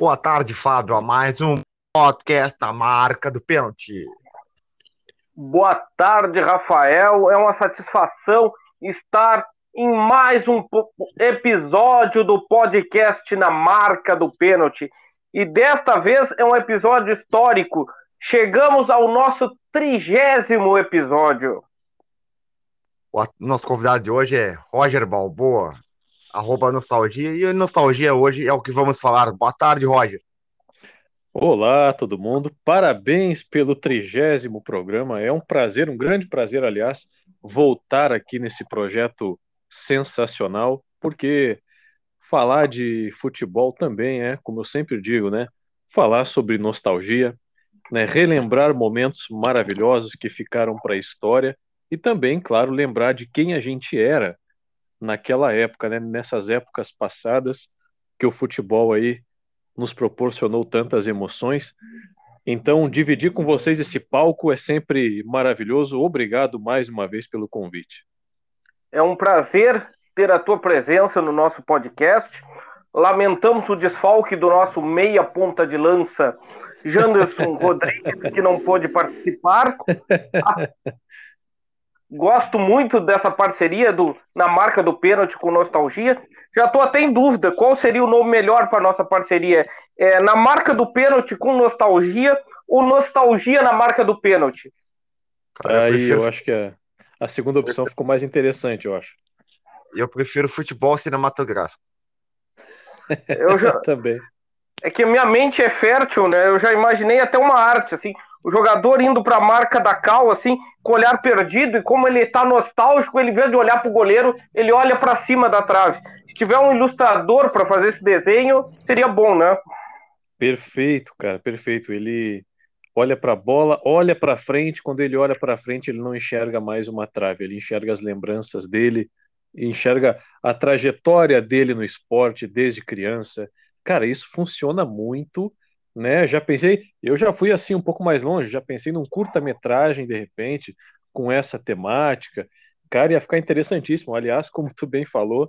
Boa tarde, Fábio, a mais um podcast da marca do pênalti. Boa tarde, Rafael. É uma satisfação estar em mais um episódio do podcast na marca do pênalti. E desta vez é um episódio histórico. Chegamos ao nosso trigésimo episódio. O nosso convidado de hoje é Roger Balboa, arroba Nostalgia. E Nostalgia hoje é o que vamos falar. Boa tarde, Roger. Olá, todo mundo. Parabéns pelo trigésimo programa. É um prazer, um grande prazer, aliás, voltar aqui nesse projeto sensacional, porque falar de futebol também é, como eu sempre digo, né? Falar sobre nostalgia, né? relembrar momentos maravilhosos que ficaram para a história e também, claro, lembrar de quem a gente era naquela época, né? nessas épocas passadas que o futebol aí nos proporcionou tantas emoções. Então, dividir com vocês esse palco é sempre maravilhoso. Obrigado mais uma vez pelo convite. É um prazer ter a tua presença no nosso podcast. Lamentamos o desfalque do nosso meia ponta de lança, Janderson Rodrigues, que não pôde participar. Gosto muito dessa parceria do, na marca do pênalti com nostalgia. Já estou até em dúvida qual seria o nome melhor para nossa parceria. É, na marca do pênalti com nostalgia ou nostalgia na marca do pênalti? Cara, Aí eu, eu acho que a, a segunda opção ficou mais interessante, eu acho. Eu prefiro futebol cinematográfico. Eu já... Também. É que minha mente é fértil, né? Eu já imaginei até uma arte, assim, o jogador indo para a marca da cal, assim, com o olhar perdido, e como ele está nostálgico, ele, em vez de olhar para o goleiro, ele olha para cima da trave. Se tiver um ilustrador para fazer esse desenho, seria bom, né? Perfeito, cara, perfeito. Ele olha para a bola, olha para frente, quando ele olha para frente, ele não enxerga mais uma trave, ele enxerga as lembranças dele, enxerga a trajetória dele no esporte desde criança. Cara, isso funciona muito, né? Já pensei, eu já fui assim um pouco mais longe, já pensei num curta-metragem de repente com essa temática. Cara, ia ficar interessantíssimo. Aliás, como tu bem falou,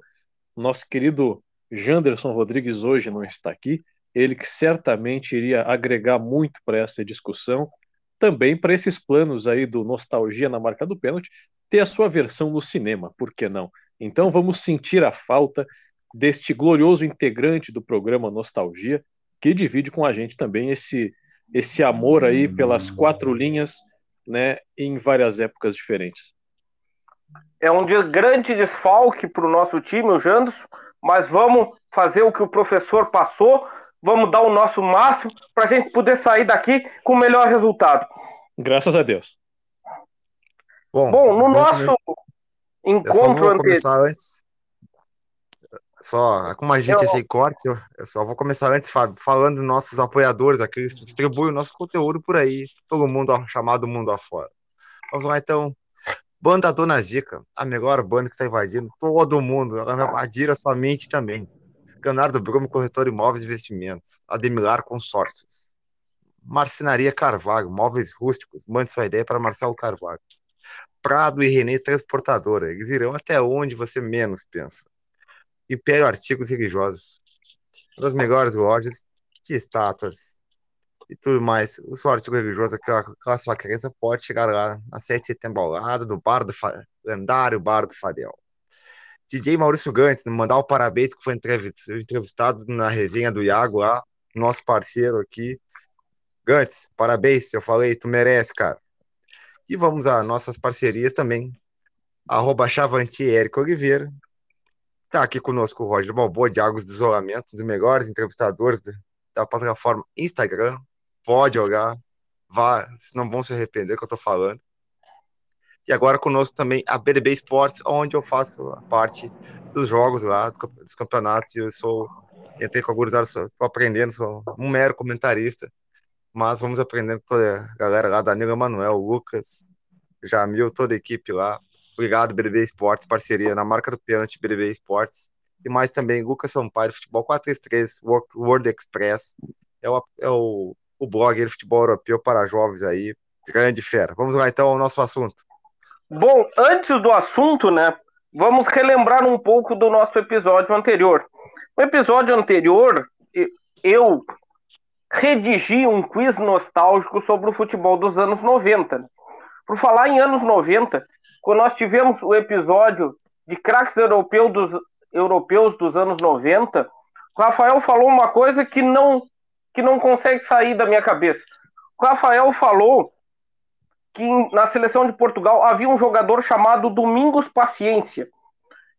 nosso querido Janderson Rodrigues hoje não está aqui. Ele que certamente iria agregar muito para essa discussão, também para esses planos aí do nostalgia na marca do pênalti, ter a sua versão no cinema, por que não? Então vamos sentir a falta deste glorioso integrante do programa Nostalgia, que divide com a gente também esse, esse amor aí pelas quatro linhas, né, em várias épocas diferentes. É um grande desfalque para o nosso time, o Janderson, mas vamos fazer o que o professor passou, vamos dar o nosso máximo para a gente poder sair daqui com o melhor resultado. Graças a Deus. Bom, Bom no nosso encontro eu só vou começar antes. Só, como a gente eu... é sem cortes, eu, eu, só vou começar antes falando dos nossos apoiadores, aqueles que distribuem o nosso conteúdo por aí, todo mundo chamado mundo afora. Vamos lá então. Banda Dona Zica, a melhor banda que está invadindo todo mundo. Ela vai invadir a sua mente também. Leonardo Brumo, corretor imóveis e investimentos. Ademilar Consórcios. Marcenaria Carvalho, móveis rústicos. Mande sua ideia para Marcelo Carvalho. Prado e Renê Transportadora. Eles irão até onde você menos pensa. Império Artigos Religiosos. As melhores lojas de estátuas e tudo mais. O seu artigo religioso, aquela, aquela sua pode chegar lá na 7 de setembro ao lado do bar do lendário Bar do Fadel. DJ Maurício Gantes, mandar o parabéns que foi entrevistado na resenha do Iago lá, nosso parceiro aqui. Gantes, parabéns, eu falei, tu merece, cara. E vamos a nossas parcerias também. Arroba Chavanti Érico Oliveira. Tá aqui conosco o Roger Balboa, de Águas de Isolamento, um dos melhores entrevistadores da plataforma Instagram. Pode olhar, vá, não vão se arrepender que eu tô falando. E agora conosco também a BDB Esportes, onde eu faço parte dos jogos lá, dos campeonatos. Eu sou, entrei com a gurizada, estou aprendendo, sou um mero comentarista mas vamos aprendendo com toda a galera lá, Danilo Emanuel, Lucas, Jamil, toda a equipe lá. Obrigado, BBB Esportes, parceria na marca do pênalti BBB Esportes. E mais também Lucas Sampaio, Futebol 433, World Express. É o, é o, o blog de futebol europeu para jovens aí. Grande fera. Vamos lá então ao nosso assunto. Bom, antes do assunto, né? Vamos relembrar um pouco do nosso episódio anterior. No episódio anterior, eu redigir um quiz nostálgico sobre o futebol dos anos 90. Por falar em anos 90, quando nós tivemos o episódio de craques europeus dos, europeus dos anos 90, o Rafael falou uma coisa que não, que não consegue sair da minha cabeça. O Rafael falou que na seleção de Portugal havia um jogador chamado Domingos Paciência.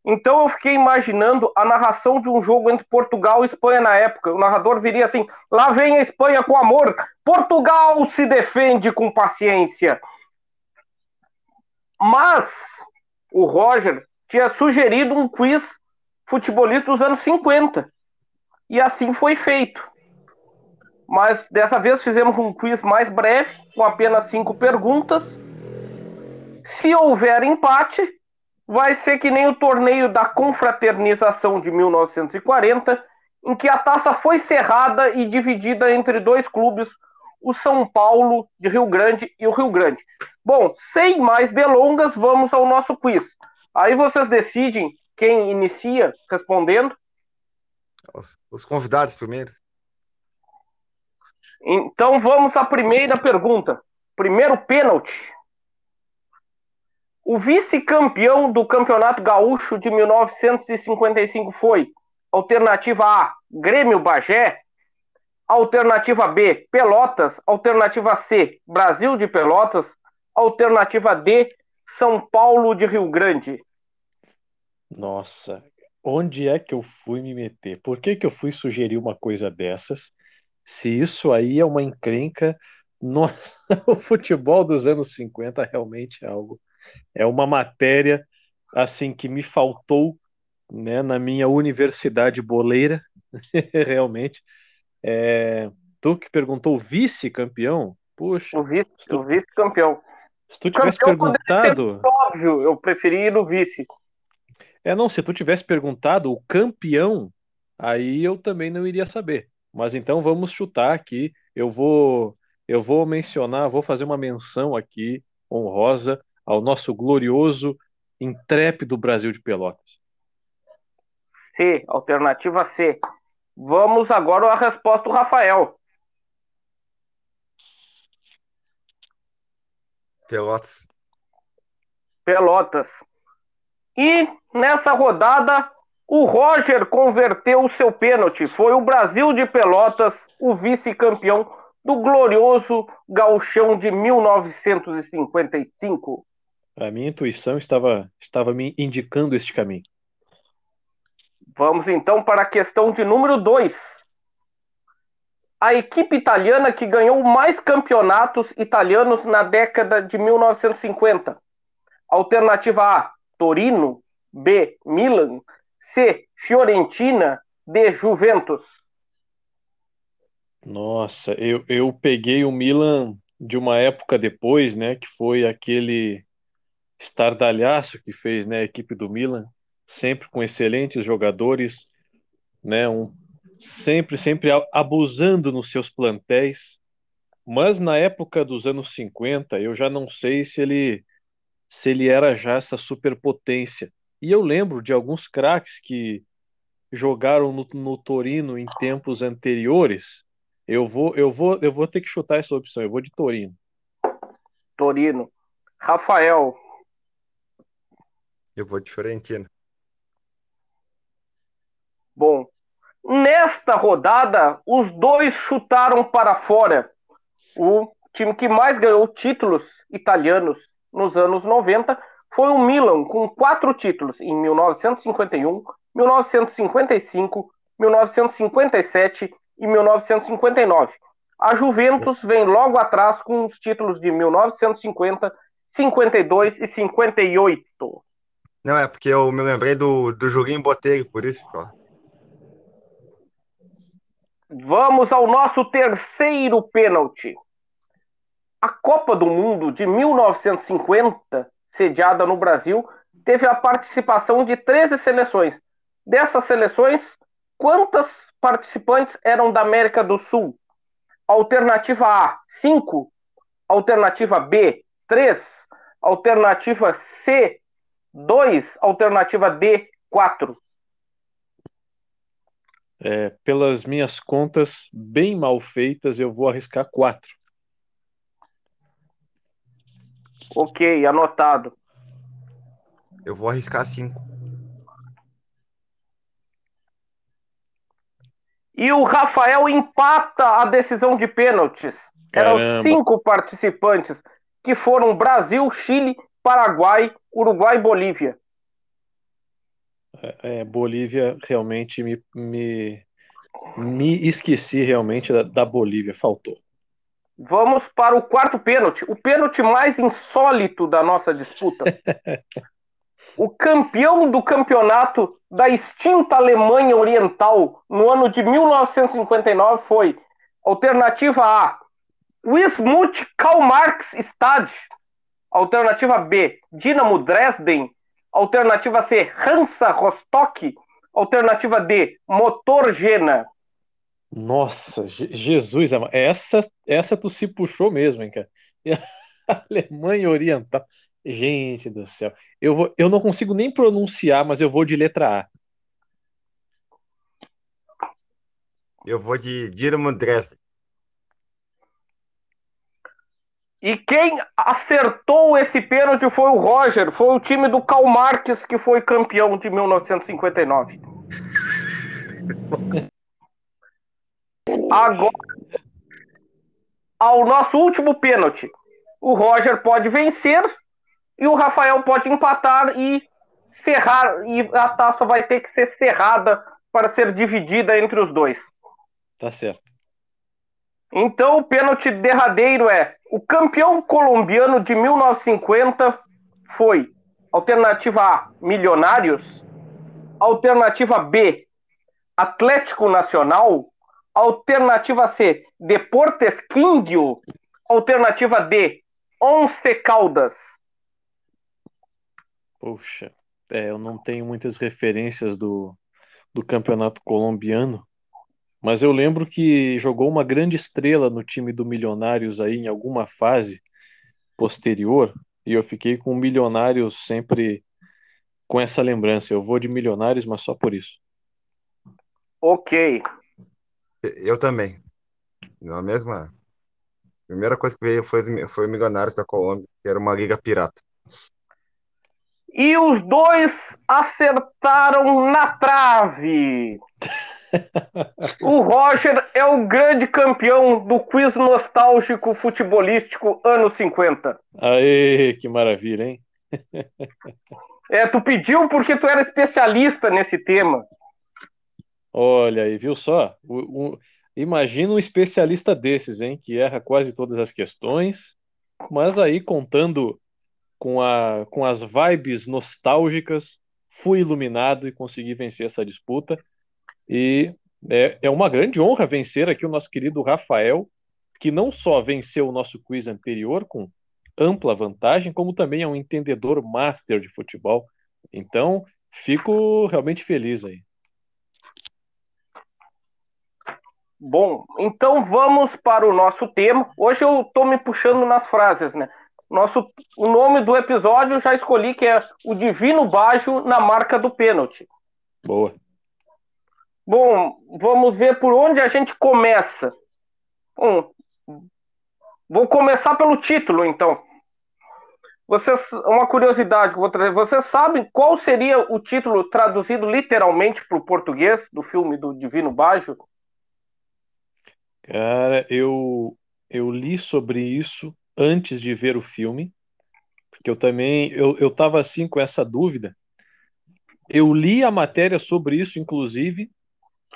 Então eu fiquei imaginando a narração de um jogo entre Portugal e Espanha na época. O narrador viria assim: lá vem a Espanha com amor, Portugal se defende com paciência. Mas o Roger tinha sugerido um quiz futebolista dos anos 50. E assim foi feito. Mas dessa vez fizemos um quiz mais breve, com apenas cinco perguntas. Se houver empate, vai ser que nem o torneio da confraternização de 1940, em que a taça foi cerrada e dividida entre dois clubes, o São Paulo de Rio Grande e o Rio Grande. Bom, sem mais delongas, vamos ao nosso quiz. Aí vocês decidem quem inicia respondendo. Os, os convidados primeiro. Então vamos à primeira pergunta. Primeiro pênalti. O vice-campeão do Campeonato Gaúcho de 1955 foi alternativa A, Grêmio Bagé, alternativa B, Pelotas, alternativa C, Brasil de Pelotas, alternativa D, São Paulo de Rio Grande. Nossa, onde é que eu fui me meter? Por que que eu fui sugerir uma coisa dessas? Se isso aí é uma encrenca, nossa, o futebol dos anos 50 realmente é algo é uma matéria assim que me faltou né, na minha universidade boleira, realmente. É, tu que perguntou vice-campeão, puxa. O vice, vice-campeão. Se tu tivesse perguntado. Óbvio, eu preferi ir no vice. É, não, se tu tivesse perguntado o campeão, aí eu também não iria saber. Mas então vamos chutar aqui. Eu vou, eu vou mencionar, vou fazer uma menção aqui honrosa ao nosso glorioso, intrépido Brasil de Pelotas? C, alternativa C. Vamos agora à resposta do Rafael. Pelotas. Pelotas. E nessa rodada, o Roger converteu o seu pênalti. Foi o Brasil de Pelotas, o vice-campeão do glorioso gauchão de 1955. A minha intuição estava, estava me indicando este caminho. Vamos então para a questão de número 2. A equipe italiana que ganhou mais campeonatos italianos na década de 1950. Alternativa A: Torino. B: Milan. C: Fiorentina. D: Juventus. Nossa, eu, eu peguei o Milan de uma época depois, né? Que foi aquele estardalhaço que fez né, a equipe do Milan, sempre com excelentes jogadores, né, um, sempre, sempre abusando nos seus plantéis. Mas na época dos anos 50, eu já não sei se ele se ele era já essa superpotência. E eu lembro de alguns craques que jogaram no, no Torino em tempos anteriores. Eu vou, eu vou, eu vou ter que chutar essa opção. Eu vou de Torino. Torino. Rafael, eu vou de Fiorentina. Bom, nesta rodada, os dois chutaram para fora. O time que mais ganhou títulos italianos nos anos 90 foi o Milan, com quatro títulos em 1951, 1955, 1957 e 1959. A Juventus vem logo atrás com os títulos de 1950, 52 e 58. Não, é porque eu me lembrei do, do joguinho Botelho, por isso, ó. Vamos ao nosso terceiro pênalti. A Copa do Mundo de 1950, sediada no Brasil, teve a participação de 13 seleções. Dessas seleções, quantas participantes eram da América do Sul? Alternativa A, 5. Alternativa B, 3. Alternativa C, 2, alternativa D, 4. É, pelas minhas contas bem mal feitas, eu vou arriscar quatro. Ok, anotado. Eu vou arriscar cinco. E o Rafael empata a decisão de pênaltis. Caramba. Eram cinco participantes, que foram Brasil, Chile, Paraguai, Uruguai e Bolívia. É, é, Bolívia realmente me, me, me esqueci realmente da, da Bolívia, faltou. Vamos para o quarto pênalti, o pênalti mais insólito da nossa disputa. o campeão do campeonato da extinta Alemanha Oriental no ano de 1959 foi alternativa A, Wismut Karl Marx Stade, alternativa B, Dinamo Dresden, alternativa C, Hansa Rostock, alternativa D, Motor Jena. Nossa, Jesus, essa, essa tu se puxou mesmo, hein, cara? Alemanha Oriental. Gente do céu. Eu, vou, eu não consigo nem pronunciar, mas eu vou de letra A. Eu vou de Dinamo Dresden. E quem acertou esse pênalti foi o Roger, foi o time do Karl Marx que foi campeão de 1959. Agora, ao nosso último pênalti, o Roger pode vencer e o Rafael pode empatar e cerrar, e a taça vai ter que ser cerrada para ser dividida entre os dois. Tá certo. Então o pênalti derradeiro é: o campeão colombiano de 1950 foi alternativa A, Milionários, alternativa B, Atlético Nacional, alternativa C, Deportes Quindio, alternativa D, Once Caldas. Poxa, é, eu não tenho muitas referências do, do campeonato colombiano, mas eu lembro que jogou uma grande estrela no time do Milionários aí em alguma fase posterior, e eu fiquei com o Milionários sempre com essa lembrança. Eu vou de Milionários, mas só por isso. Ok. Eu também. Na mesma. A primeira coisa que veio foi, foi o Milionários da Colômbia, que era uma liga pirata. E os dois acertaram na trave. O Roger é o grande campeão do quiz nostálgico futebolístico anos 50. Aê, que maravilha, hein? é, tu pediu porque tu era especialista nesse tema. Olha aí, viu só? O, o, imagina um especialista desses, hein? Que erra quase todas as questões, mas aí contando com, a, com as vibes nostálgicas, fui iluminado e consegui vencer essa disputa. E é, é uma grande honra vencer aqui o nosso querido Rafael, que não só venceu o nosso quiz anterior com ampla vantagem, como também é um entendedor master de futebol. Então, fico realmente feliz aí. Bom, então vamos para o nosso tema. Hoje eu estou me puxando nas frases, né? Nosso, o nome do episódio já escolhi que é o Divino Bajo na marca do pênalti. Boa. Bom, vamos ver por onde a gente começa. Bom, vou começar pelo título, então. Vocês, uma curiosidade que vou trazer. Vocês sabem qual seria o título traduzido literalmente para o português do filme do Divino Bajo? Cara, eu, eu li sobre isso antes de ver o filme, porque eu também eu, eu assim com essa dúvida. Eu li a matéria sobre isso, inclusive,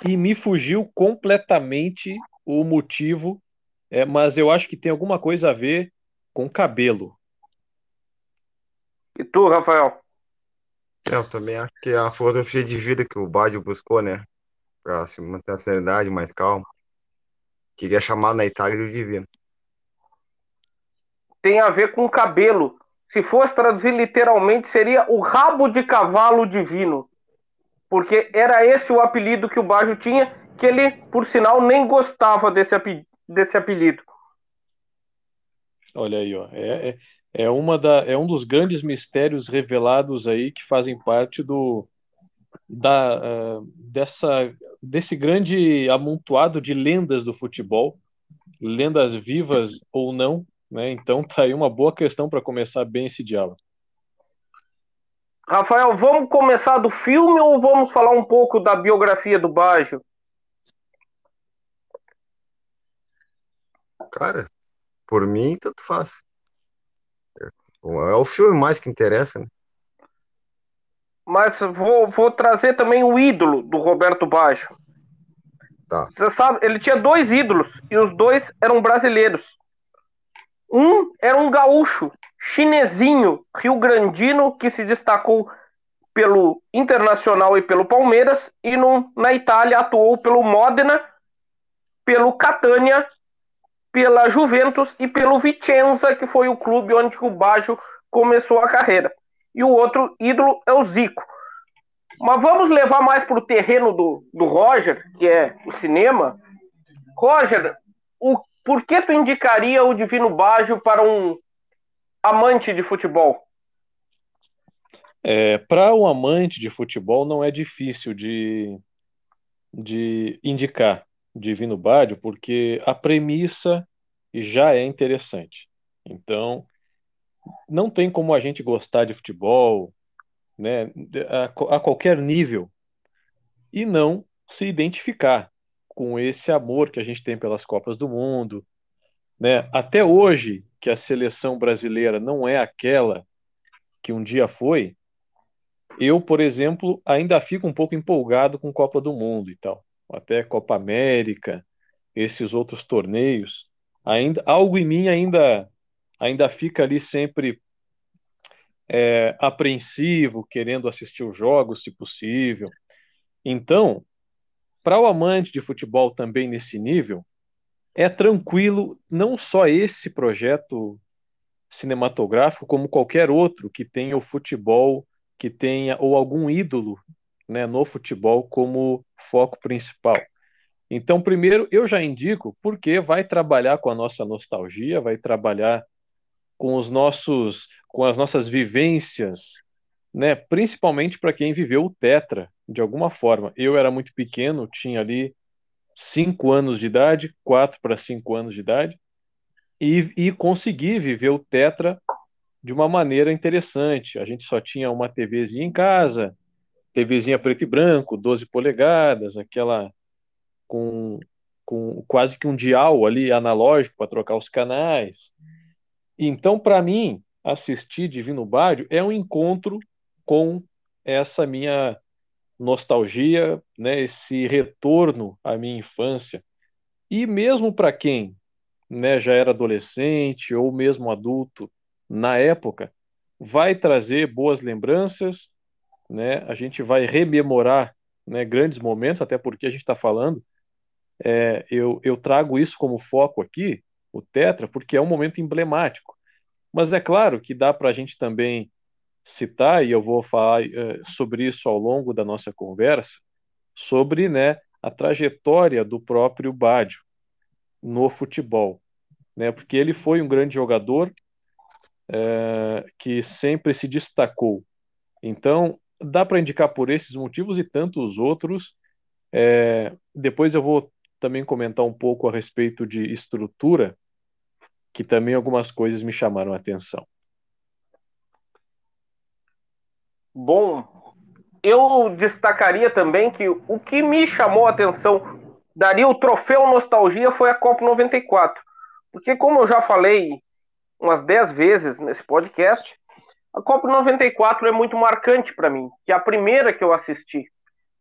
e me fugiu completamente o motivo, é, mas eu acho que tem alguma coisa a ver com cabelo. E tu, Rafael? Eu também acho que é a filosofia de vida que o Badio buscou, né? Para se manter a serenidade, mais calmo. Queria chamar na Itália de divino tem a ver com cabelo. Se fosse traduzir literalmente, seria o rabo de cavalo divino. Porque era esse o apelido que o Bajo tinha, que ele, por sinal, nem gostava desse, desse apelido. Olha aí, ó. É, é, é, uma da, é um dos grandes mistérios revelados aí que fazem parte do, da, uh, dessa desse grande amontoado de lendas do futebol, lendas vivas ou não, né? Então tá aí uma boa questão para começar bem esse diálogo. Rafael, vamos começar do filme ou vamos falar um pouco da biografia do Baggio? Cara, por mim, tanto faz. É o filme mais que interessa, né? Mas vou, vou trazer também o ídolo do Roberto Baggio. Tá. Você sabe, ele tinha dois ídolos e os dois eram brasileiros. Um era um gaúcho, chinesinho, rio-grandino, que se destacou pelo Internacional e pelo Palmeiras, e no, na Itália atuou pelo Modena, pelo Catania, pela Juventus e pelo Vicenza, que foi o clube onde o Baggio começou a carreira. E o outro ídolo é o Zico. Mas vamos levar mais para o terreno do, do Roger, que é o cinema. Roger, o, por que tu indicaria o Divino Baggio para um amante de futebol? É, para um amante de futebol não é difícil de, de indicar Divino Baggio, porque a premissa já é interessante. Então, não tem como a gente gostar de futebol, né, a, a qualquer nível, e não se identificar com esse amor que a gente tem pelas Copas do Mundo. Né? Até hoje, que a seleção brasileira não é aquela que um dia foi, eu, por exemplo, ainda fico um pouco empolgado com Copa do Mundo e tal. Até Copa América, esses outros torneios. Ainda, algo em mim ainda, ainda fica ali sempre é, apreensivo, querendo assistir os jogos, se possível. Então, para o amante de futebol também nesse nível, é tranquilo não só esse projeto cinematográfico, como qualquer outro que tenha o futebol, que tenha ou algum ídolo né, no futebol como foco principal. Então, primeiro, eu já indico porque vai trabalhar com a nossa nostalgia, vai trabalhar com os nossos, com as nossas vivências, né? Principalmente para quem viveu o Tetra de alguma forma. Eu era muito pequeno, tinha ali cinco anos de idade, quatro para cinco anos de idade, e, e consegui viver o Tetra de uma maneira interessante. A gente só tinha uma TVzinha em casa, TVzinha preto e branco, 12 polegadas, aquela com, com quase que um dial ali analógico para trocar os canais. Então, para mim, assistir Divino Bádio é um encontro com essa minha nostalgia, né, esse retorno à minha infância. E mesmo para quem né, já era adolescente ou mesmo adulto na época, vai trazer boas lembranças, né? A gente vai rememorar né, grandes momentos, até porque a gente está falando. É, eu, eu trago isso como foco aqui, o Tetra, porque é um momento emblemático. Mas é claro que dá para a gente também citar, e eu vou falar uh, sobre isso ao longo da nossa conversa, sobre né, a trajetória do próprio Bádio no futebol. Né, porque ele foi um grande jogador uh, que sempre se destacou. Então, dá para indicar por esses motivos e tantos outros. É, depois eu vou também comentar um pouco a respeito de estrutura, que também algumas coisas me chamaram a atenção. Bom, eu destacaria também que o que me chamou a atenção, daria o troféu nostalgia, foi a Copa 94. Porque, como eu já falei umas 10 vezes nesse podcast, a Copa 94 é muito marcante para mim, que é a primeira que eu assisti.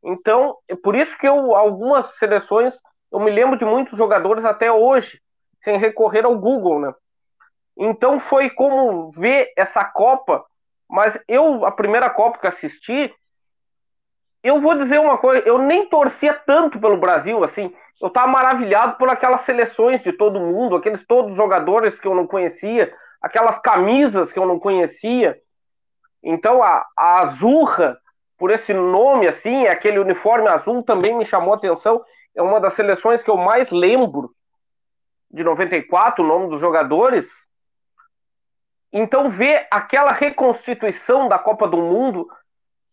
Então, é por isso que eu algumas seleções eu me lembro de muitos jogadores até hoje, sem recorrer ao Google, né? Então foi como ver essa Copa, mas eu, a primeira Copa que assisti, eu vou dizer uma coisa, eu nem torcia tanto pelo Brasil, assim, eu estava maravilhado por aquelas seleções de todo mundo, aqueles todos jogadores que eu não conhecia, aquelas camisas que eu não conhecia. Então a, a Azurra, por esse nome assim, aquele uniforme azul também me chamou a atenção é uma das seleções que eu mais lembro de 94, o nome dos jogadores. Então, ver aquela reconstituição da Copa do Mundo,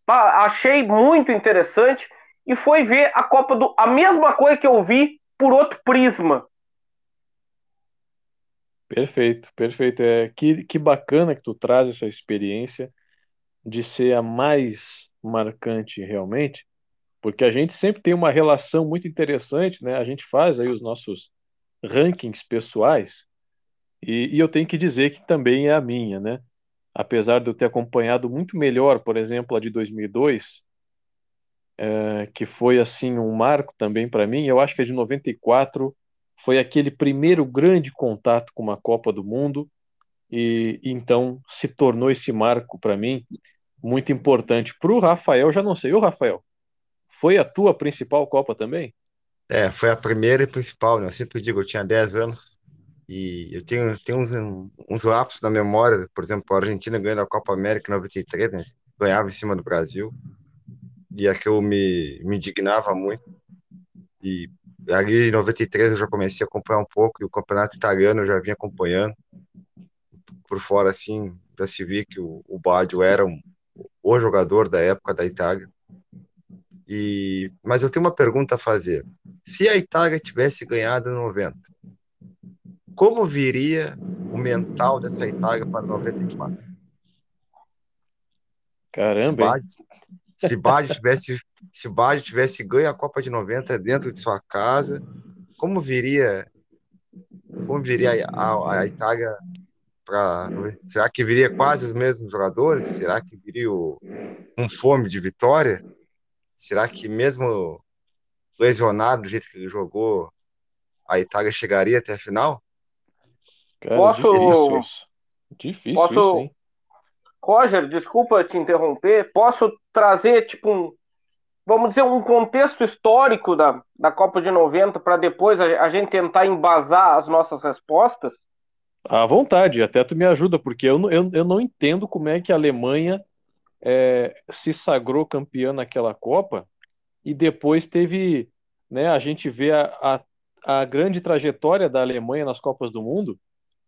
achei muito interessante. e foi ver a Copa do. a mesma coisa que eu vi por outro prisma. Perfeito, perfeito. É, que, que bacana que tu traz essa experiência de ser a mais marcante realmente, porque a gente sempre tem uma relação muito interessante, né? A gente faz aí os nossos rankings pessoais e, e eu tenho que dizer que também é a minha, né? Apesar de eu ter acompanhado muito melhor, por exemplo, a de 2002, é, que foi assim um marco também para mim, eu acho que a de 94 foi aquele primeiro grande contato com uma Copa do Mundo e, então se tornou esse marco para mim muito importante. Para o Rafael, já não sei. O Rafael, foi a tua principal Copa também? É, foi a primeira e principal, né? Eu sempre digo, eu tinha 10 anos e eu tenho, tenho uns, uns lapsos na memória, por exemplo, a Argentina ganhando a Copa América em 93, né? ganhava em cima do Brasil, e aquilo me, me indignava muito. E ali em 93 eu já comecei a acompanhar um pouco, e o campeonato italiano eu já vinha acompanhando. Por fora, assim, já se via que o, o Baggio era um, o jogador da época da Itália. E, mas eu tenho uma pergunta a fazer. Se a Itália tivesse ganhado em 90, como viria o mental dessa Itália para 94? Caramba, se Baggio tivesse se Baggio tivesse ganho a Copa de 90 dentro de sua casa, como viria como viria a, a Itália para será que viria quase os mesmos jogadores? Será que viria o, com fome de vitória? Será que mesmo lesionado do jeito que ele jogou, a Itália chegaria até a final? Cara, Posso difícil, difícil Posso... isso, hein? Roger, desculpa te interromper. Posso trazer tipo um vamos dizer, um contexto histórico da, da Copa de 90 para depois a, a, gente tentar embasar as nossas respostas? À vontade, até tu me ajuda, porque eu, eu, eu não entendo como é que a Alemanha é, se sagrou campeã naquela Copa e depois teve, né, a gente vê a, a, a grande trajetória da Alemanha nas Copas do Mundo,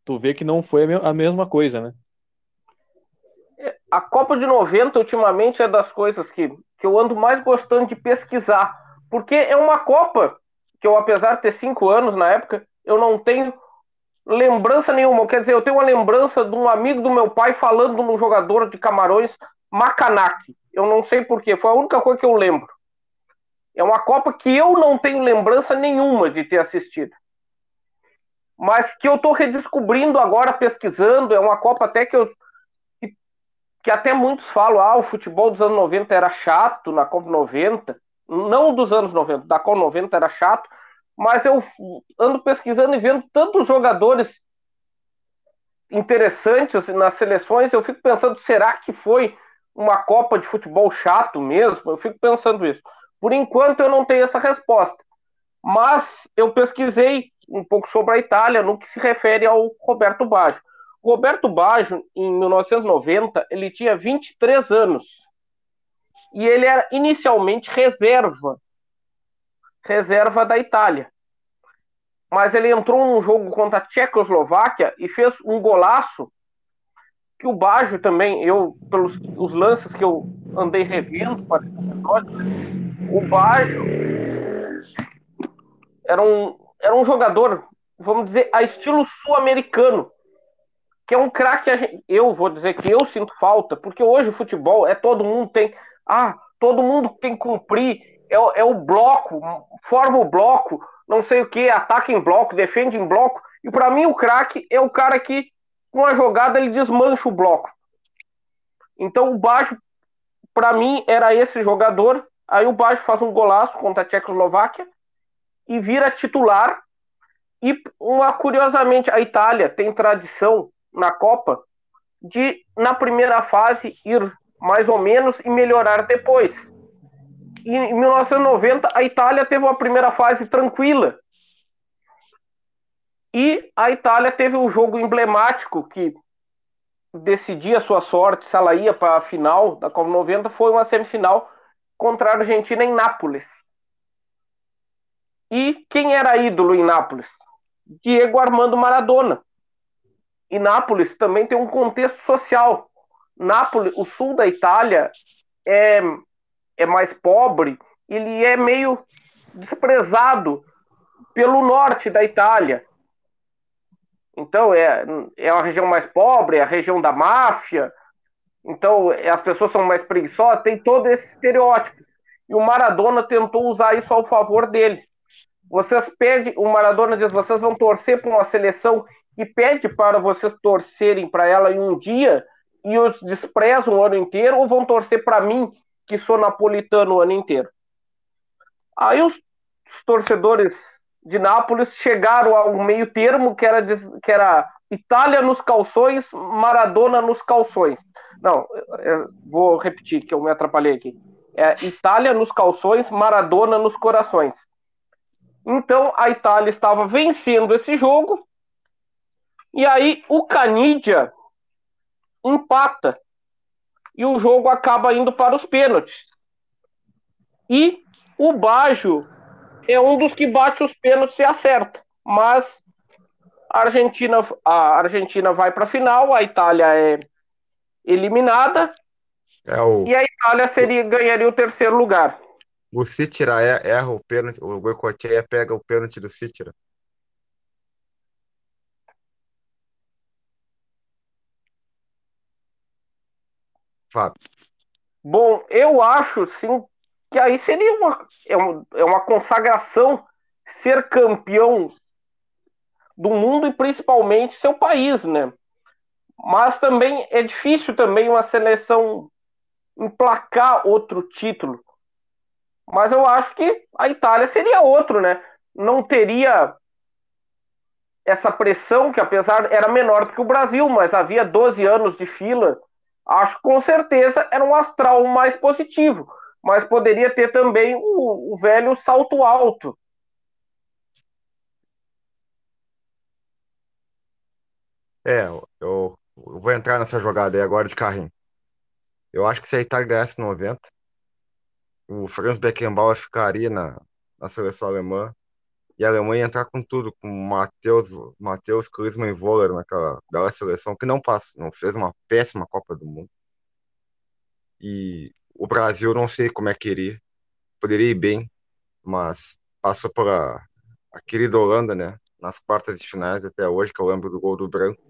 tu vê que não foi a mesma coisa, né? A Copa de 90, ultimamente, é das coisas que que eu ando mais gostando de pesquisar, porque é uma Copa que eu, apesar de ter cinco anos na época, eu não tenho lembrança nenhuma. Quer dizer, eu tenho uma lembrança de um amigo do meu pai falando no jogador de Camarões, Macanaki. Eu não sei porquê, foi a única coisa que eu lembro. É uma Copa que eu não tenho lembrança nenhuma de ter assistido. Mas que eu estou redescobrindo agora, pesquisando. É uma Copa até que eu que até muitos falam, ah, o futebol dos anos 90 era chato na Copa 90, não dos anos 90, da Copa 90 era chato, mas eu ando pesquisando e vendo tantos jogadores interessantes nas seleções, eu fico pensando, será que foi uma Copa de futebol chato mesmo? Eu fico pensando isso. Por enquanto eu não tenho essa resposta, mas eu pesquisei um pouco sobre a Itália no que se refere ao Roberto Baggio. Roberto Baggio, em 1990, ele tinha 23 anos. E ele era inicialmente reserva. Reserva da Itália. Mas ele entrou num jogo contra a Tchecoslováquia e fez um golaço que o Baggio também, eu, pelos os lances que eu andei revendo para o Baggio era um, era um jogador, vamos dizer, a estilo sul-americano que é um craque, eu vou dizer que eu sinto falta, porque hoje o futebol é todo mundo tem, ah, todo mundo tem que cumprir, é, é o bloco, forma o bloco, não sei o que, ataca em bloco, defende em bloco, e para mim o craque é o cara que, com a jogada, ele desmancha o bloco. Então o Baixo, para mim, era esse jogador, aí o Baixo faz um golaço contra a Tchecoslováquia e vira titular, e uma, curiosamente, a Itália tem tradição na Copa de, na primeira fase, ir mais ou menos e melhorar depois. E, em 1990, a Itália teve uma primeira fase tranquila. E a Itália teve um jogo emblemático que decidia sua sorte se ela ia para a final da Copa 90, foi uma semifinal contra a Argentina em Nápoles. E quem era ídolo em Nápoles? Diego Armando Maradona. E Nápoles também tem um contexto social. Nápoles, o sul da Itália, é, é mais pobre, ele é meio desprezado pelo norte da Itália. Então, é, é uma região mais pobre, é a região da máfia. Então, é, as pessoas são mais preguiçosas, tem todo esse estereótipo. E o Maradona tentou usar isso ao favor dele. Vocês pedem, o Maradona diz, vocês vão torcer para uma seleção que pede para vocês torcerem para ela em um dia e os desprezam o ano inteiro, ou vão torcer para mim, que sou napolitano o ano inteiro? Aí os, os torcedores de Nápoles chegaram a um meio termo que era, que era Itália nos calções, Maradona nos calções. Não, vou repetir que eu me atrapalhei aqui. É Itália nos calções, Maradona nos corações. Então a Itália estava vencendo esse jogo. E aí o Canidia empata. E o jogo acaba indo para os pênaltis. E o Baggio é um dos que bate os pênaltis e acerta. Mas a Argentina, a Argentina vai para a final, a Itália é eliminada. É o... E a Itália seria, ganharia o terceiro lugar. O Cítira erra o pênalti, o Goicoechea pega o pênalti do Cítira. Fábio. Bom, eu acho sim que aí seria uma, é, uma, é uma consagração ser campeão do mundo e principalmente seu país, né? Mas também é difícil também uma seleção emplacar outro título. Mas eu acho que a Itália seria outro, né? Não teria essa pressão que apesar era menor do que o Brasil, mas havia 12 anos de fila. Acho que com certeza era um astral mais positivo mas poderia ter também o, o velho salto alto. É, eu, eu, vou entrar nessa jogada aí agora de carrinho. Eu acho que se a Itália ganhasse 90, o Franz Beckenbauer ficaria na, na seleção alemã e a Alemanha ia entrar com tudo, com Matheus, Matheus Klinsmann e Voller naquela bela seleção que não passou, não fez uma péssima Copa do Mundo. E o Brasil, não sei como é que iria. Poderia ir bem, mas passou pela a querida Holanda, né? Nas quartas de finais até hoje, que eu lembro do gol do Branco.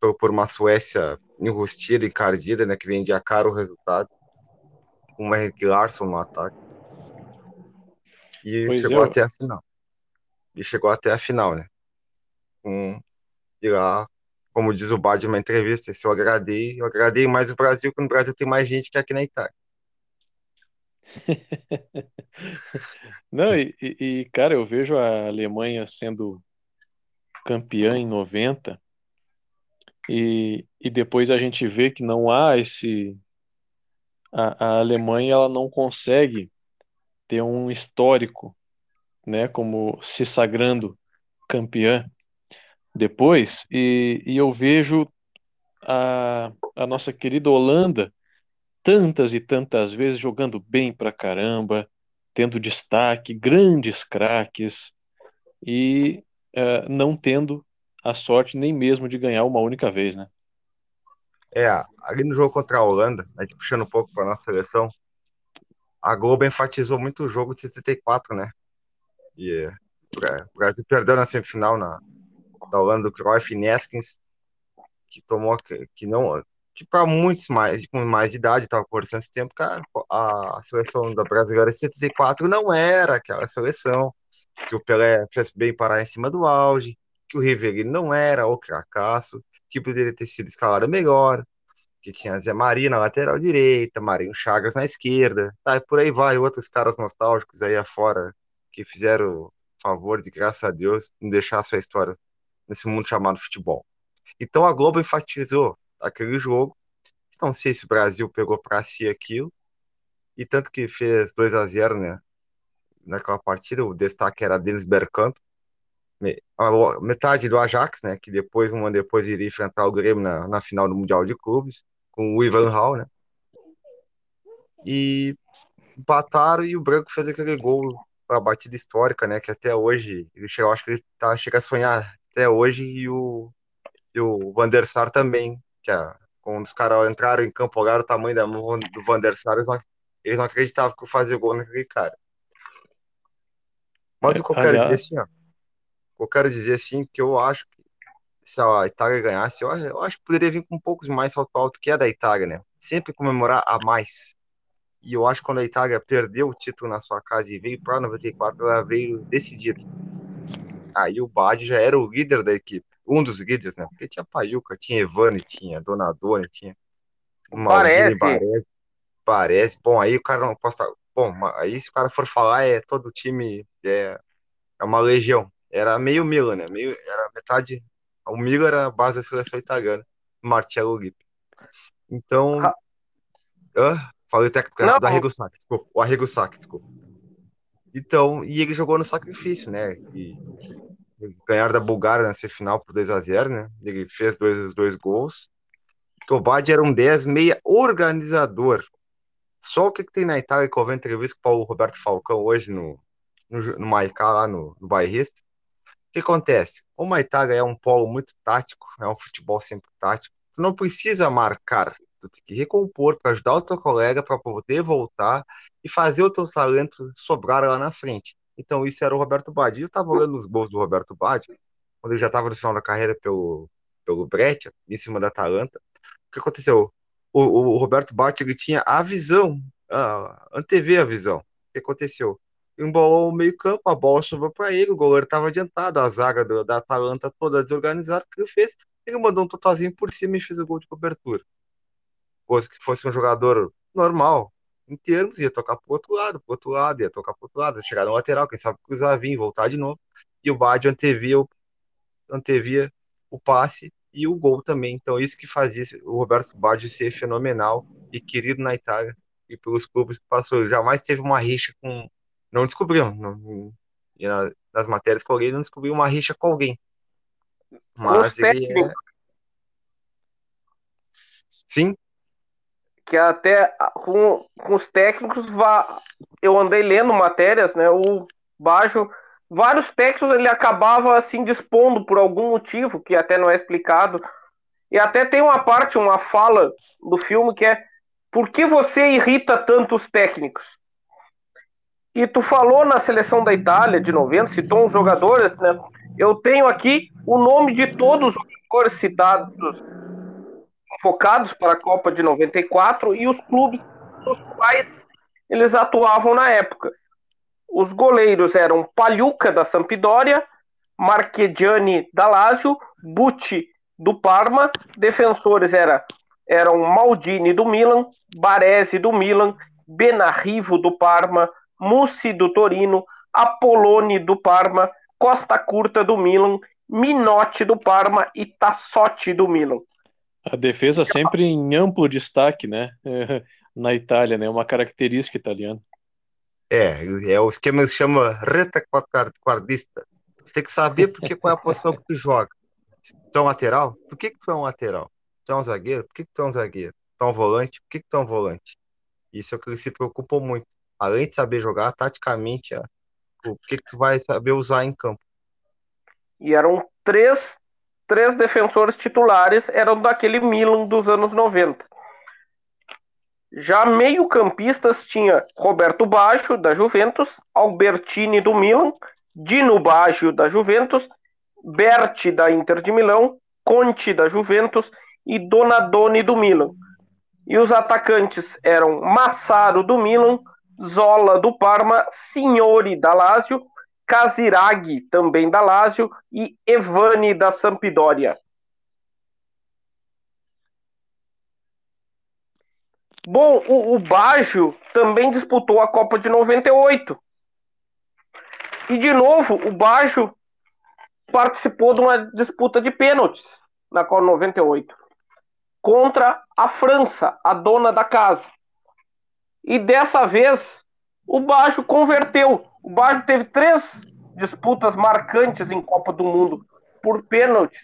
Por, por uma Suécia enrustida, encardida, né? Que vendia caro o resultado. Com o Henrique Larsson no ataque. E pois chegou eu. até a final. E chegou até a final, né? Com, e lá como diz o Bad em uma entrevista, se eu agradei, eu agradei mais o Brasil, porque no Brasil tem mais gente que aqui na Itália. Não, e, e, cara, eu vejo a Alemanha sendo campeã em 90 e, e depois a gente vê que não há esse. A, a Alemanha ela não consegue ter um histórico, né, como se sagrando campeã depois, e, e eu vejo a, a nossa querida Holanda tantas e tantas vezes jogando bem pra caramba, tendo destaque, grandes craques, e uh, não tendo a sorte nem mesmo de ganhar uma única vez, né? É, ali no jogo contra a Holanda, a gente puxando um pouco para nossa seleção, a Globo enfatizou muito o jogo de 74, né? E o Brasil perdeu na semifinal na, da Holanda, do Cruyff Neskins, que tomou, que não, que para muitos mais, com mais de idade, estava conversando esse tempo, cara, a, a seleção da brasileira de 74 não era aquela seleção, que o Pelé fez bem parar em cima do auge, que o Riveri não era o cracaço, que poderia ter sido escalado melhor, que tinha Zé Maria na lateral direita, Marinho Chagas na esquerda, tá, e por aí vai, outros caras nostálgicos aí afora, que fizeram favor de, graças a Deus, não deixar a sua história nesse mundo chamado futebol. Então a Globo enfatizou aquele jogo. Não sei se o Brasil pegou para si aquilo. E tanto que fez 2 a 0 né? Naquela partida, o destaque era Denis Bergkamp. Metade do Ajax, né? Que depois, um ano depois, iria enfrentar o Grêmio na, na final do Mundial de Clubes, com o Ivan Hall, né? E empataram e o Branco fez aquele gol para a batida histórica, né? Que até hoje, ele chega, eu acho que ele tá, chega a sonhar até hoje, e o, e o Van der Sar também, que é, quando os caras entraram em campo, olharam o tamanho da mão do Van der Sar, eles não, Eles não acreditavam que eu fazia gol naquele cara. Mas o que eu quero aliás... dizer assim, ó, eu quero dizer assim que eu acho que se a Itália ganhasse, eu, eu acho que poderia vir com um pouco mais salto alto que é da Itália, né? Sempre comemorar a mais. E eu acho que quando a Itália perdeu o título na sua casa e veio para 94, ela veio decidida. Aí o Badi já era o líder da equipe, um dos líderes, né? Porque tinha Paiuca, tinha Evane, tinha Donadoni, tinha Maldini, Parece. Parece. Bom, aí o cara não posta. Bom, aí se o cara for falar, é todo o time é, é uma legião. Era meio Milan, né? Meio, era metade. O Milan era a base da seleção italiana. Marcelo Lippi. Então. Ah. falei técnico não. do Arrigo Sacchi, desculpa. O Arrigo Sacchi, desculpa. Então, e ele jogou no sacrifício, né? E ganhar da Bulgária nessa final por 2 a 0 né? Ele fez dois, os dois gols. o Badi era um 10 meia organizador. Só o que, que tem na Itália que eu vi entrevista com o Paulo Roberto Falcão hoje no, no, no Maicá, lá no, no Bairrista. O que acontece? O Itália é um polo muito tático, é um futebol sempre tático. Tu não precisa marcar, tu tem que recompor para ajudar o teu colega para poder voltar e fazer o teu talento sobrar lá na frente. Então isso era o Roberto Badi. Eu estava olhando os gols do Roberto Badi, quando ele já estava no final da carreira pelo, pelo Breccia, em cima da Atalanta. O que aconteceu? O, o Roberto Badi tinha a visão, a, antever a visão. O que aconteceu? Embolou o meio campo, a bola sobrou para ele, o goleiro estava adiantado, a zaga do, da Atalanta toda desorganizada, o que ele fez? Ele mandou um totalzinho por cima e fez o gol de cobertura. Coisa que fosse um jogador normal, em termos, ia tocar pro outro lado, pro outro lado, ia tocar pro outro lado, chegar no lateral, quem sabe cruzar, vir, voltar de novo. E o Bad antevia, antevia o passe e o gol também. Então, isso que fazia o Roberto Baggio ser fenomenal e querido na Itália e pelos clubes que passou. Ele jamais teve uma rixa com. Não descobriu. Não, nas matérias que eu li, não descobriu uma rixa com alguém. Mas ele. É... Sim, que até com, com os técnicos eu andei lendo matérias, né? O Bajo, vários técnicos ele acabava assim dispondo por algum motivo que até não é explicado. E até tem uma parte, uma fala do filme que é por que você irrita tanto os técnicos? E tu falou na seleção da Itália de 90, citou uns jogadores, né? Eu tenho aqui o nome de todos os jogadores citados focados para a Copa de 94 e os clubes nos quais eles atuavam na época. Os goleiros eram Pagliuca da Sampdoria, Marchegiani da Lazio, Bucci do Parma, defensores era, eram Maldini do Milan, Baresi do Milan, Benarrivo do Parma, Mussi do Torino, Apoloni do Parma, Costa Curta do Milan, Minotti do Parma e Tassotti do Milan. A defesa sempre em amplo destaque, né? Na Itália, né? Uma característica italiana. É, é o esquema que se chama retaguardista. Você tem que saber porque qual é a posição que tu joga. Tu é um lateral? Por que, que tu é um lateral? Tu é um zagueiro? Por que, que tu é um zagueiro? Tu é um volante? Por que, que tu é um volante? Isso é o que ele se preocupa muito. Além de saber jogar taticamente, o que, que tu vai saber usar em campo. E eram três três defensores titulares eram daquele Milan dos anos 90. Já meio-campistas tinha Roberto Baggio, da Juventus, Albertini, do Milan, Dino Baggio, da Juventus, Berti, da Inter de Milão, Conte, da Juventus e Donadoni, do Milan. E os atacantes eram Massaro, do Milan, Zola, do Parma, Signori, da Lazio, Casiraghi, também da Lazio, e Evani, da Sampdoria. Bom, o, o Baggio também disputou a Copa de 98. E, de novo, o Baggio participou de uma disputa de pênaltis na Copa 98 contra a França, a dona da casa. E dessa vez, o Baggio converteu o Baggio teve três disputas marcantes em Copa do Mundo por pênaltis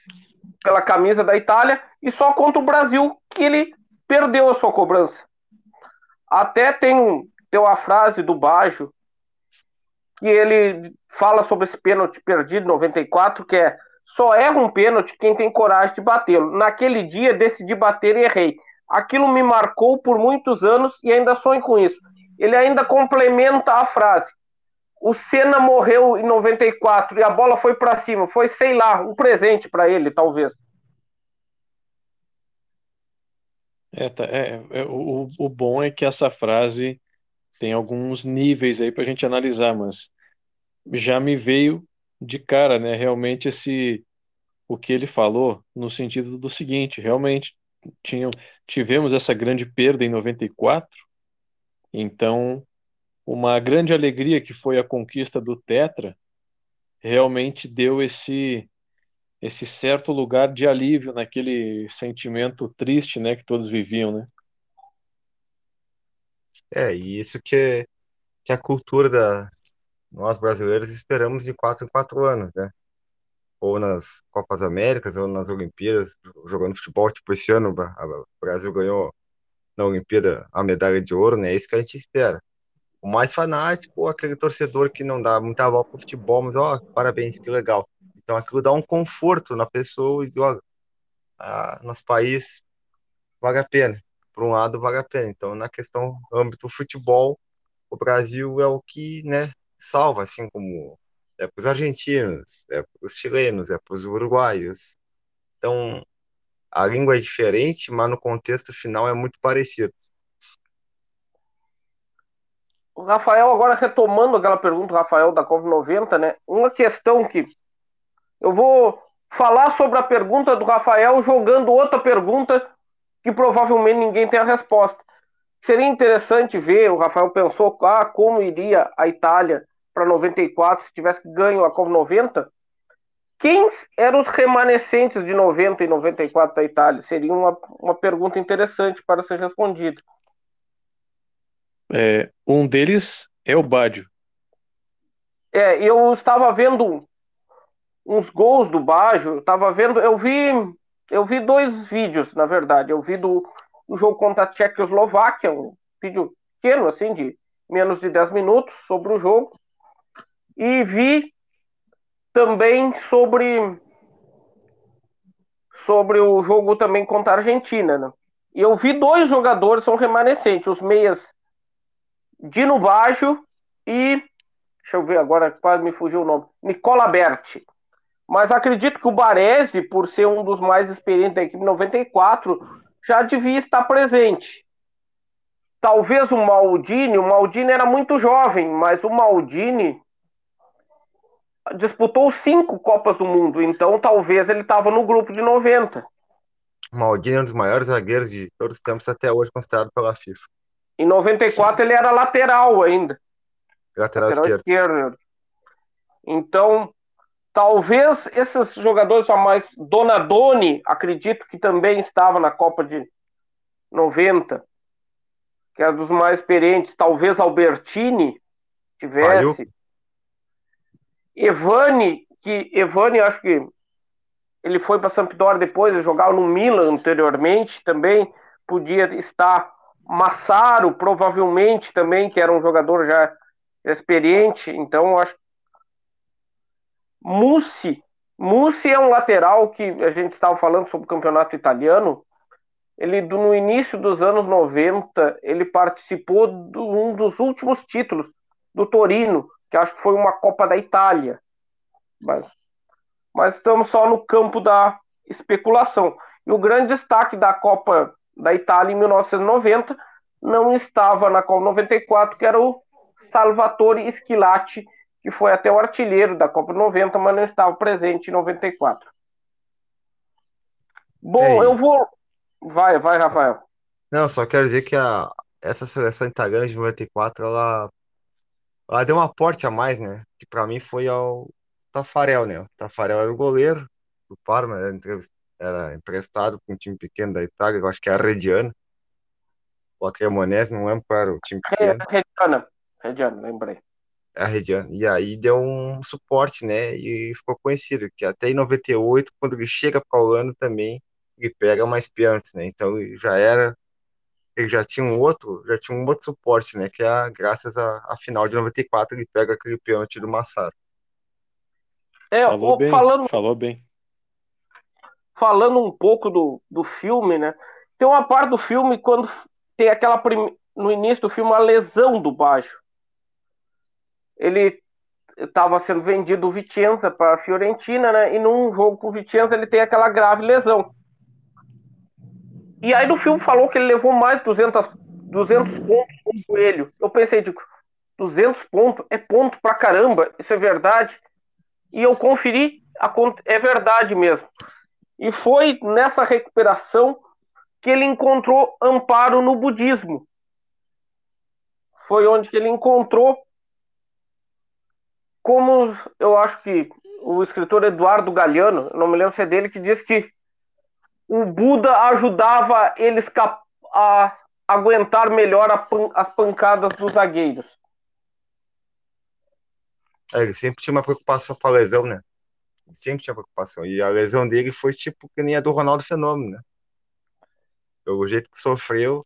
pela camisa da Itália e só contra o Brasil que ele perdeu a sua cobrança. Até tem, tem uma frase do Baggio que ele fala sobre esse pênalti perdido em 94, que é só erra um pênalti quem tem coragem de batê-lo. Naquele dia decidi bater e errei. Aquilo me marcou por muitos anos e ainda sonho com isso. ele ainda complementa a frase. O Senna morreu em 94 e a bola foi para cima. Foi, sei lá, um presente para ele, talvez. É, tá, é, é, o, o bom é que essa frase tem alguns níveis aí para a gente analisar, mas já me veio de cara, né? Realmente esse o que ele falou no sentido do seguinte, realmente tinham, tivemos essa grande perda em 94, então uma grande alegria que foi a conquista do Tetra realmente deu esse esse certo lugar de alívio naquele sentimento triste, né, que todos viviam, né? É, e isso que que a cultura da nós brasileiros esperamos de quatro em quatro anos, né? Ou nas Copas Américas, ou nas Olimpíadas, jogando futebol, tipo esse ano o Brasil ganhou na Olimpíada a medalha de ouro, né? É isso que a gente espera. O mais fanático, aquele torcedor que não dá muita bola pro futebol, mas ó, parabéns, que legal. Então aquilo dá um conforto na pessoa e diz, ó, ah, nosso país vale a pena. Por um lado, vale a pena. Então, na questão âmbito futebol, o Brasil é o que, né, salva, assim como é para os argentinos, é para os chilenos, é para os uruguaios. Então, a língua é diferente, mas no contexto final é muito parecido. O Rafael, agora retomando aquela pergunta, Rafael, da COP90, né? Uma questão que eu vou falar sobre a pergunta do Rafael jogando outra pergunta que provavelmente ninguém tem a resposta. Seria interessante ver, o Rafael pensou, ah, como iria a Itália para 94 se tivesse ganho a Copa 90. Quem eram os remanescentes de 90 e 94 da Itália? Seria uma, uma pergunta interessante para ser respondida. É, um deles é o Bádio. É, eu estava vendo uns gols do Baggio, eu tava vendo, eu vi, eu vi dois vídeos, na verdade. Eu vi do, do jogo contra a Tchecoslováquia, um vídeo pequeno, assim, de menos de 10 minutos sobre o jogo. E vi também sobre sobre o jogo também contra a Argentina, né? E eu vi dois jogadores são remanescentes, os meias Dino Baggio e deixa eu ver agora, quase me fugiu o nome, Nicola Berti mas acredito que o Baresi, por ser um dos mais experientes da equipe 94, já devia estar presente. Talvez o Maldini, o Maldini era muito jovem, mas o Maldini disputou cinco Copas do Mundo, então talvez ele estava no grupo de 90. O Maldini é um dos maiores zagueiros de todos os tempos até hoje, considerado pela FIFA. Em 94 Sim. ele era lateral ainda. Lateral, lateral esquerdo. esquerdo. Então, Talvez esses jogadores mais. Donadoni, acredito que também estava na Copa de 90, que é dos mais experientes. Talvez Albertini tivesse. Evani, que Evani, acho que ele foi para Sampdoria depois, ele jogava no Milan anteriormente, também podia estar. Massaro, provavelmente também, que era um jogador já experiente, então acho Mussi. Mussi é um lateral que a gente estava falando sobre o campeonato italiano. Ele, no início dos anos 90, ele participou de um dos últimos títulos do Torino, que acho que foi uma Copa da Itália. Mas, mas estamos só no campo da especulação. E o grande destaque da Copa da Itália em 1990 não estava na Copa 94, que era o Salvatore Schilacci, que foi até o artilheiro da Copa 90, mas não estava presente em 94. Bom, Ei. eu vou. Vai, vai, Rafael. Não, só quero dizer que a, essa seleção italiana de 94, ela, ela deu um aporte a mais, né? Que para mim foi ao Tafarel, né? O Tafarel era o goleiro do Parma, era, era emprestado para um time pequeno da Itália, eu acho que é a Rediana. Ou a Cremonese, não lembro qual era o time pequeno. Rediana, Rediana, lembrei a Rediano. E aí deu um suporte, né? E ficou conhecido, que até em 98, quando ele chega para o ano também, ele pega mais pênaltis, né? Então já era. Ele já tinha um outro, já tinha um outro suporte, né? Que é graças à final de 94, ele pega aquele pênalti do Massaro. É, falou bem, falando, falou bem. Falando um pouco do, do filme, né? Tem uma parte do filme quando tem aquela no início do filme a lesão do Baggio. Ele estava sendo vendido o Vicenza para a Fiorentina, né? E num jogo com o Vicenza ele tem aquela grave lesão. E aí no filme falou que ele levou mais de 200, 200 pontos no joelho. Eu pensei, digo, 200 pontos é ponto pra caramba, isso é verdade. E eu conferi, é verdade mesmo. E foi nessa recuperação que ele encontrou amparo no budismo. Foi onde que ele encontrou, como eu acho que o escritor Eduardo Galeano, não me lembro se é dele, que diz que o Buda ajudava eles a aguentar melhor as pancadas dos zagueiros. É, ele sempre tinha uma preocupação com a lesão, né? Ele sempre tinha preocupação. E a lesão dele foi tipo que nem a do Ronaldo Fenômeno, né? Pelo jeito que sofreu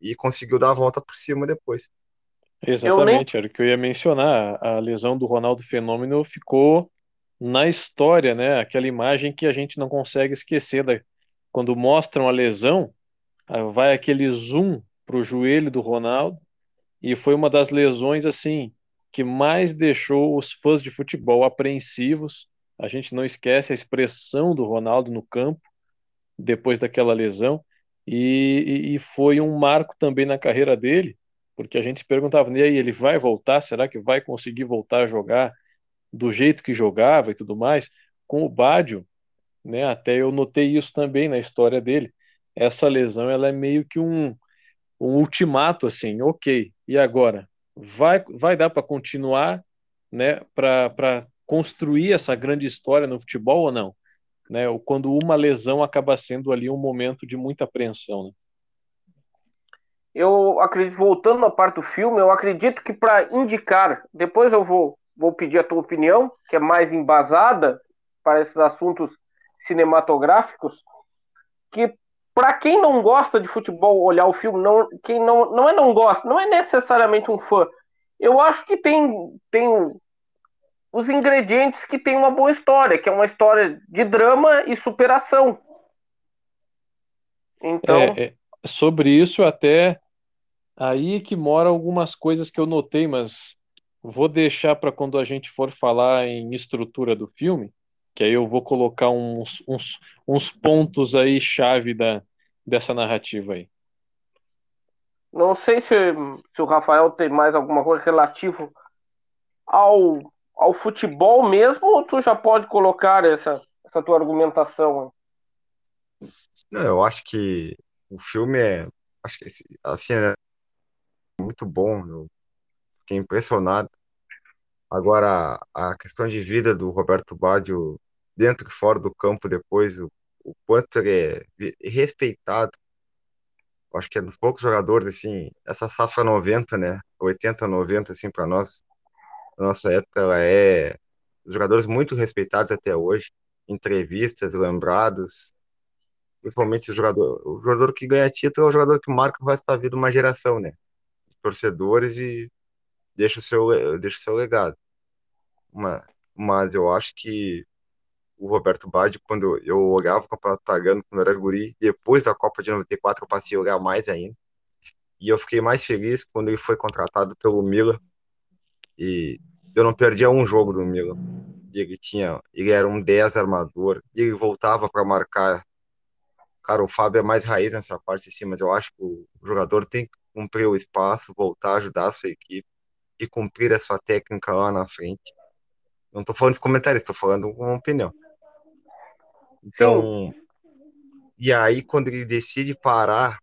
e conseguiu dar a volta por cima depois. Exatamente, nem... era o que eu ia mencionar. A lesão do Ronaldo Fenômeno ficou na história, né? Aquela imagem que a gente não consegue esquecer da... quando mostram a lesão, vai aquele zoom para o joelho do Ronaldo e foi uma das lesões assim que mais deixou os fãs de futebol apreensivos. A gente não esquece a expressão do Ronaldo no campo depois daquela lesão e, e foi um marco também na carreira dele, porque a gente se perguntava, e aí, ele vai voltar? Será que vai conseguir voltar a jogar do jeito que jogava e tudo mais? Com o Bádio, né, até eu notei isso também na história dele, essa lesão ela é meio que um, um ultimato assim, ok, e agora? vai, vai dar para continuar, né, para construir essa grande história no futebol ou não? Né, quando uma lesão acaba sendo ali um momento de muita apreensão. Né? Eu acredito, voltando à parte do filme, eu acredito que para indicar, depois eu vou, vou pedir a tua opinião, que é mais embasada para esses assuntos cinematográficos, que para quem não gosta de futebol olhar o filme, não, quem não, não é não gosta, não é necessariamente um fã. Eu acho que tem, tem os ingredientes que tem uma boa história, que é uma história de drama e superação. Então, é, é, sobre isso até aí que mora algumas coisas que eu notei, mas vou deixar para quando a gente for falar em estrutura do filme, que aí eu vou colocar uns, uns, uns pontos aí chave da, dessa narrativa aí. Não sei se, se o Rafael tem mais alguma coisa relativo ao, ao futebol mesmo, ou tu já pode colocar essa, essa tua argumentação? Não, eu acho que o filme é. Acho que assim, é muito bom. Eu fiquei impressionado. Agora, a questão de vida do Roberto Baggio dentro e fora do campo depois, o o quanto ele é respeitado. Acho que é dos poucos jogadores, assim, essa safra 90, né? 80, 90, assim, para nós, na nossa época, ela é jogadores muito respeitados até hoje, entrevistas, lembrados, principalmente o jogador, o jogador que ganha título é o jogador que marca o resto da vida uma geração, né? torcedores e deixa o seu, deixa o seu legado. Mas, mas eu acho que o Roberto Baggio quando eu olhava o Campeonato Italiano quando era guri. Depois da Copa de 94 eu passei a olhar mais ainda. E eu fiquei mais feliz quando ele foi contratado pelo Milan. E eu não perdia um jogo do Milan. Ele tinha, ele era um 10 armador, e ele voltava para marcar. Cara, o Fábio é mais raiz nessa parte assim, mas eu acho que o jogador tem que cumprir o espaço, voltar a ajudar a sua equipe e cumprir a sua técnica lá na frente. Não estou falando de comentários, estou falando uma opinião. Então, e aí quando ele decide parar,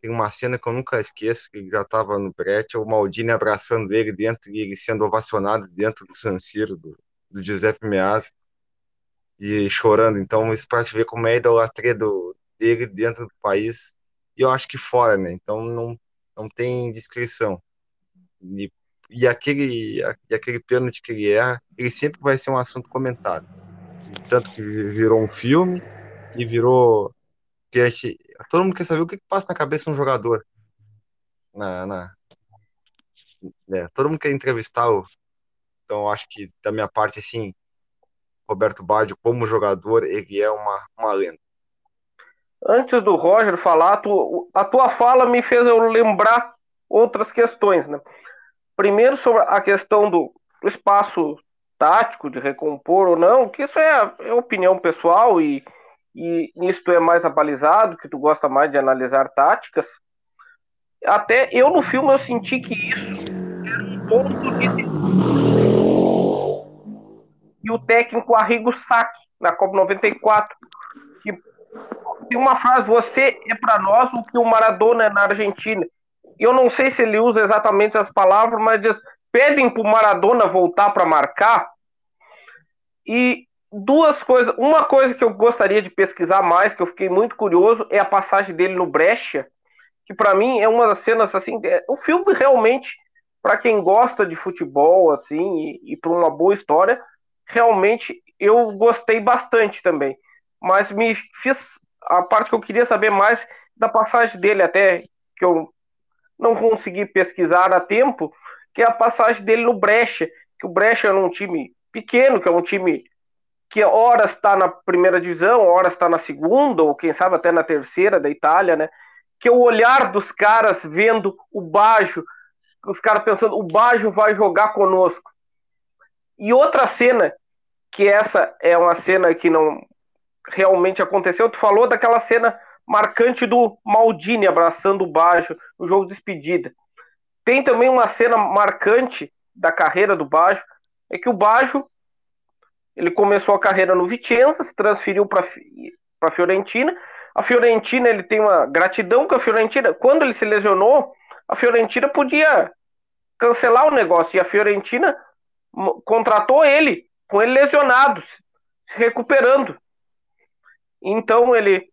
tem uma cena que eu nunca esqueço, que ele já estava no brete, o Maldini abraçando ele dentro e ele sendo ovacionado dentro do San Siro, do, do Giuseppe Meazza, e chorando. Então, isso para te ver como é a idolatria do, dele dentro do país, e eu acho que fora, né? Então, não, não tem descrição. E, e aquele, e aquele pênalti que ele erra, ele sempre vai ser um assunto comentado tanto que virou um filme e virou que a gente, todo mundo quer saber o que, que passa na cabeça de um jogador. Na, na é, todo mundo quer entrevistá-lo. Então acho que da minha parte assim, Roberto Baggio como jogador, ele é uma, uma lenda. antes do Roger falar, tu, a tua fala me fez eu lembrar outras questões, né? Primeiro sobre a questão do espaço tático de recompor ou não, que isso é, é opinião pessoal e, e nisso é mais abalizado, que tu gosta mais de analisar táticas. Até eu no filme eu senti que isso era um ponto de e o técnico Arrigo Sacchi na Copa 94 que tem uma frase você é para nós o que o Maradona é na Argentina eu não sei se ele usa exatamente as palavras mas diz pedem para o Maradona voltar para marcar. E duas coisas. Uma coisa que eu gostaria de pesquisar mais, que eu fiquei muito curioso, é a passagem dele no Brecha, que para mim é uma das cenas assim. É, o filme realmente, para quem gosta de futebol assim e, e para uma boa história, realmente eu gostei bastante também. Mas me fiz a parte que eu queria saber mais da passagem dele até que eu não consegui pesquisar a tempo, que é a passagem dele no Brecha, que o Brecha é um time pequeno, que é um time que horas está na primeira divisão, horas está na segunda, ou quem sabe até na terceira da Itália, né? Que é o olhar dos caras vendo o Bajo, os caras pensando, o Bajo vai jogar conosco. E outra cena, que essa é uma cena que não realmente aconteceu, tu falou daquela cena marcante do Maldini abraçando o Bajo no jogo de despedida. Tem também uma cena marcante da carreira do Bajo, é que o Bajo ele começou a carreira no Vicenza, se transferiu para a Fiorentina. A Fiorentina ele tem uma gratidão com a Fiorentina. Quando ele se lesionou, a Fiorentina podia cancelar o negócio e a Fiorentina contratou ele com ele lesionado, se recuperando. Então ele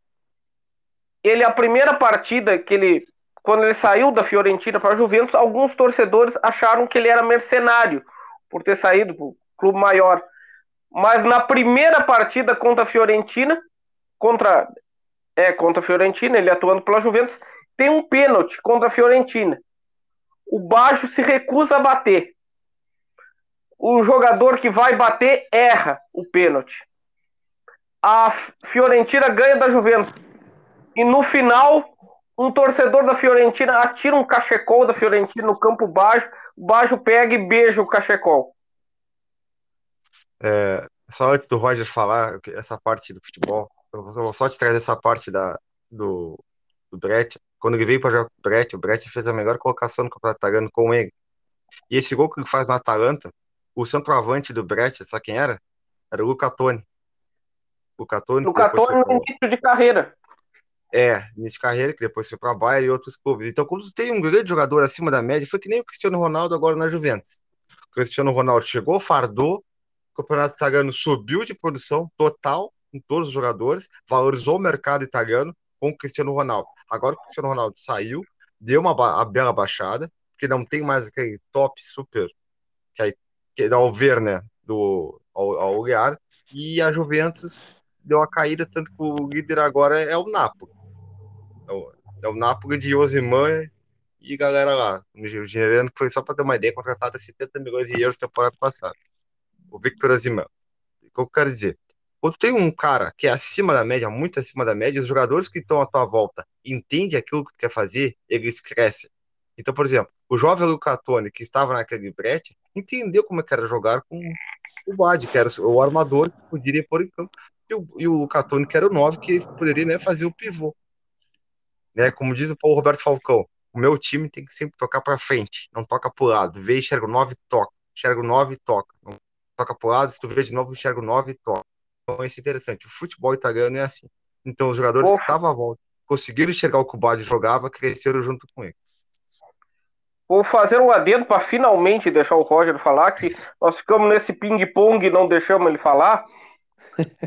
ele a primeira partida que ele quando ele saiu da Fiorentina para a Juventus, alguns torcedores acharam que ele era mercenário por ter saído para o clube maior. Mas na primeira partida contra a Fiorentina, contra é contra a Fiorentina, ele atuando pela Juventus, tem um pênalti contra a Fiorentina. O Baixo se recusa a bater. O jogador que vai bater erra o pênalti. A Fiorentina ganha da Juventus. E no final, um torcedor da Fiorentina atira um cachecol da Fiorentina no campo baixo, o baixo pega e beija o cachecol. É, só antes do Roger falar essa parte do futebol, eu vou só te trazer essa parte da, do, do Brett. Quando ele veio para jogar com o Brett, o Brett fez a melhor colocação no campeonato italiano com ele. E esse gol que ele faz no Atalanta, o centroavante do Brett, sabe quem era? Era o Luca Toni. Luca Toni, Luca Toni no início de carreira. É, de carreira, que depois foi para Bayern e outros clubes. Então, quando tem um grande jogador acima da média, foi que nem o Cristiano Ronaldo agora na Juventus. O Cristiano Ronaldo chegou, fardou, o campeonato italiano subiu de produção total em todos os jogadores, valorizou o mercado italiano com o Cristiano Ronaldo. Agora o Cristiano Ronaldo saiu, deu uma bela baixada, porque não tem mais aquele top super que, aí, que dá ao ver, né, do, ao, ao e a Juventus deu uma caída, tanto que o líder agora é o Napoli. É o, é o Napoli de Osiman e galera lá. O dinheiro que foi só para ter uma ideia, contratado a 70 milhões de euros temporada passada. O Victor Osimhen. O que eu quero dizer? Quando tem um cara que é acima da média, muito acima da média, os jogadores que estão à tua volta entendem aquilo que tu quer fazer, eles crescem. Então, por exemplo, o jovem Lucatone, que estava naquele brete, entendeu como é que era jogar com o Bad, que era o armador que poderia pôr em campo, e o, o Catone, que era o 9, que poderia né, fazer o pivô né? Como diz o Paulo Roberto Falcão, o meu time tem que sempre tocar para frente, não toca pro lado. Vê, enxerga o 9 toca. Enxerga o 9 toca. Não toca pro lado, se tu vê de novo, enxerga o 9 toca. Então, isso é interessante. O futebol italiano é assim. Então, os jogadores Porra. que estavam à volta conseguiram enxergar o que o Badi jogava, cresceram junto com ele. Vou fazer um adendo para finalmente deixar o Roger falar, que nós ficamos nesse ping-pong e não deixamos ele falar.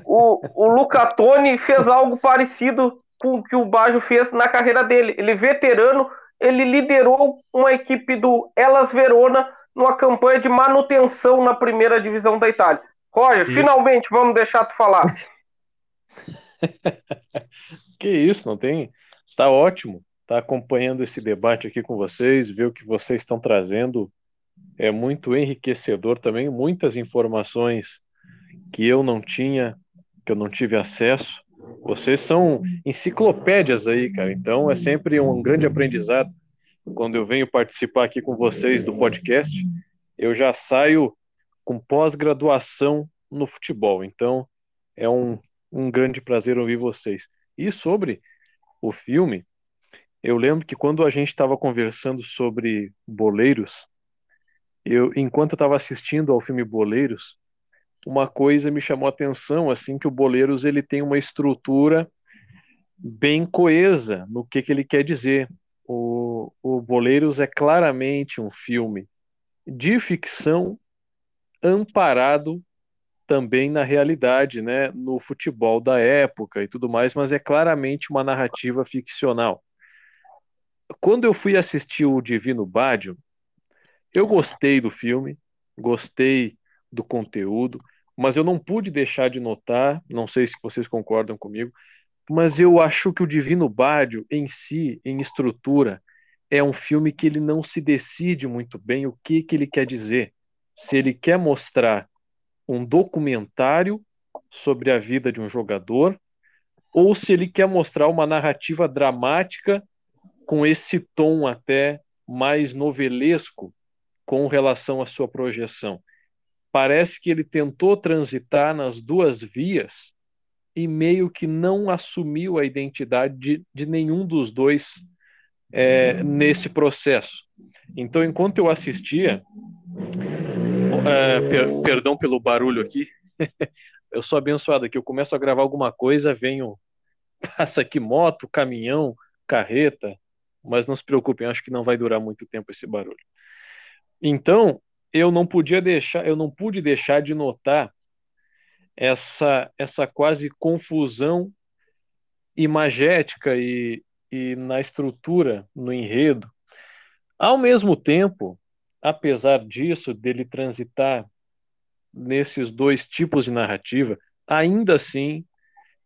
O, o Lucatone fez algo parecido com o que o Baggio fez na carreira dele. Ele veterano, ele liderou uma equipe do Elas Verona numa campanha de manutenção na primeira divisão da Itália. Roger, isso. finalmente vamos deixar tu falar. que isso, não tem? Tá ótimo. Tá acompanhando esse debate aqui com vocês, ver o que vocês estão trazendo é muito enriquecedor também, muitas informações que eu não tinha, que eu não tive acesso Vocês são enciclopédias aí, cara. Então é sempre um grande aprendizado. Quando eu venho participar aqui com vocês do podcast, eu já saio com pós-graduação no futebol. Então é um, um grande prazer ouvir vocês. E sobre o filme, eu lembro que quando a gente estava conversando sobre Boleiros, eu, enquanto eu estava assistindo ao filme Boleiros, uma coisa me chamou a atenção, assim, que o Boleiros ele tem uma estrutura bem coesa no que, que ele quer dizer. O, o Boleiros é claramente um filme de ficção amparado também na realidade, né, no futebol da época e tudo mais, mas é claramente uma narrativa ficcional. Quando eu fui assistir o Divino Bádio, eu gostei do filme, gostei do conteúdo, mas eu não pude deixar de notar, não sei se vocês concordam comigo, mas eu acho que o Divino Bádio em si, em estrutura, é um filme que ele não se decide muito bem o que, que ele quer dizer. Se ele quer mostrar um documentário sobre a vida de um jogador, ou se ele quer mostrar uma narrativa dramática com esse tom até mais novelesco com relação à sua projeção. Parece que ele tentou transitar nas duas vias e meio que não assumiu a identidade de, de nenhum dos dois é, nesse processo. Então, enquanto eu assistia, é, per, perdão pelo barulho aqui, eu sou abençoado aqui. Eu começo a gravar alguma coisa, venho, passa aqui moto, caminhão, carreta, mas não se preocupem, acho que não vai durar muito tempo esse barulho. Então, eu não podia deixar, eu não pude deixar de notar essa essa quase confusão imagética e, e na estrutura, no enredo. Ao mesmo tempo, apesar disso, dele transitar nesses dois tipos de narrativa, ainda assim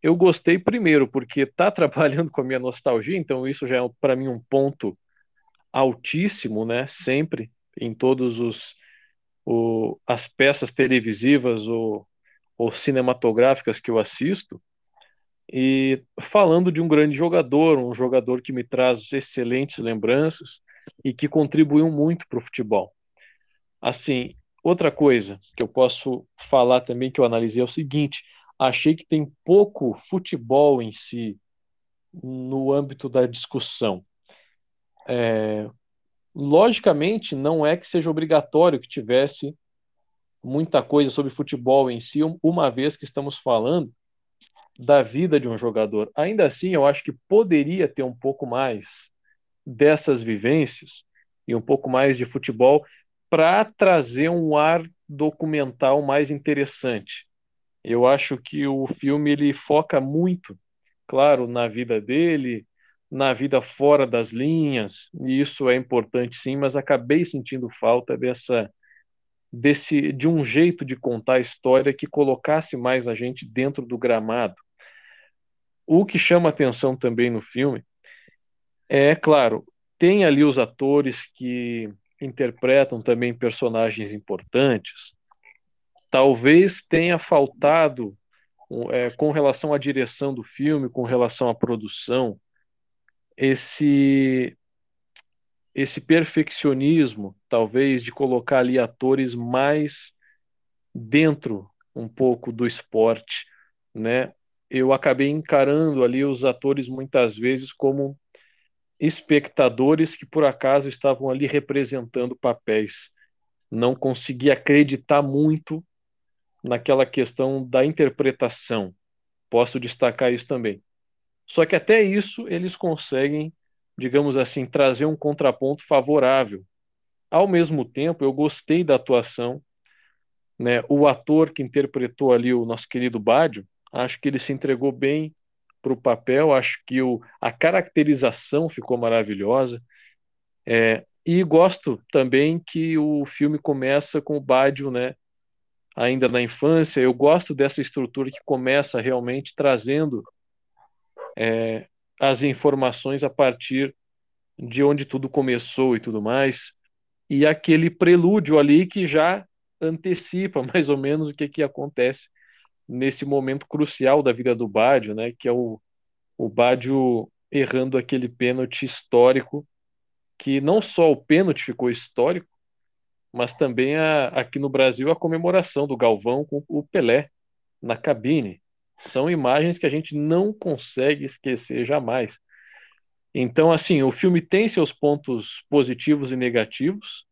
eu gostei primeiro, porque está trabalhando com a minha nostalgia, então isso já é para mim um ponto altíssimo, né? Sempre em todos os o, as peças televisivas ou, ou cinematográficas que eu assisto e falando de um grande jogador, um jogador que me traz excelentes lembranças e que contribuiu muito para o futebol. Assim, outra coisa que eu posso falar também que eu analisei é o seguinte: achei que tem pouco futebol em si no âmbito da discussão. É, logicamente, não é que seja obrigatório que tivesse muita coisa sobre futebol em si, uma vez que estamos falando da vida de um jogador. Ainda assim, eu acho que poderia ter um pouco mais dessas vivências e um pouco mais de futebol para trazer um ar documental mais interessante. Eu acho que o filme ele foca muito, claro, na vida dele, na vida fora das linhas, e isso é importante sim, mas acabei sentindo falta dessa desse de um jeito de contar a história que colocasse mais a gente dentro do gramado. O que chama atenção também no filme é, claro, tem ali os atores que interpretam também personagens importantes. Talvez tenha faltado, é, com relação à direção do filme, com relação à produção, esse esse perfeccionismo, talvez, de colocar ali atores mais dentro um pouco do esporte, né? Eu acabei encarando ali os atores muitas vezes como espectadores que por acaso estavam ali representando papéis. Não consegui acreditar muito naquela questão da interpretação. Posso destacar isso também. Só que até isso eles conseguem, digamos assim, trazer um contraponto favorável. Ao mesmo tempo, eu gostei da atuação, né? O ator que interpretou ali o nosso querido Bádio, acho que ele se entregou bem para o papel. Acho que o, a caracterização ficou maravilhosa. É, e gosto também que o filme começa com o Bádio, né? Ainda na infância, eu gosto dessa estrutura que começa realmente trazendo é, as informações a partir de onde tudo começou e tudo mais, e aquele prelúdio ali que já antecipa mais ou menos o que, que acontece nesse momento crucial da vida do Bádio, né, que é o, o Bádio errando aquele pênalti histórico, que não só o pênalti ficou histórico, mas também a, aqui no Brasil a comemoração do Galvão com o Pelé na cabine. São imagens que a gente não consegue esquecer jamais. Então, assim, o filme tem seus pontos positivos e negativos,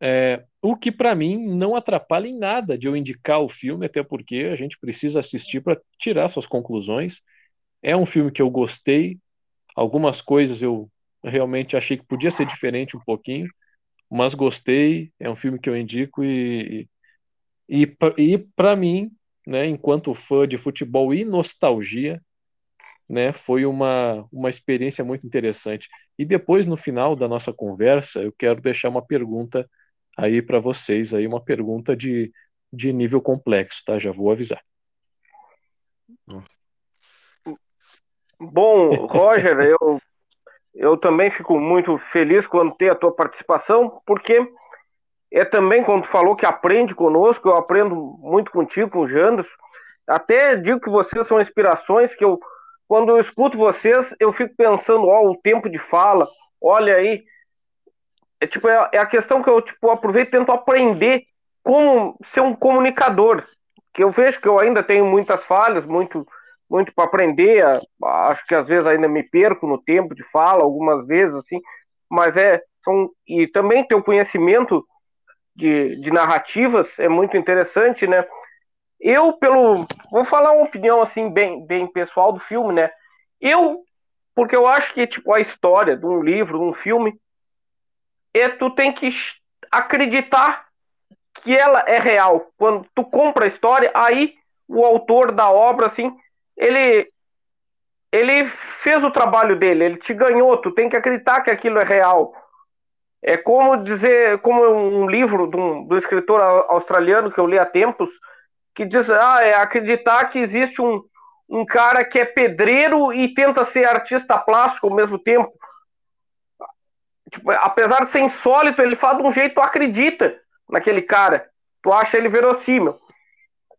é, o que para mim não atrapalha em nada de eu indicar o filme, até porque a gente precisa assistir para tirar suas conclusões. É um filme que eu gostei, algumas coisas eu realmente achei que podia ser diferente um pouquinho, mas gostei. É um filme que eu indico e, e, e para mim, né, enquanto fã de futebol e nostalgia, né, foi uma, uma experiência muito interessante. E depois, no final da nossa conversa, eu quero deixar uma pergunta aí para vocês, aí uma pergunta de, de nível complexo, tá? Já vou avisar. Bom, Roger, eu, eu também fico muito feliz quando tem a tua participação, porque é também quando falou que aprende conosco, eu aprendo muito contigo, com o Janderson. Até digo que vocês são inspirações que eu, quando eu escuto vocês, eu fico pensando, ó, o tempo de fala, olha aí. É tipo, é, é a questão que eu tipo, aproveito e tento aprender como ser um comunicador. Que eu vejo que eu ainda tenho muitas falhas, muito, muito para aprender. Acho que às vezes ainda me perco no tempo de fala, algumas vezes, assim, mas é. São, e também ter o conhecimento de, de narrativas é muito interessante, né? Eu, pelo. Vou falar uma opinião assim, bem, bem pessoal do filme, né? Eu, porque eu acho que, tipo, a história de um livro, de um filme, é tu tem que acreditar que ela é real. Quando tu compra a história, aí o autor da obra, assim, ele ele fez o trabalho dele, ele te ganhou, tu tem que acreditar que aquilo é real. É como dizer, como um livro de um, escritor australiano que eu li há tempos, que diz, ah, é acreditar que existe um, um cara que é pedreiro e tenta ser artista plástico ao mesmo tempo. Tipo, apesar de ser insólito, ele faz de um jeito, tu acredita naquele cara. Tu acha ele verossímil.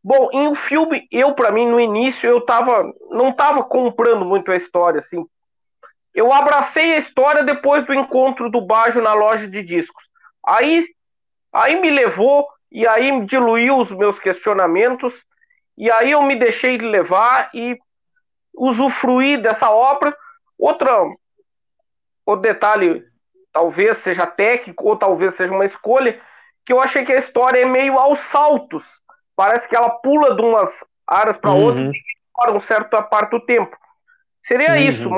Bom, em um filme, eu, para mim, no início, eu tava, não tava comprando muito a história, assim. Eu abracei a história depois do encontro do Bajo na loja de discos. Aí, aí me levou e aí diluiu os meus questionamentos e aí eu me deixei levar e usufruí dessa obra. Outra, outro detalhe, talvez seja técnico ou talvez seja uma escolha, que eu achei que a história é meio aos saltos parece que ela pula de umas áreas para uhum. outras e demora um certo parte do tempo. Seria uhum. isso.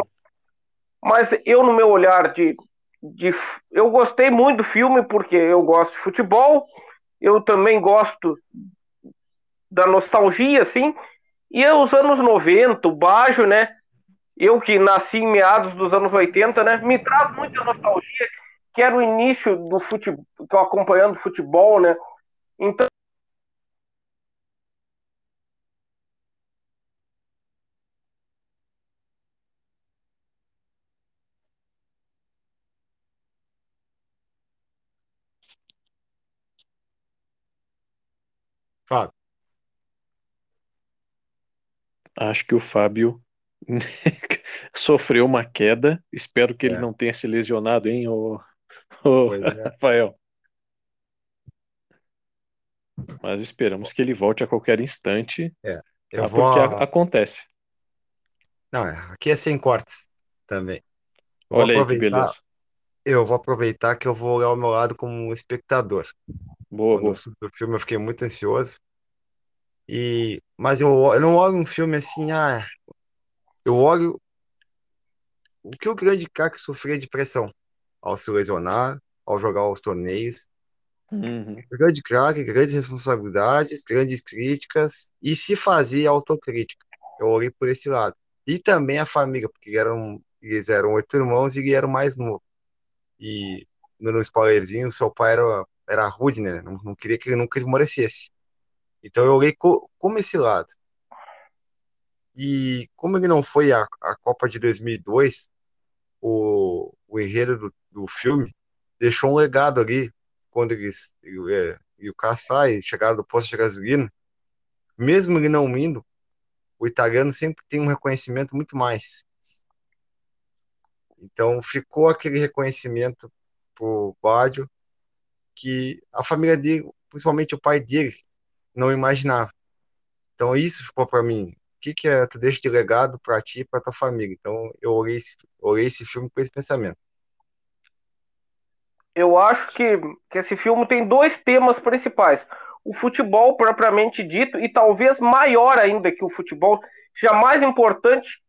Mas eu, no meu olhar de, de. Eu gostei muito do filme porque eu gosto de futebol, eu também gosto da nostalgia, assim. E os anos 90, o Bajo, né? Eu que nasci em meados dos anos 80, né? Me traz muita nostalgia, que era o início do futebol, acompanhando futebol, né? Então, Fábio. Acho que o Fábio sofreu uma queda. Espero que ele é. não tenha se lesionado, hein, ô, ô é. Rafael. Mas esperamos que ele volte a qualquer instante. É. Eu vou... Porque acontece. Não, é, aqui é sem cortes também. Olha aí que beleza. Eu vou aproveitar que eu vou olhar ao meu lado como espectador. Boa, Quando boa. eu o filme, eu fiquei muito ansioso. E, mas eu, eu não olho um filme assim, ah, eu olho o que o grande craque sofria de pressão ao se lesionar, ao jogar os torneios. Uhum. Grande craque, grandes responsabilidades, grandes críticas e se fazia autocrítica. Eu olhei por esse lado. E também a família, porque eram, eles eram oito irmãos e ele era o mais novo. E no spoilerzinho, seu pai era era rude, né? Não, não queria que ele nunca esmorecesse. Então eu olhei co como esse lado. E como ele não foi a, a Copa de 2002, o, o enredo do, do filme deixou um legado ali, quando eles, e, é, e o Kassai chegaram do posto de gasolina, mesmo ele não indo, o italiano sempre tem um reconhecimento muito mais. Então ficou aquele reconhecimento pro Bádio que a família dele, principalmente o pai dele, não imaginava. Então isso ficou para mim. O que que é tu deixa de legado para ti e para tua família? Então eu olhei esse, olhei esse filme com esse pensamento. Eu acho que, que esse filme tem dois temas principais o futebol propriamente dito e talvez maior ainda que o futebol, já mais importante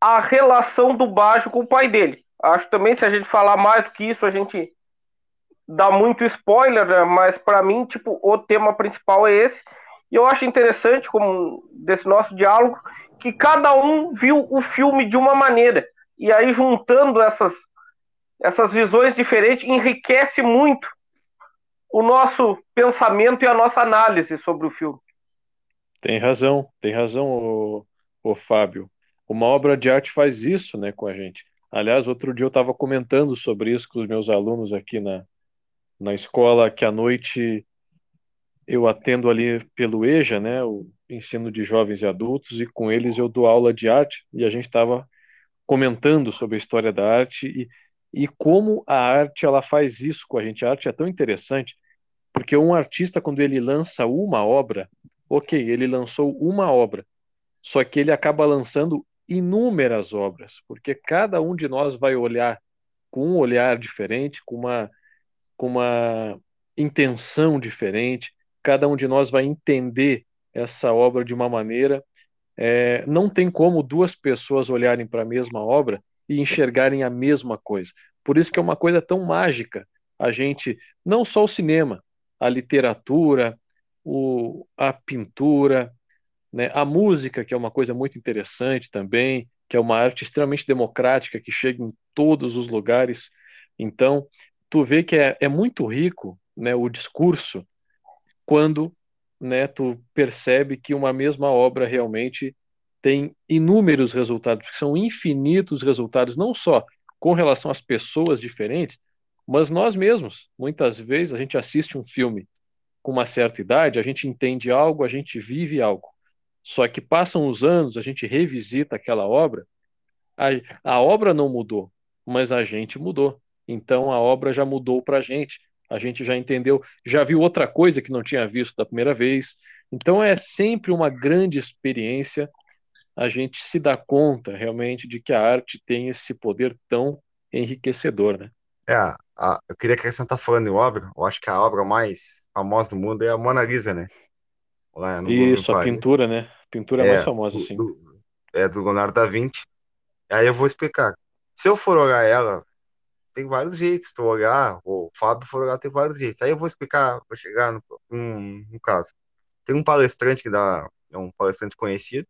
a relação do Bajo com o pai dele. Acho também se a gente falar mais do que isso a gente dá muito spoiler, né? mas para mim tipo o tema principal é esse. E eu acho interessante como desse nosso diálogo que cada um viu o filme de uma maneira e aí juntando essas essas visões diferentes enriquece muito o nosso pensamento e a nossa análise sobre o filme. Tem razão, tem razão, o, o Fábio. Uma obra de arte faz isso, né, com a gente. Aliás, outro dia eu estava comentando sobre isso com os meus alunos aqui na, na escola, que à noite eu atendo ali pelo EJA, né, o ensino de jovens e adultos, e com eles eu dou aula de arte, e a gente estava comentando sobre a história da arte, e e como a arte ela faz isso com a gente. A arte é tão interessante porque um artista quando ele lança uma obra, ok, ele lançou uma obra, só que ele acaba lançando inúmeras obras, porque cada um de nós vai olhar com um olhar diferente, com uma com uma intenção diferente. Cada um de nós vai entender essa obra de uma maneira. É, não tem como duas pessoas olharem para a mesma obra e enxergarem a mesma coisa. Por isso que é uma coisa tão mágica a gente, não só o cinema, a literatura, o, a pintura, né, a música, que é uma coisa muito interessante também, que é uma arte extremamente democrática que chega em todos os lugares. Então, tu vê que é, é muito rico né, o discurso quando né, tu percebe que uma mesma obra realmente tem inúmeros resultados, são infinitos resultados, não só com relação às pessoas diferentes, mas nós mesmos. Muitas vezes a gente assiste um filme com uma certa idade, a gente entende algo, a gente vive algo. Só que passam os anos, a gente revisita aquela obra, a, a obra não mudou, mas a gente mudou. Então a obra já mudou para a gente, a gente já entendeu, já viu outra coisa que não tinha visto da primeira vez. Então é sempre uma grande experiência a gente se dá conta realmente de que a arte tem esse poder tão enriquecedor, né? É, a, eu queria acrescentar falando em obra, eu acho que a obra mais famosa do mundo é a Mona Lisa, né? Lá Isso, a pintura, né? A pintura é, mais famosa, sim. é do Leonardo da Vinci. Aí eu vou explicar. Se eu for olhar ela, tem vários jeitos. Tu olhar, o Fábio for olhar, tem vários jeitos. Aí eu vou explicar, vou chegar no, no, caso. Tem um palestrante que dá, é um palestrante conhecido,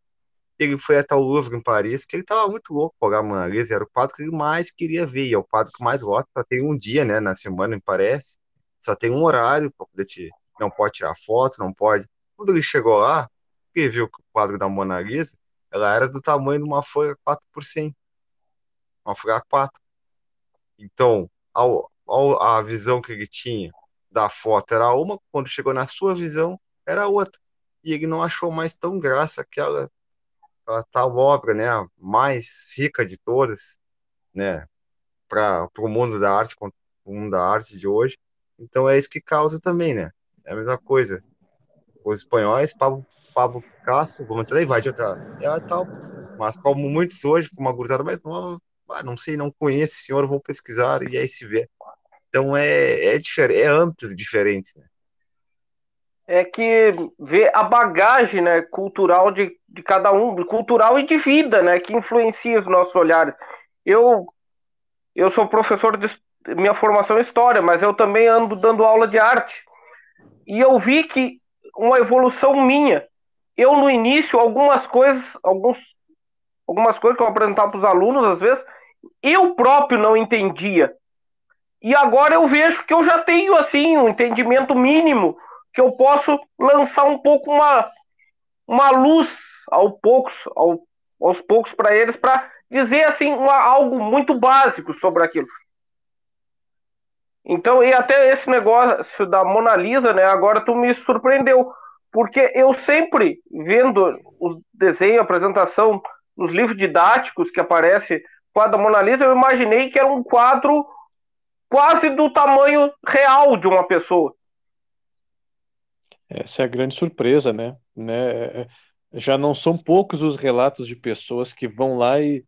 ele foi até o Louvre em Paris, que ele estava muito louco por a Mona Lisa, era o quadro que ele mais queria ver, e é o quadro que mais gosta, só tem um dia, né, na semana, me parece, só tem um horário para poder te, não pode tirar foto, não pode. Quando ele chegou lá, ele viu que o quadro da Mona Lisa, ela era do tamanho de uma folha 4 por 100, uma folha 4. Então, ao, ao, a visão que ele tinha da foto era uma, quando chegou na sua visão, era outra. E ele não achou mais tão graça aquela a tal obra, né, mais rica de todas, né, para o mundo da arte, o mundo da arte de hoje. Então é isso que causa também, né? É a mesma coisa. Os espanhóis, Pablo, Pablo Picasso, vamos vai de outra. É tal, mas como muitos hoje, com uma gurizada mais nova, ah, não sei, não conheço esse senhor, vou pesquisar e aí se vê. Então é, é diferente, é âmbitos diferentes, né? é que vê a bagagem né, cultural de, de cada um, cultural e de vida, né, que influencia os nossos olhares. Eu, eu sou professor de minha formação é história, mas eu também ando dando aula de arte. E eu vi que uma evolução minha. Eu no início algumas coisas, alguns algumas coisas que eu apresentava para os alunos às vezes, eu próprio não entendia. E agora eu vejo que eu já tenho assim um entendimento mínimo que eu posso lançar um pouco uma, uma luz ao poucos, ao, aos poucos para eles, para dizer assim uma, algo muito básico sobre aquilo. Então, e até esse negócio da Mona Lisa, né? Agora tu me surpreendeu, porque eu sempre, vendo os desenhos, a apresentação, nos livros didáticos que aparece quadro da Mona Lisa, eu imaginei que era um quadro quase do tamanho real de uma pessoa. Essa é a grande surpresa, né? né? Já não são poucos os relatos de pessoas que vão lá e,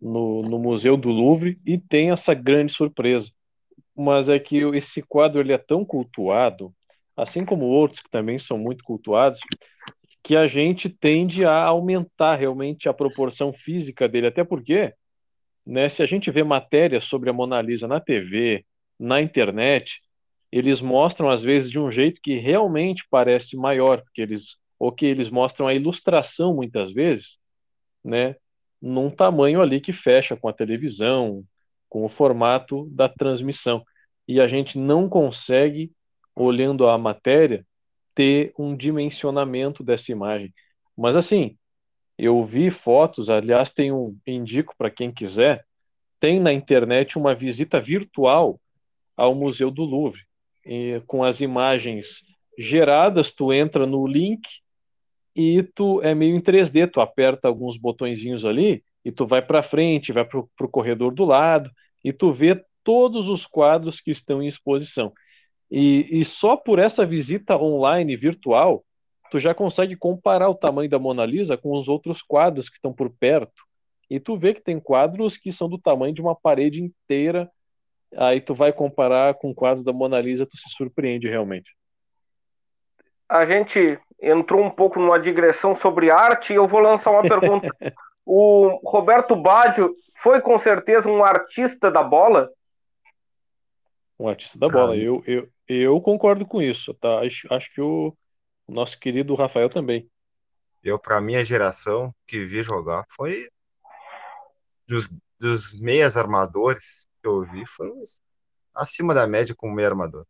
no, no Museu do Louvre e tem essa grande surpresa. Mas é que esse quadro ele é tão cultuado, assim como outros que também são muito cultuados, que a gente tende a aumentar realmente a proporção física dele, até porque, né, se a gente vê matérias sobre a Mona Lisa na TV, na internet, eles mostram às vezes de um jeito que realmente parece maior, porque eles ou que eles mostram a ilustração muitas vezes, né, num tamanho ali que fecha com a televisão, com o formato da transmissão. E a gente não consegue, olhando a matéria, ter um dimensionamento dessa imagem. Mas assim, eu vi fotos, aliás, tem um indico para quem quiser, tem na internet uma visita virtual ao Museu do Louvre, e, com as imagens geradas, tu entra no link e tu é meio em 3D, tu aperta alguns botõezinhos ali e tu vai para frente, vai para o corredor do lado e tu vê todos os quadros que estão em exposição. E, e só por essa visita online virtual, tu já consegue comparar o tamanho da Mona Lisa com os outros quadros que estão por perto. E tu vê que tem quadros que são do tamanho de uma parede inteira. Aí tu vai comparar com o quadro da Mona Lisa, tu se surpreende realmente. A gente entrou um pouco numa digressão sobre arte e eu vou lançar uma pergunta. o Roberto Baggio foi com certeza um artista da bola? Um artista da bola. Eu, eu, eu concordo com isso. Tá? Acho, acho que o, o nosso querido Rafael também. Eu, para minha geração, que vi jogar, foi dos, dos meias armadores que eu vi, foi acima da média como meio armador.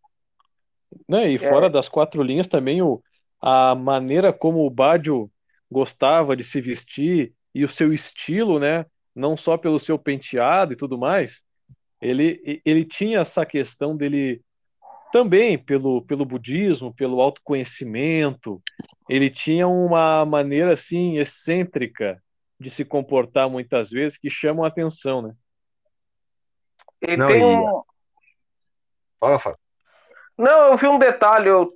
Né? E fora é. das quatro linhas também o, a maneira como o Badio gostava de se vestir e o seu estilo, né? Não só pelo seu penteado e tudo mais, ele, ele tinha essa questão dele também pelo, pelo budismo, pelo autoconhecimento, ele tinha uma maneira assim excêntrica de se comportar muitas vezes que chamam a atenção, né? Ele Não, tem um... Fala, Fábio. Não, eu vi um detalhe, eu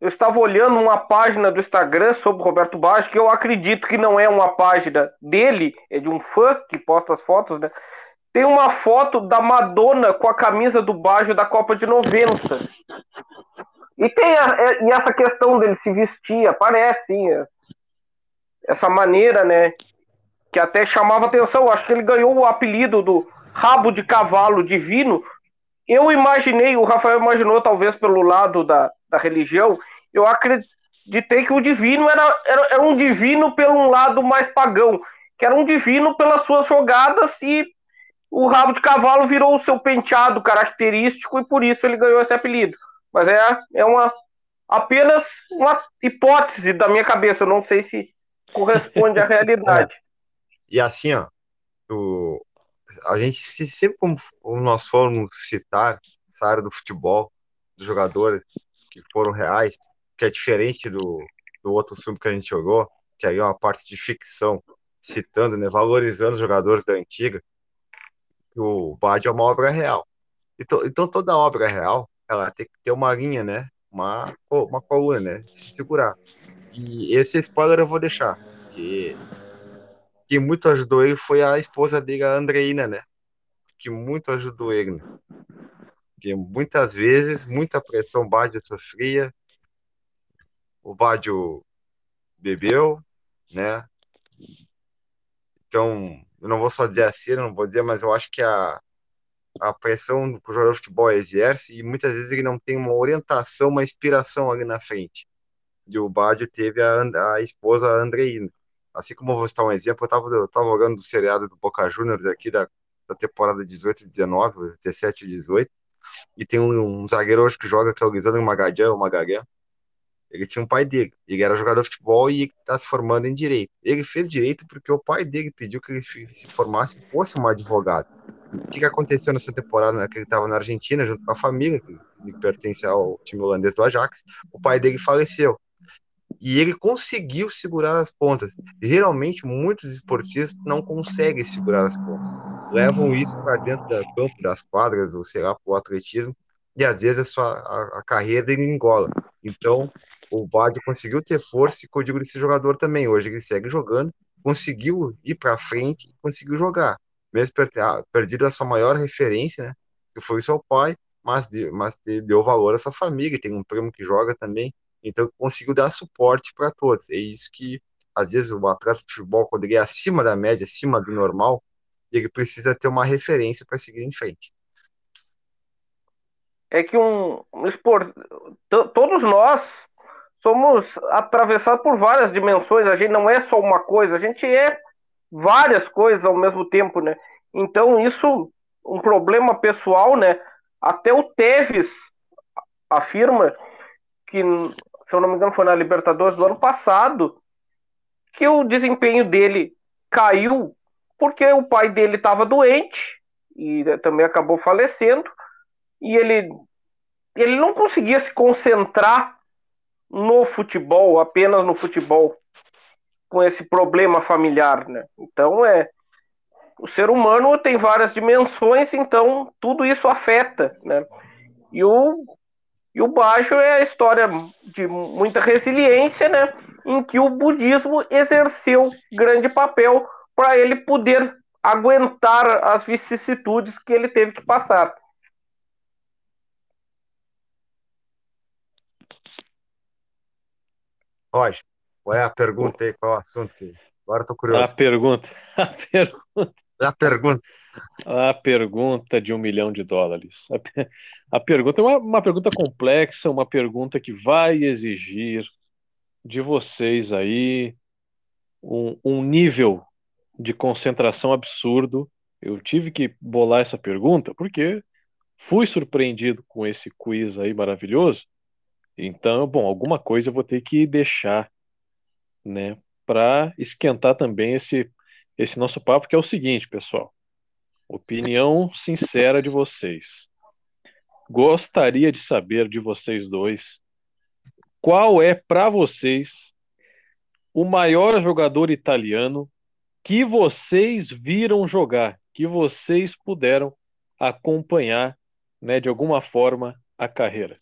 eu estava olhando uma página do Instagram sobre Roberto Baggio, que eu acredito que não é uma página dele, é de um fã que posta as fotos, né? Tem uma foto da Madonna com a camisa do Baggio da Copa de 90. E tem a, é, e essa questão dele se vestir, aparece, sim, é, essa maneira, né? Que até chamava atenção. Acho que ele ganhou o apelido do rabo de cavalo divino. Eu imaginei, o Rafael imaginou, talvez pelo lado da, da religião, eu acreditei que o divino era, era, era, um divino pelo um lado mais pagão, que era um divino pelas suas jogadas e o rabo de cavalo virou o seu penteado característico e por isso ele ganhou esse apelido. Mas é, é uma apenas uma hipótese da minha cabeça, eu não sei se corresponde à realidade. E assim, ó, o, a gente sempre como nós formos citar essa área do futebol, dos jogadores, que foram reais, que é diferente do, do outro filme que a gente jogou, que aí é uma parte de ficção, citando, né, valorizando os jogadores da antiga. O Bad é uma obra real. Então, então toda obra real, ela tem que ter uma linha, né, uma, uma coluna, né, se segurar. E esse spoiler eu vou deixar, que que muito ajudou ele foi a esposa dele, a Andreina, né? Que muito ajudou ele. Né? Porque muitas vezes, muita pressão o Badio sofria, o Badio bebeu, né? Então, eu não vou só dizer assim, não vou dizer, mas eu acho que a, a pressão que o jogador de futebol exerce, e muitas vezes ele não tem uma orientação, uma inspiração ali na frente. E o Badio teve a, a esposa Andreina. Assim como eu vou citar um exemplo, eu estava eu tava olhando o seriado do Boca Juniors aqui da, da temporada 18 e 19, 17 e 18, e tem um, um zagueiro hoje que joga, que é o Guizano Magalhães, o Magalhães. Ele tinha um pai dele. Ele era jogador de futebol e está se formando em direito. Ele fez direito porque o pai dele pediu que ele se formasse e fosse um advogado. O que, que aconteceu nessa temporada? Que ele estava na Argentina junto com a família, que pertence ao time holandês do Ajax. O pai dele faleceu. E ele conseguiu segurar as pontas. Geralmente, muitos esportistas não conseguem segurar as pontas. Levam isso para dentro do campo, das quadras, ou sei lá, para o atletismo, e às vezes a, sua, a, a carreira ele engola. Então, o Bad conseguiu ter força, e que eu digo desse jogador também. Hoje ele segue jogando, conseguiu ir para frente conseguiu jogar. Mesmo ah, perdido a sua maior referência, né, que foi o seu pai, mas, mas deu valor à sua família. Tem um primo que joga também, então conseguiu dar suporte para todos. É isso que, às vezes, o atleta de futebol, quando ele é acima da média, acima do normal, ele precisa ter uma referência para seguir em frente. É que um, um todos nós somos atravessados por várias dimensões. A gente não é só uma coisa, a gente é várias coisas ao mesmo tempo, né? Então isso um problema pessoal, né? Até o Tevez afirma que, se eu não me engano, foi na Libertadores do ano passado, que o desempenho dele caiu porque o pai dele estava doente e também acabou falecendo e ele ele não conseguia se concentrar no futebol, apenas no futebol, com esse problema familiar, né? Então é o ser humano tem várias dimensões, então tudo isso afeta, né? E o e o baixo é a história de muita resiliência, né? Em que o budismo exerceu grande papel para ele poder aguentar as vicissitudes que ele teve que passar. Roger, qual é a pergunta aí? Qual é o assunto? Que... Agora estou curioso. A pergunta. A pergunta. A pergunta. A pergunta de um milhão de dólares. A, a pergunta é uma, uma pergunta complexa, uma pergunta que vai exigir de vocês aí um, um nível de concentração absurdo. Eu tive que bolar essa pergunta porque fui surpreendido com esse quiz aí maravilhoso então, bom, alguma coisa eu vou ter que deixar, né, para esquentar também esse esse nosso papo, que é o seguinte, pessoal. Opinião sincera de vocês. Gostaria de saber de vocês dois qual é para vocês o maior jogador italiano que vocês viram jogar, que vocês puderam acompanhar, né, de alguma forma a carreira.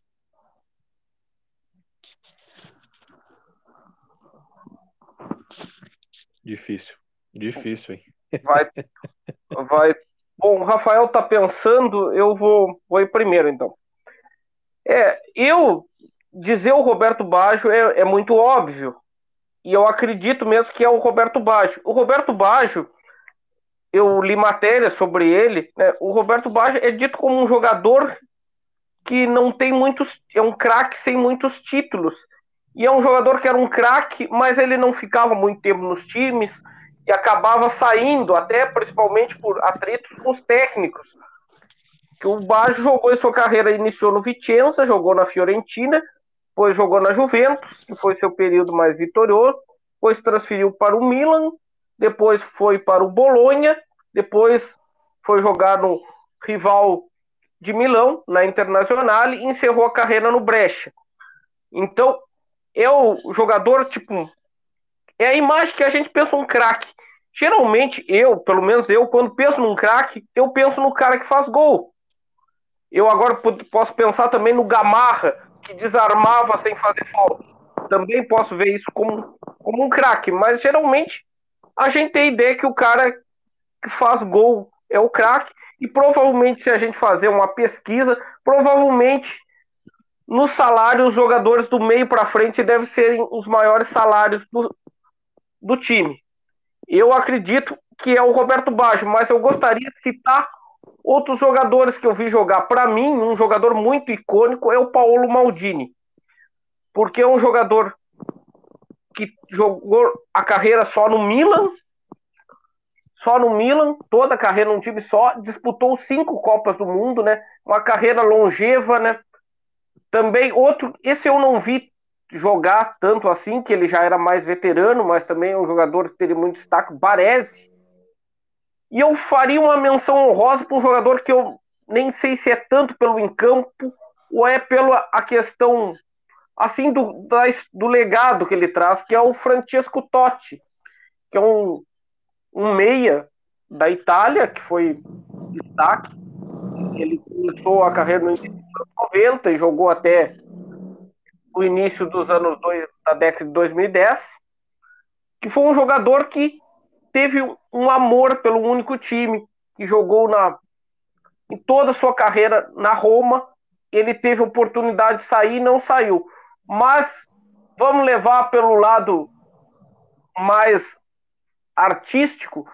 Difícil. Difícil, hein? Vai. vai. Bom, o Rafael tá pensando, eu vou, vou ir primeiro, então. É, eu dizer o Roberto Baggio é, é muito óbvio. E eu acredito mesmo que é o Roberto Baggio. O Roberto Baggio, eu li matéria sobre ele, né? O Roberto Baggio é dito como um jogador que não tem muitos, é um craque sem muitos títulos. E é um jogador que era um craque, mas ele não ficava muito tempo nos times e acabava saindo, até principalmente por atritos com os técnicos. Que o Baggio jogou em sua carreira, iniciou no Vicenza, jogou na Fiorentina, depois jogou na Juventus, que foi seu período mais vitorioso, depois transferiu para o Milan, depois foi para o Bolonha, depois foi jogar no rival de Milão, na Internacional, e encerrou a carreira no Brecha. Então, é o jogador, tipo, é a imagem que a gente pensa um craque. Geralmente, eu, pelo menos eu, quando penso num craque, eu penso no cara que faz gol. Eu agora posso pensar também no Gamarra, que desarmava sem fazer falta. Também posso ver isso como, como um craque, mas geralmente a gente tem a ideia que o cara que faz gol é o craque, e provavelmente, se a gente fazer uma pesquisa, provavelmente no salário, os jogadores do meio para frente devem ser os maiores salários do, do time. Eu acredito que é o Roberto Baggio, mas eu gostaria de citar outros jogadores que eu vi jogar. Para mim, um jogador muito icônico é o Paulo Maldini, porque é um jogador que jogou a carreira só no Milan, só no Milan, toda a carreira num time só, disputou cinco Copas do Mundo, né? Uma carreira longeva, né? Também outro, esse eu não vi jogar tanto assim, que ele já era mais veterano, mas também é um jogador que teria muito destaque, Baresi. E eu faria uma menção honrosa para um jogador que eu nem sei se é tanto pelo encampo ou é pela a questão assim do, da, do legado que ele traz, que é o Francesco Totti, que é um, um meia da Itália, que foi destaque. Ele começou a carreira no 90 e jogou até o início dos anos dois, da década de 2010, que foi um jogador que teve um amor pelo único time, que jogou na, em toda a sua carreira na Roma. Ele teve oportunidade de sair e não saiu. Mas vamos levar pelo lado mais artístico,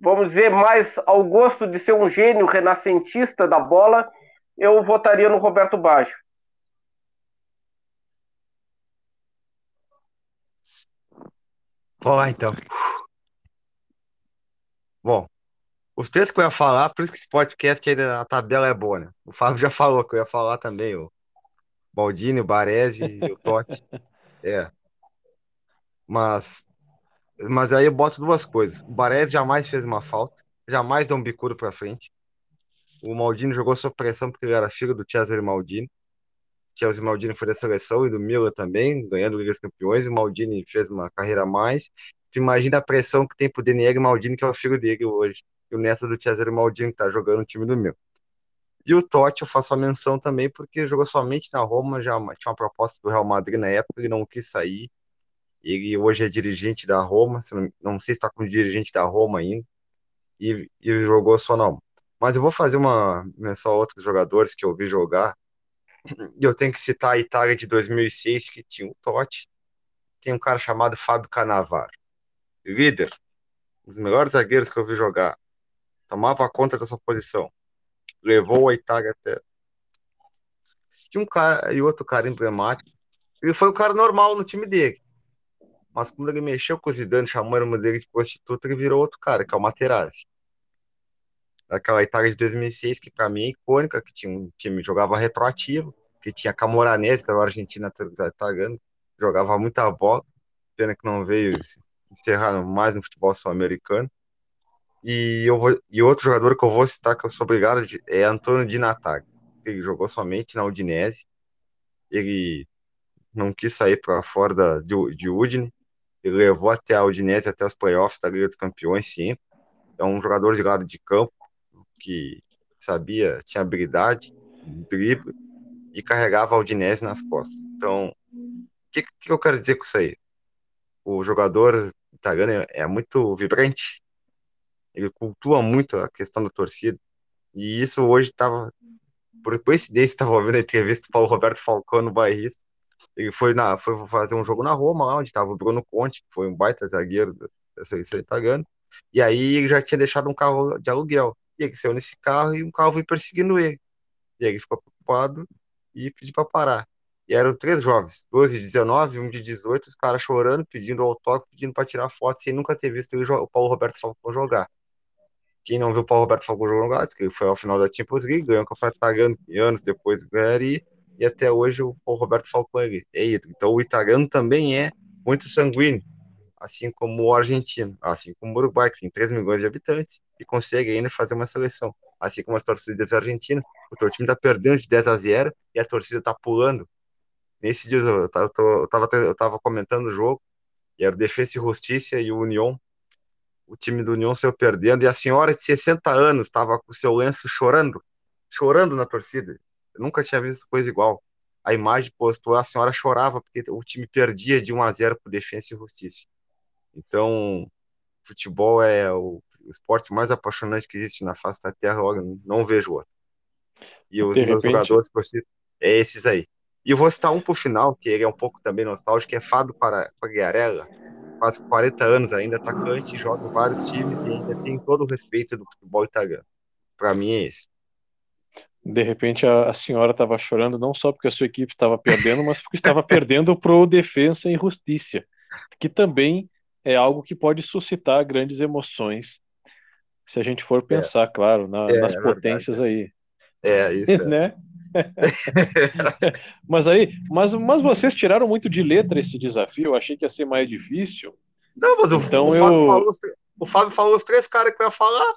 vamos dizer, mais ao gosto de ser um gênio renascentista da bola, eu votaria no Roberto Baggio. Vamos lá, então. Bom, os três que eu ia falar, por isso que esse podcast ainda a tabela é boa, né? O Fábio já falou que eu ia falar também, o Baldini, o Baresi e o Totti. É. Mas, mas aí eu boto duas coisas. O Baresi jamais fez uma falta, jamais deu um bicudo para frente. O Maldini jogou sob pressão porque ele era filho do Cesare Maldini. Chelsea Maldini foi da seleção e do Milan também, ganhando Liga dos Campeões. O Maldini fez uma carreira a mais. Tu imagina a pressão que tem pro Denier Maldini, que é o filho dele hoje. E o neto do Cesare Maldini, que tá jogando no time do meu. E o Totti, eu faço a menção também, porque jogou somente na Roma, já tinha uma proposta do Real Madrid na época, ele não quis sair. Ele hoje é dirigente da Roma, não, sei se está com dirigente da Roma ainda, e, e jogou só não. Mas eu vou fazer uma menção a outros jogadores que eu vi jogar, e eu tenho que citar a Itália de 2006, que tinha o Totti, tem um cara chamado Fábio Canavaro. Líder, um dos melhores zagueiros que eu vi jogar. Tomava conta da sua posição. Levou a Itália até. E um cara e outro cara emblemático. Ele foi o cara normal no time dele. Mas quando ele mexeu com o Zidane, chamou o dele de prostituta, ele virou outro cara, que é o Materazzi daquela Itália de 2006, que para mim é icônica, que tinha um time jogava retroativo, que tinha Camoranese, que era o Argentina italiano, jogava muita bola, pena que não veio se encerrar mais no futebol sul-americano. E, eu vou, e outro jogador que eu vou citar, que eu sou obrigado, é Antônio Di Natale. Ele jogou somente na Udinese. Ele não quis sair para fora da, de, de Udine. Ele levou até a Udinese, até os playoffs da Liga dos Campeões, sim. É um jogador de lado de campo, que sabia, tinha habilidade, drible e carregava a Udinese nas costas. Então, o que, que eu quero dizer com isso aí? O jogador italiano é, é muito vibrante, ele cultua muito a questão da torcida, e isso hoje estava, por coincidência, estava ouvindo a entrevista do Paulo Roberto Falcão no bairrista, ele foi, na, foi fazer um jogo na Roma, lá onde estava o Bruno Conte, que foi um baita zagueiro da, seleção italiana, e aí ele já tinha deixado um carro de aluguel. E ele saiu nesse carro e um carro veio perseguindo ele. E ele ficou preocupado e pediu para parar. E eram três jovens, dois de 19, um de 18, os caras chorando, pedindo autógrafo, pedindo para tirar foto, sem nunca ter visto ele, o Paulo Roberto Falcão jogar. Quem não viu o Paulo Roberto Falcão jogar, que ele foi ao final da Champions League, ganhou o campeonato italiano anos depois ganharia, e até hoje o Paulo Roberto Falcão é, é ídolo. Então o italiano também é muito sanguíneo assim como o argentino, assim como o Uruguai, que tem 3 milhões de habitantes e consegue ainda fazer uma seleção. Assim como as torcidas argentinas, o teu time está perdendo de 10 a 0 e a torcida está pulando. Nesse dia eu estava eu tava, comentando o jogo, e era o e Justiça e o União. O time do União saiu perdendo e a senhora de 60 anos estava com o seu lenço chorando, chorando na torcida. Eu nunca tinha visto coisa igual. A imagem postou, a senhora chorava porque o time perdia de 1 a 0 por Defesa e Justiça. Então, futebol é o, o, esporte mais apaixonante que existe na face da Terra, eu não vejo outro. E os meus jogadores que eu cito, é esses aí. E eu vou citar um por final, que ele é um pouco também nostálgico, que é Fábio Pagliarella, quase 40 anos ainda, atacante, joga em vários times e ainda tem todo o respeito do futebol italiano. Para mim é esse. De repente a, a senhora estava chorando não só porque a sua equipe estava perdendo, mas porque estava perdendo pro Defensa e Justiça, que também é algo que pode suscitar grandes emoções, se a gente for é. pensar, é. claro, na, é, nas é potências verdade. aí. É, isso. É. né? mas aí, mas, mas vocês tiraram muito de letra esse desafio, eu achei que ia ser mais difícil. Não, mas o, então o, eu... Fábio, falou os, o Fábio falou os três caras que eu ia falar.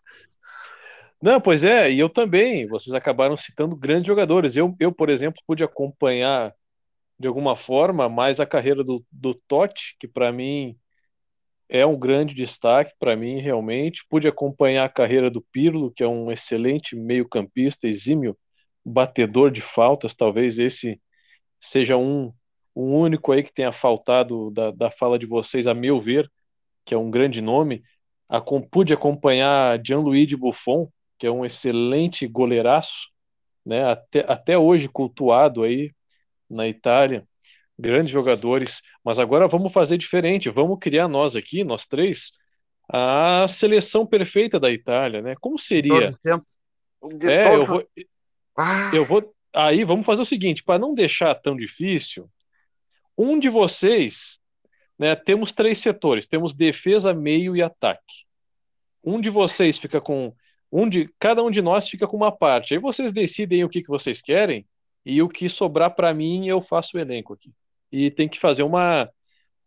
Não, pois é, e eu também. Vocês acabaram citando grandes jogadores. Eu, eu por exemplo, pude acompanhar de alguma forma, mas a carreira do, do Totti, que para mim é um grande destaque, para mim realmente. Pude acompanhar a carreira do Pirlo, que é um excelente meio-campista, exímio batedor de faltas, talvez esse seja um, um único aí que tenha faltado da, da fala de vocês, a meu ver, que é um grande nome. A, pude acompanhar Gianluigi Buffon, que é um excelente goleiraço, né, até, até hoje cultuado aí na Itália, grandes jogadores, mas agora vamos fazer diferente, vamos criar nós aqui, nós três, a seleção perfeita da Itália, né? Como seria? É, eu vou, ah. eu vou. Aí vamos fazer o seguinte, para não deixar tão difícil, um de vocês, né? Temos três setores, temos defesa, meio e ataque. Um de vocês fica com um de cada um de nós fica com uma parte. Aí vocês decidem o que, que vocês querem e o que sobrar para mim eu faço o elenco aqui. E tem que fazer uma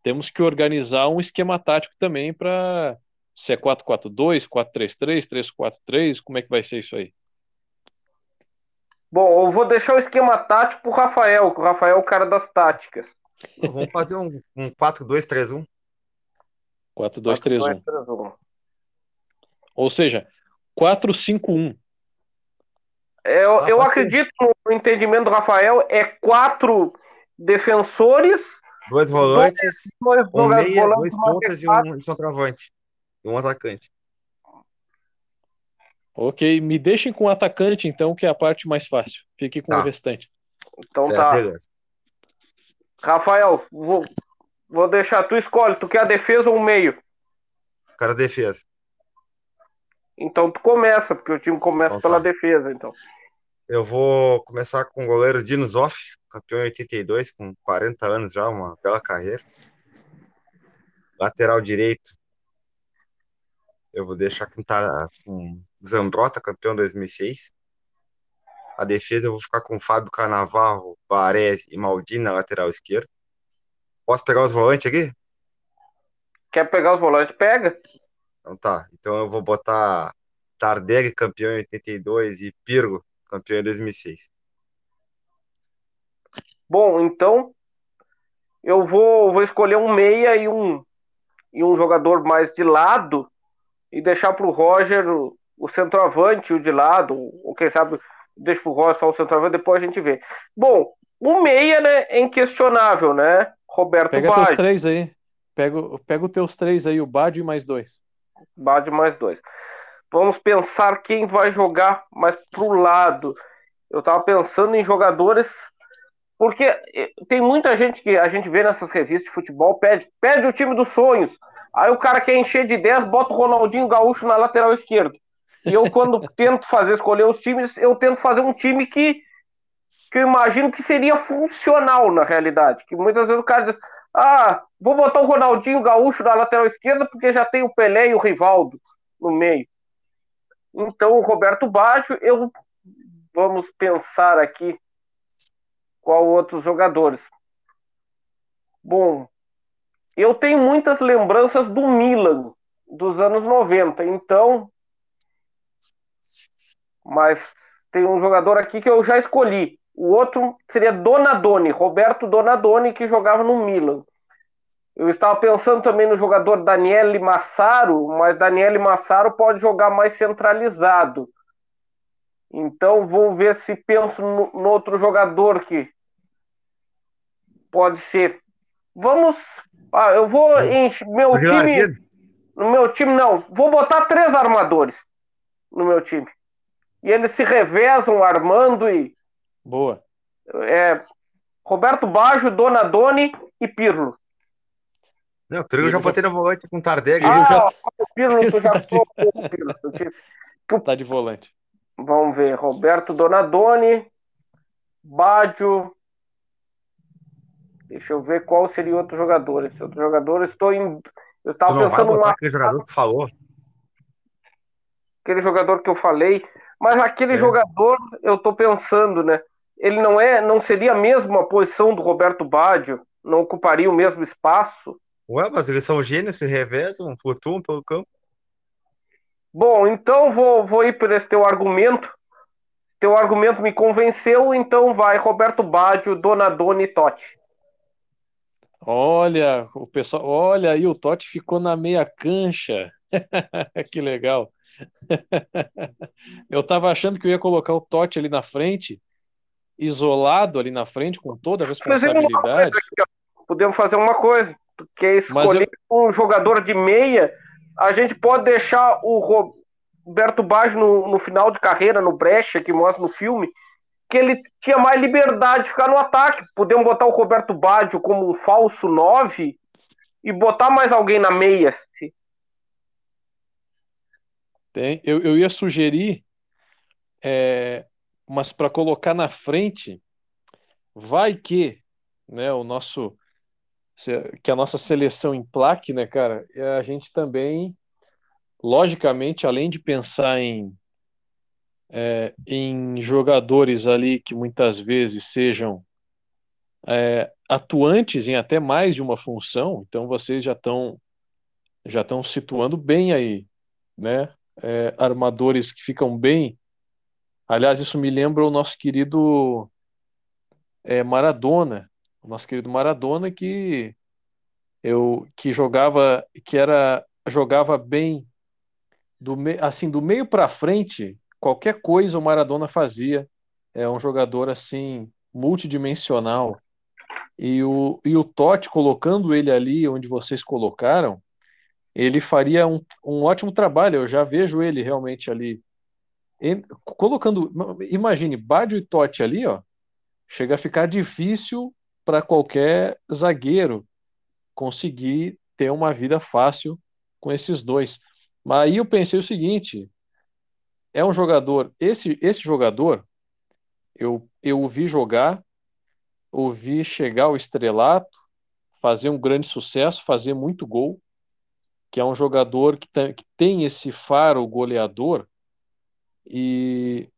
temos que organizar um esquema tático também para se é 4-4-2, 4-3-3, 3-4-3, como é que vai ser isso aí? Bom, eu vou deixar o esquema tático pro Rafael, que o Rafael é o cara das táticas. Vamos fazer um, um 4-2-3-1. 4-2-3-1. Ou seja, 4-5-1. É, eu, ah, eu acredito no entendimento do Rafael, é quatro defensores, dois volantes, dois, dois, um meia, dois pontas e um centroavante. E um atacante. Ok, me deixem com o atacante, então, que é a parte mais fácil. Fique com tá. o restante. Então é, tá. Beleza. Rafael, vou, vou deixar, tu escolhe, tu quer a defesa ou o meio? Cara, defesa. Então tu começa, porque o time começa então, pela tá. defesa, então. Eu vou começar com o goleiro Dino Zoff, campeão em 82, com 40 anos já, uma bela carreira. Lateral direito, eu vou deixar com, com Zambrota, campeão 2006. A defesa eu vou ficar com Fábio Canavarro, Barés e Maldini na lateral esquerda. Posso pegar os volantes aqui? Quer pegar os volantes? Pega. Então tá. Então eu vou botar Tardelli, campeão em 82, e Pirgo, campeão em 2006. Bom, então eu vou, vou escolher um meia e um, e um jogador mais de lado e deixar para o Roger o, o centroavante, o de lado, ou quem sabe deixa para o Roger só o centroavante, depois a gente vê. Bom, o meia né, é inquestionável, né? Roberto Pega Bade. teus três aí. Pega, pega os teus três aí, o Bade e mais dois. Bade mais dois. Vamos pensar quem vai jogar mais pro lado. Eu tava pensando em jogadores porque tem muita gente que a gente vê nessas revistas de futebol pede, pede o time dos sonhos. Aí o cara quer encher de 10, bota o Ronaldinho Gaúcho na lateral esquerda. E eu, quando tento fazer escolher os times, eu tento fazer um time que, que eu imagino que seria funcional na realidade. Que muitas vezes o cara diz: Ah, vou botar o Ronaldinho Gaúcho na lateral esquerda porque já tem o Pelé e o Rivaldo no meio. Então, o Roberto Baggio, eu vamos pensar aqui qual outros jogadores. Bom, eu tenho muitas lembranças do Milan dos anos 90, então. Mas tem um jogador aqui que eu já escolhi. O outro seria Donadoni, Roberto Donadoni, que jogava no Milan. Eu estava pensando também no jogador Daniele Massaro, mas Daniele Massaro pode jogar mais centralizado. Então vou ver se penso no, no outro jogador que pode ser. Vamos ah, eu vou encher meu time. No meu time, não. Vou botar três armadores no meu time. E eles se revezam armando e. Boa. É, Roberto Baggio, Donadoni e Pirlo. Não, o Pirlo eu já botei no volante com Tardelli. Ah, já... o Pirlo, tu já o Pirlo. Tá de volante. Vamos ver. Roberto Donadoni, Baggio, Deixa eu ver qual seria outro jogador. Esse outro jogador, estou em. Eu estava pensando vai aquele jogador que falou. Aquele jogador que eu falei. Mas aquele é. jogador, eu estou pensando, né? Ele não é, não seria mesmo a posição do Roberto Baggio, não ocuparia o mesmo espaço. Ué, mas eles são gênios, se revezam, flutuam pelo campo. Bom, então vou, vou ir por esse teu argumento. Teu argumento me convenceu, então vai Roberto Baggio, Donadoni e Totti. Olha, o pessoal, olha aí, o Totti ficou na meia cancha. que legal. Eu estava achando que eu ia colocar o Totti ali na frente, isolado ali na frente, com toda a responsabilidade. Podemos fazer uma coisa, porque escolher eu... um jogador de meia, a gente pode deixar o Roberto Baggio no, no final de carreira, no Brecha, que mostra no filme, que ele tinha mais liberdade de ficar no ataque. Podemos botar o Roberto Baggio como um falso 9 e botar mais alguém na meia. Tem. Eu, eu ia sugerir, é, mas para colocar na frente, vai que, né, o nosso que a nossa seleção emplaque, né, cara? A gente também, logicamente, além de pensar em é, em jogadores ali que muitas vezes sejam é, atuantes em até mais de uma função, então vocês já estão já estão situando bem aí, né? é, armadores que ficam bem. Aliás, isso me lembra o nosso querido é, Maradona, o nosso querido Maradona que eu que jogava que era jogava bem do assim do meio para frente qualquer coisa o Maradona fazia é um jogador assim multidimensional e o, e o Totti colocando ele ali onde vocês colocaram ele faria um, um ótimo trabalho. Eu já vejo ele realmente ali colocando. Imagine, Badio e Totti ali, ó. Chega a ficar difícil para qualquer zagueiro conseguir ter uma vida fácil com esses dois. Mas aí eu pensei o seguinte: é um jogador, esse, esse jogador, eu, eu o vi jogar, ouvi chegar ao estrelato, fazer um grande sucesso, fazer muito gol que é um jogador que, tem, que tem esse faro goleador e,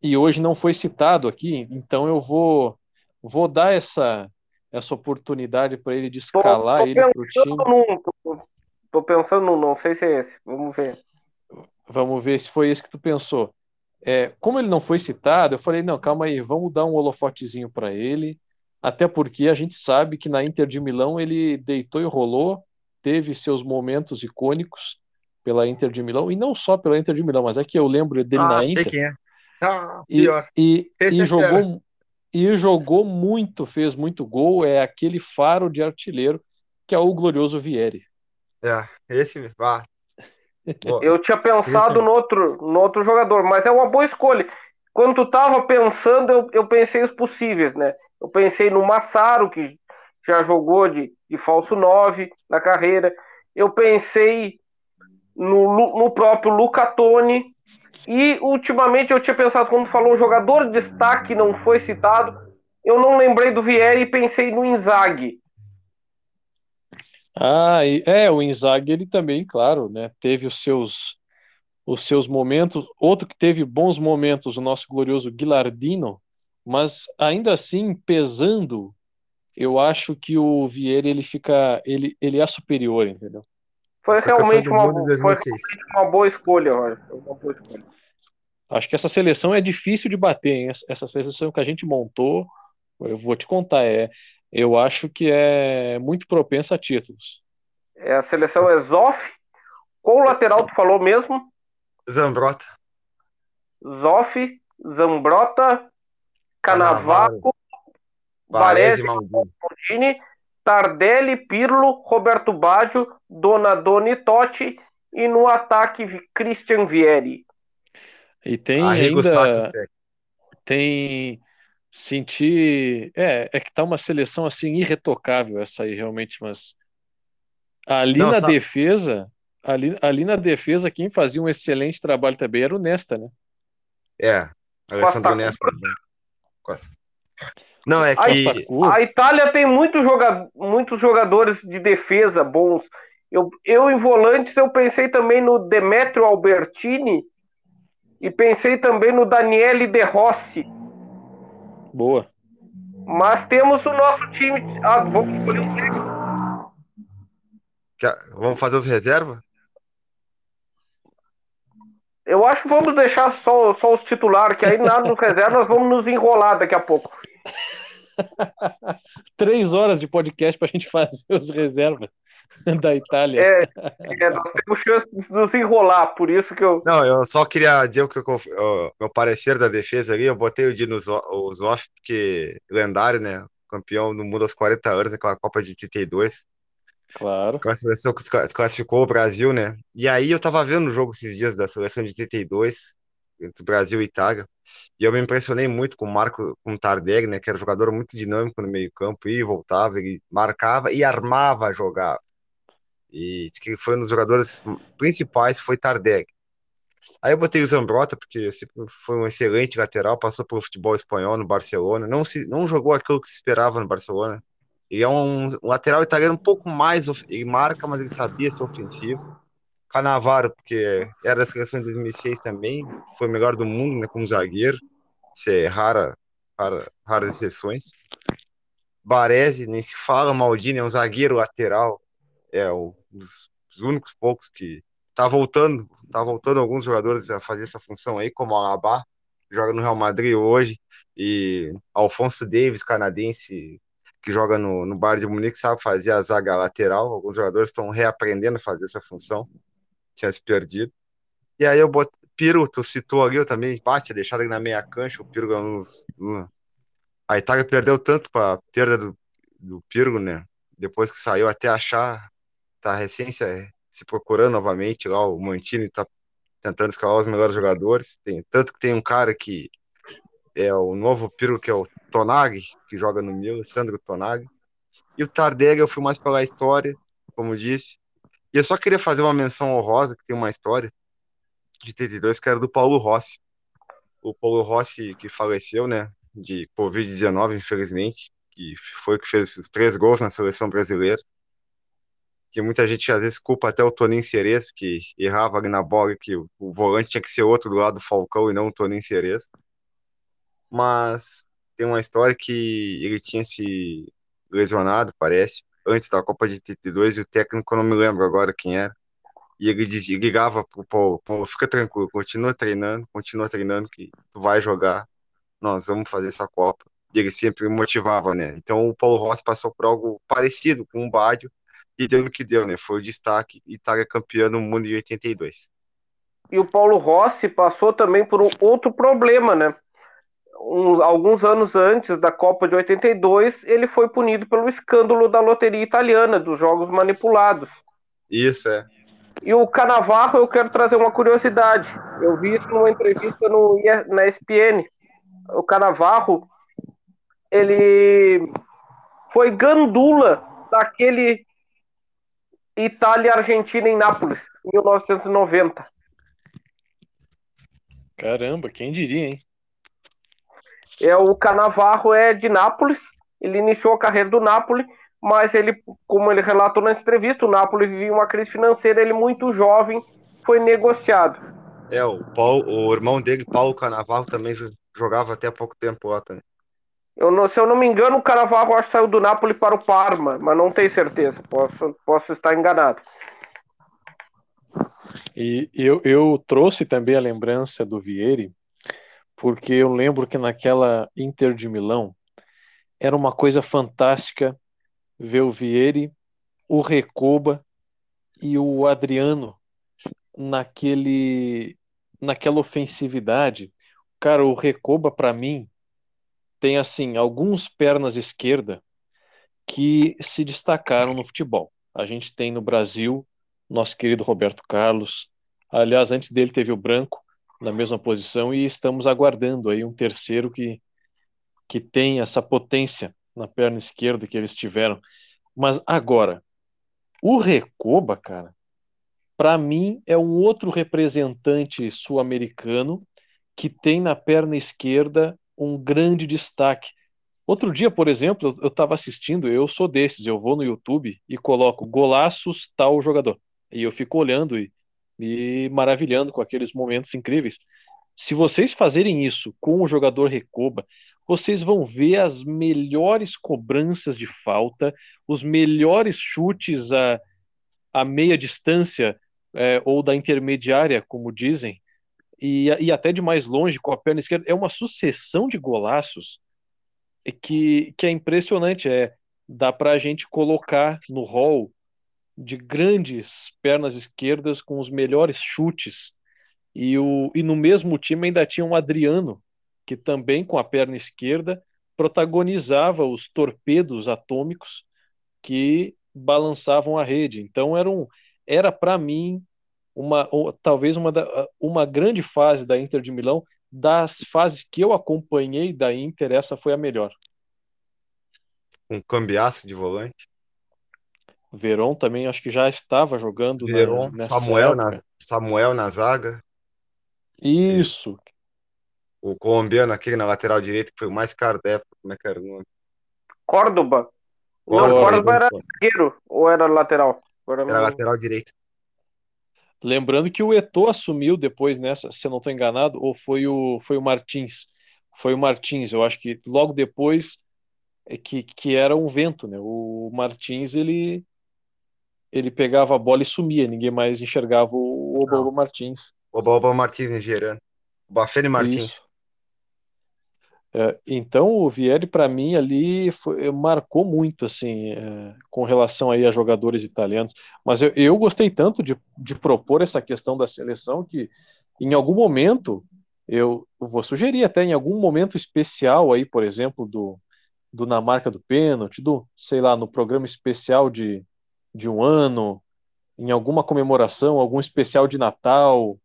e hoje não foi citado aqui, então eu vou, vou dar essa, essa oportunidade para ele de escalar tô, tô ele para o time. Num, tô, tô, pensando, não sei se é esse, vamos ver. Vamos ver se foi esse que tu pensou. É, como ele não foi citado, eu falei, não, calma aí, vamos dar um holofotezinho para ele, até porque a gente sabe que na Inter de Milão ele deitou e rolou, teve seus momentos icônicos pela Inter de Milão, e não só pela Inter de Milão, mas é que eu lembro dele ah, na Inter. Sei quem é. Ah, pior. E, e, e é jogou, e jogou muito, fez muito gol, é aquele faro de artilheiro que é o glorioso Vieri. É, esse vá. Eu tinha pensado no outro, no outro jogador, mas é uma boa escolha. Quando tu tava pensando, eu, eu pensei os possíveis, né? Eu pensei no Massaro, que já jogou de, de falso 9 na carreira. Eu pensei no, no próprio Luca Toni. E ultimamente eu tinha pensado, quando falou jogador de destaque não foi citado, eu não lembrei do Vieri e pensei no Inzaghi. Ah, é, o Inzaghi ele também, claro, né, teve os seus os seus momentos, outro que teve bons momentos, o nosso glorioso Guilardino, mas ainda assim pesando eu acho que o Vieira ele fica, ele, ele é superior, entendeu? Foi realmente uma, foi uma boa escolha, uma boa escolha. Acho que essa seleção é difícil de bater, hein? Essa seleção que a gente montou, eu vou te contar, é, eu acho que é muito propensa a títulos. É a seleção é Zoff, qual lateral tu falou mesmo? Zambrota. Zoff, Zambrota, Canavaco, Varese, Maldini, Tardelli, Pirlo, Roberto Baggio, Donadoni Totti e no ataque Christian Vieri. E tem ainda tem sentir é, é que tá uma seleção assim irretocável essa aí realmente, mas ali Não, na sabe... defesa, ali, ali na defesa quem fazia um excelente trabalho também era o Nesta, né? É, Alessandro Nesta. Não, é que. A, Itália tem muito joga, muitos jogadores de defesa bons. Eu, eu, em volantes, eu pensei também no Demetrio Albertini e pensei também no Daniele De Rossi. Boa. Mas temos o nosso time. Ah, vamos escolher um técnico. Vamos fazer os reservas? Eu acho que vamos deixar só, só os titulares, que aí nada nos reservas nós vamos nos enrolar daqui a pouco. Três horas de podcast para a gente fazer os reservas da Itália. É, é, nós temos chance de nos enrolar, por isso que eu. Não, eu só queria dizer o que eu, meu parecer da defesa ali. Eu botei o Dino Zoff, porque lendário, né? Campeão do mundo aos 40 anos, aquela Copa de 32. Claro. Com a seleção que classificou o Brasil, né? E aí eu tava vendo o jogo esses dias da seleção de 32, entre Brasil e Itália. E eu me impressionei muito com o Marco, com o Tardelli, né? Que era um jogador muito dinâmico no meio-campo, e voltava, ele marcava e armava a jogar. E que foi um dos jogadores principais, foi Tardelli. Aí eu botei o Zambrota, porque foi um excelente lateral, passou pelo futebol espanhol no Barcelona, não, se, não jogou aquilo que se esperava no Barcelona. Ele é um, um lateral italiano um pouco mais, ele marca, mas ele sabia ser ofensivo. Canavaro, porque era da seleção de 2006 também, foi o melhor do mundo né, como zagueiro, isso é rara, rara, raras exceções. Baresi, nem se fala, Maldini é um zagueiro lateral, é um dos, dos únicos poucos que tá voltando, tá voltando alguns jogadores a fazer essa função aí, como o Alaba, joga no Real Madrid hoje, e Alfonso Davis, canadense, que joga no, no Bayern de Munique, sabe fazer a zaga lateral. Alguns jogadores estão reaprendendo a fazer essa função, tinha se perdido. E aí eu botei, Piro, tu citou ali, eu também, bate, deixado ele na meia cancha, o Piro no, a Itália perdeu tanto para perda do, do Pirgo, né? Depois que saiu, até achar, tá recém se, procurando novamente lá, o Mantini tá tentando escalar os melhores jogadores. Tem, tanto que tem um cara que é o novo Pirgo, que é o Tonag, que joga no Milan, Sandro Tonag. E o Tardelli eu fui mais pela história, como disse. E eu só queria fazer uma menção honrosa, que tem uma história de 32, que era do Paulo Rossi. O Paulo Rossi que faleceu, né, de Covid-19, infelizmente, que foi que fez os três gols na seleção brasileira. Que muita gente às vezes culpa até o Toninho Cerezo, que errava ali na bola, que o, volante tinha que ser outro do lado do Falcão e não o Toninho Cerezo. Mas tem uma história que ele tinha se lesionado, parece, antes da Copa de 82, e o técnico eu não me lembro agora quem era. E ele dizia, ligava pro Paulo, Paulo, fica tranquilo, continua treinando, continua treinando que tu vai jogar, nós vamos fazer essa Copa. E ele sempre motivava, né? Então o Paulo Rossi passou por algo parecido com o Bádio e deu no que deu, né? Foi o destaque Itália campeã no mundo de 82. E o Paulo Rossi passou também por um outro problema, né? Um, alguns anos antes da Copa de 82, ele foi punido pelo escândalo da loteria italiana, dos jogos manipulados. Isso, é. E o Canavarro, eu quero trazer uma curiosidade. Eu vi isso numa entrevista no, na ESPN. O Canavarro, ele foi gandula daquele Itália-Argentina em Nápoles, em 1990. Caramba, quem diria, hein? É, o Canavarro é de Nápoles, ele iniciou a carreira do Nápoles mas ele, como ele relatou na entrevista, o Napoli vivia uma crise financeira, ele muito jovem foi negociado. É, o, Paulo, o irmão dele, Paulo Canavarro, também jogava até há pouco tempo lá também. Eu não, se eu não me engano, o Canavarro acho que saiu do Napoli para o Parma, mas não tenho certeza, posso, posso estar enganado. E eu, eu trouxe também a lembrança do Vieri, porque eu lembro que naquela Inter de Milão era uma coisa fantástica ver o Vieri, o Recoba e o Adriano naquele naquela ofensividade. Cara, o Recoba para mim tem assim alguns pernas esquerda que se destacaram no futebol. A gente tem no Brasil nosso querido Roberto Carlos. Aliás, antes dele teve o Branco na mesma posição e estamos aguardando aí um terceiro que que tem essa potência na perna esquerda que eles tiveram. Mas agora, o Recoba, cara, para mim é um outro representante sul-americano que tem na perna esquerda um grande destaque. Outro dia, por exemplo, eu estava assistindo, eu sou desses, eu vou no YouTube e coloco golaços tal jogador. E eu fico olhando e me maravilhando com aqueles momentos incríveis. Se vocês fazerem isso com o jogador Recoba, vocês vão ver as melhores cobranças de falta, os melhores chutes a, a meia distância é, ou da intermediária, como dizem, e, e até de mais longe com a perna esquerda. É uma sucessão de golaços que, que é impressionante. É, dá para a gente colocar no hall de grandes pernas esquerdas com os melhores chutes. E, o, e no mesmo time ainda tinha um Adriano, que também com a perna esquerda protagonizava os torpedos atômicos que balançavam a rede. Então era um, era para mim uma talvez uma, uma grande fase da Inter de Milão das fases que eu acompanhei da Inter essa foi a melhor. Um cambiaço de volante. Veron também acho que já estava jogando Veron, na, Samuel na Samuel na zaga. Isso. O colombiano aquele na lateral direita que foi o mais caro da época, como é que era o nome? Córdoba. Córdoba. Não, Córdoba era zagueiro ou era lateral? Era não... lateral direito. Lembrando que o Eto'o assumiu depois nessa, se eu não estou enganado, ou foi o, foi o Martins. Foi o Martins, eu acho que logo depois é que, que era um vento, né? O Martins, ele ele pegava a bola e sumia, ninguém mais enxergava o Oba Oba Martins. Oba Oba Martins nigeriano. Bafene Martins. É, então o Vieri para mim ali foi, marcou muito assim é, com relação aí a jogadores italianos mas eu, eu gostei tanto de, de, propor essa questão da seleção que em algum momento eu vou sugerir até em algum momento especial aí por exemplo do, do na marca do pênalti do sei lá no programa especial de, de um ano em alguma comemoração algum especial de Natal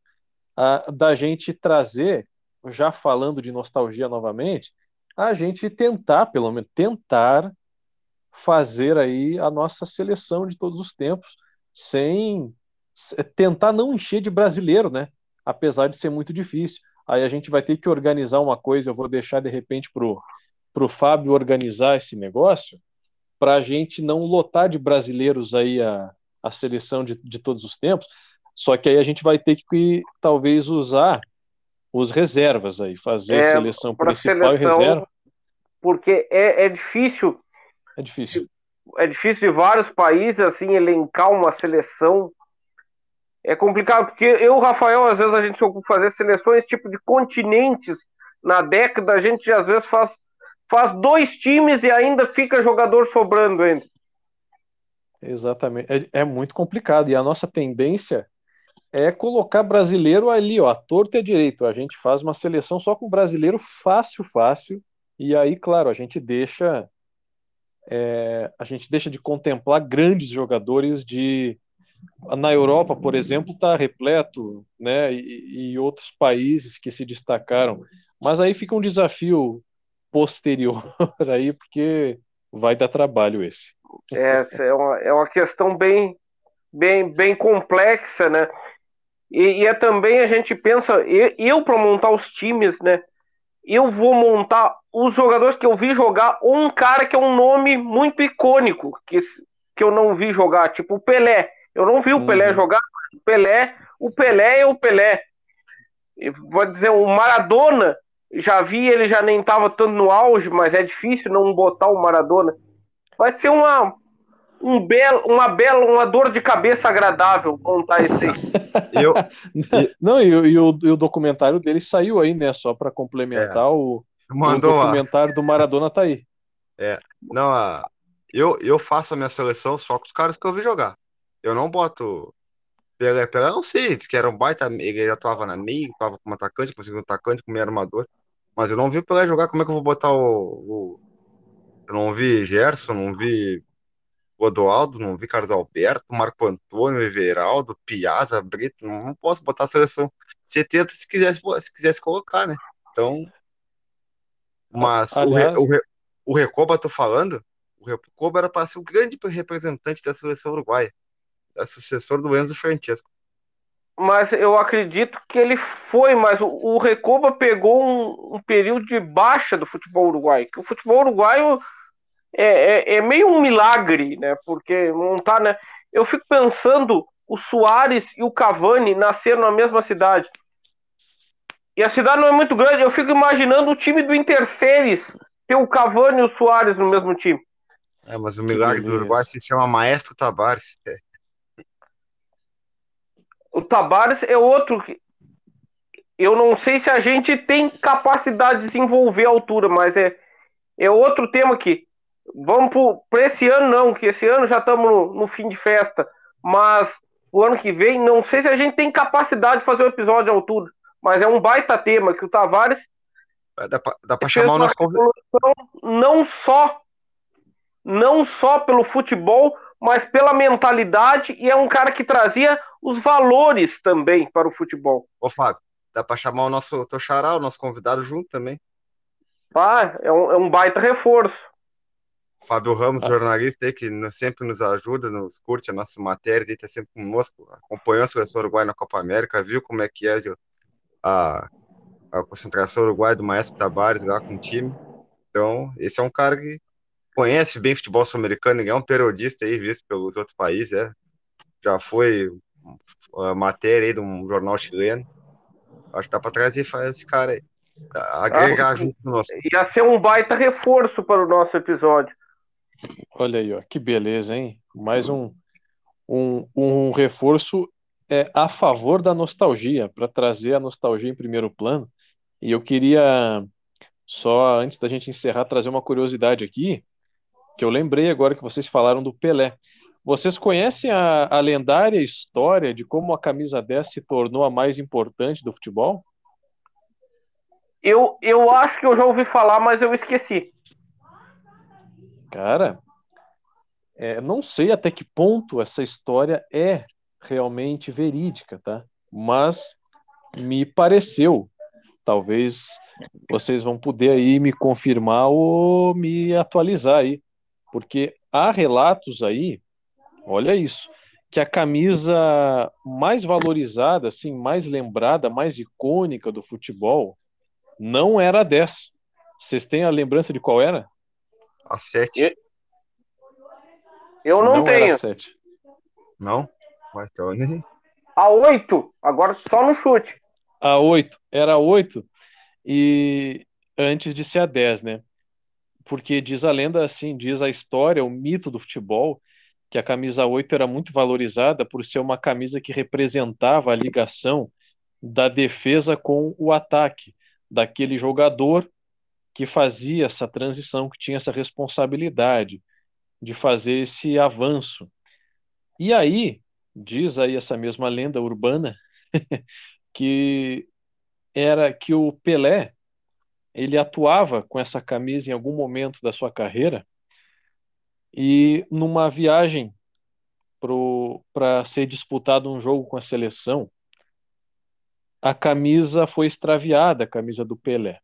a, da gente trazer já falando de nostalgia novamente, a gente tentar, pelo menos, tentar fazer aí a nossa seleção de todos os tempos, sem tentar não encher de brasileiro, né? Apesar de ser muito difícil. Aí a gente vai ter que organizar uma coisa, eu vou deixar de repente pro, pro Fábio organizar esse negócio, para a gente não lotar de brasileiros aí a, a seleção de, de todos os tempos. Só que aí a gente vai ter que talvez usar os reservas aí, fazer é, seleção principal seleção, e reserva. Porque é, é difícil. É difícil. É difícil de vários países assim elencar uma seleção. É complicado, porque eu, Rafael, às vezes a gente fazer seleções tipo de continentes na década, a gente às vezes faz, faz dois times e ainda fica jogador sobrando ainda. Exatamente. É, é muito complicado. E a nossa tendência é colocar brasileiro ali, ó, a torta é direito. A gente faz uma seleção só com brasileiro fácil, fácil. E aí, claro, a gente deixa é, a gente deixa de contemplar grandes jogadores de na Europa, por exemplo, está repleto, né, e, e, outros países que se destacaram. Mas aí fica um desafio posterior aí, porque vai dar trabalho esse. É, é uma, é uma questão bem, bem, bem complexa, né? E, e é também a gente pensa, eu, eu para montar os times, né? Eu vou montar os jogadores que eu vi jogar, ou um cara que é um nome muito icônico, que, que eu não vi jogar, tipo o Pelé. Eu não vi o Pelé uhum. jogar, o Pelé, o Pelé é o Pelé. vou dizer, o Maradona, já vi, ele já nem estava tanto no auge, mas é difícil não botar o Maradona. Vai ser uma, um belo, uma bela, uma dor de cabeça agradável contar isso aí. Eu, não, e, e, o, e, o, documentário dele saiu aí, né? Só para complementar é. o, Mandou o documentário a... do Maradona tá aí. É, não, a, eu, eu faço a minha seleção só com os caras que eu vi jogar. Eu não boto Pelé, Pelé não sei, disse que era um baita, ele já tava na meia, tava como atacante, como segundo atacante, como armador, mas eu não vi o Pelé jogar, como é que eu vou botar o, o... eu não vi Gerson, não vi Odoaldo, não vi Carlos Alberto, Marco Antônio, Everaldo, Piazza, Brito, não posso botar a seleção 70 se quisesse, se quisesse colocar, né? Então, mas Aliás... o, o, o Recoba, tô falando, o Recoba era para ser o grande representante da seleção uruguaia, sucessor do Enzo Francesco. Mas eu acredito que ele foi, mas o, o Recoba pegou um, um período de baixa do futebol uruguaio, que o futebol uruguaio é, é, é, meio um milagre, né? Porque montar, tá, né? Eu fico pensando, o Soares e o Cavani nasceram na mesma cidade. E a cidade não é muito grande. Eu fico imaginando o time do Interceres ter o Cavani e o Soares no mesmo time. É, mas o milagre do Uruguai se chama Maestro Tabares. É. Tabares é outro. Eu não sei se a gente tem capacidade de desenvolver a altura, mas é é outro tema aqui. Vamos para esse ano, não, que esse ano já estamos no, no, fim de festa. Mas o ano que vem, não sei se a gente tem capacidade de fazer um episódio à altura. Mas é um baita tema que o Tavares. Dá para chamar o nosso Não só, não só pelo futebol, mas pela mentalidade, e é um cara que trazia os valores também para o futebol. Ô, Fábio, dá para chamar o nosso Toxará, o nosso convidado junto também? Ah, é um, é um baita reforço. Fábio Ramos, ah. jornalista aí, que sempre nos ajuda, nos curte a nossa matéria, está sempre conosco, acompanhou a seleção uruguai na Copa América, viu como é que é a, a concentração uruguaia do Maestro Tabares lá com o time. Então, esse é um cara que conhece bem futebol sul-americano, é um periodista aí visto pelos outros países, é. já foi a matéria aí de um jornal chileno. Acho que dá para trazer esse cara aí. Agregar ah, junto conosco. Ia ser um baita reforço para o nosso episódio. Olha aí, ó, que beleza, hein? Mais um, um, um reforço é, a favor da nostalgia, para trazer a nostalgia em primeiro plano. E eu queria, só antes da gente encerrar, trazer uma curiosidade aqui, que eu lembrei agora que vocês falaram do Pelé. Vocês conhecem a, a lendária história de como a camisa 10 se tornou a mais importante do futebol? Eu, eu acho que eu já ouvi falar, mas eu esqueci. Cara, é, não sei até que ponto essa história é realmente verídica, tá? Mas me pareceu. Talvez vocês vão poder aí me confirmar ou me atualizar aí, porque há relatos aí, olha isso, que a camisa mais valorizada, assim, mais lembrada, mais icônica do futebol não era a 10. Vocês têm a lembrança de qual era? A 7. Eu não, não tenho. Era a 7. Não? Mas então, né? A 8, agora só no chute. A 8, era a 8 e antes de ser a 10, né? Porque diz a lenda assim, diz a história, o mito do futebol, que a camisa 8 era muito valorizada por ser uma camisa que representava a ligação da defesa com o ataque daquele jogador que fazia essa transição, que tinha essa responsabilidade de fazer esse avanço. E aí, diz aí essa mesma lenda urbana, que era que o Pelé ele atuava com essa camisa em algum momento da sua carreira e numa viagem para ser disputado um jogo com a seleção, a camisa foi extraviada, a camisa do Pelé.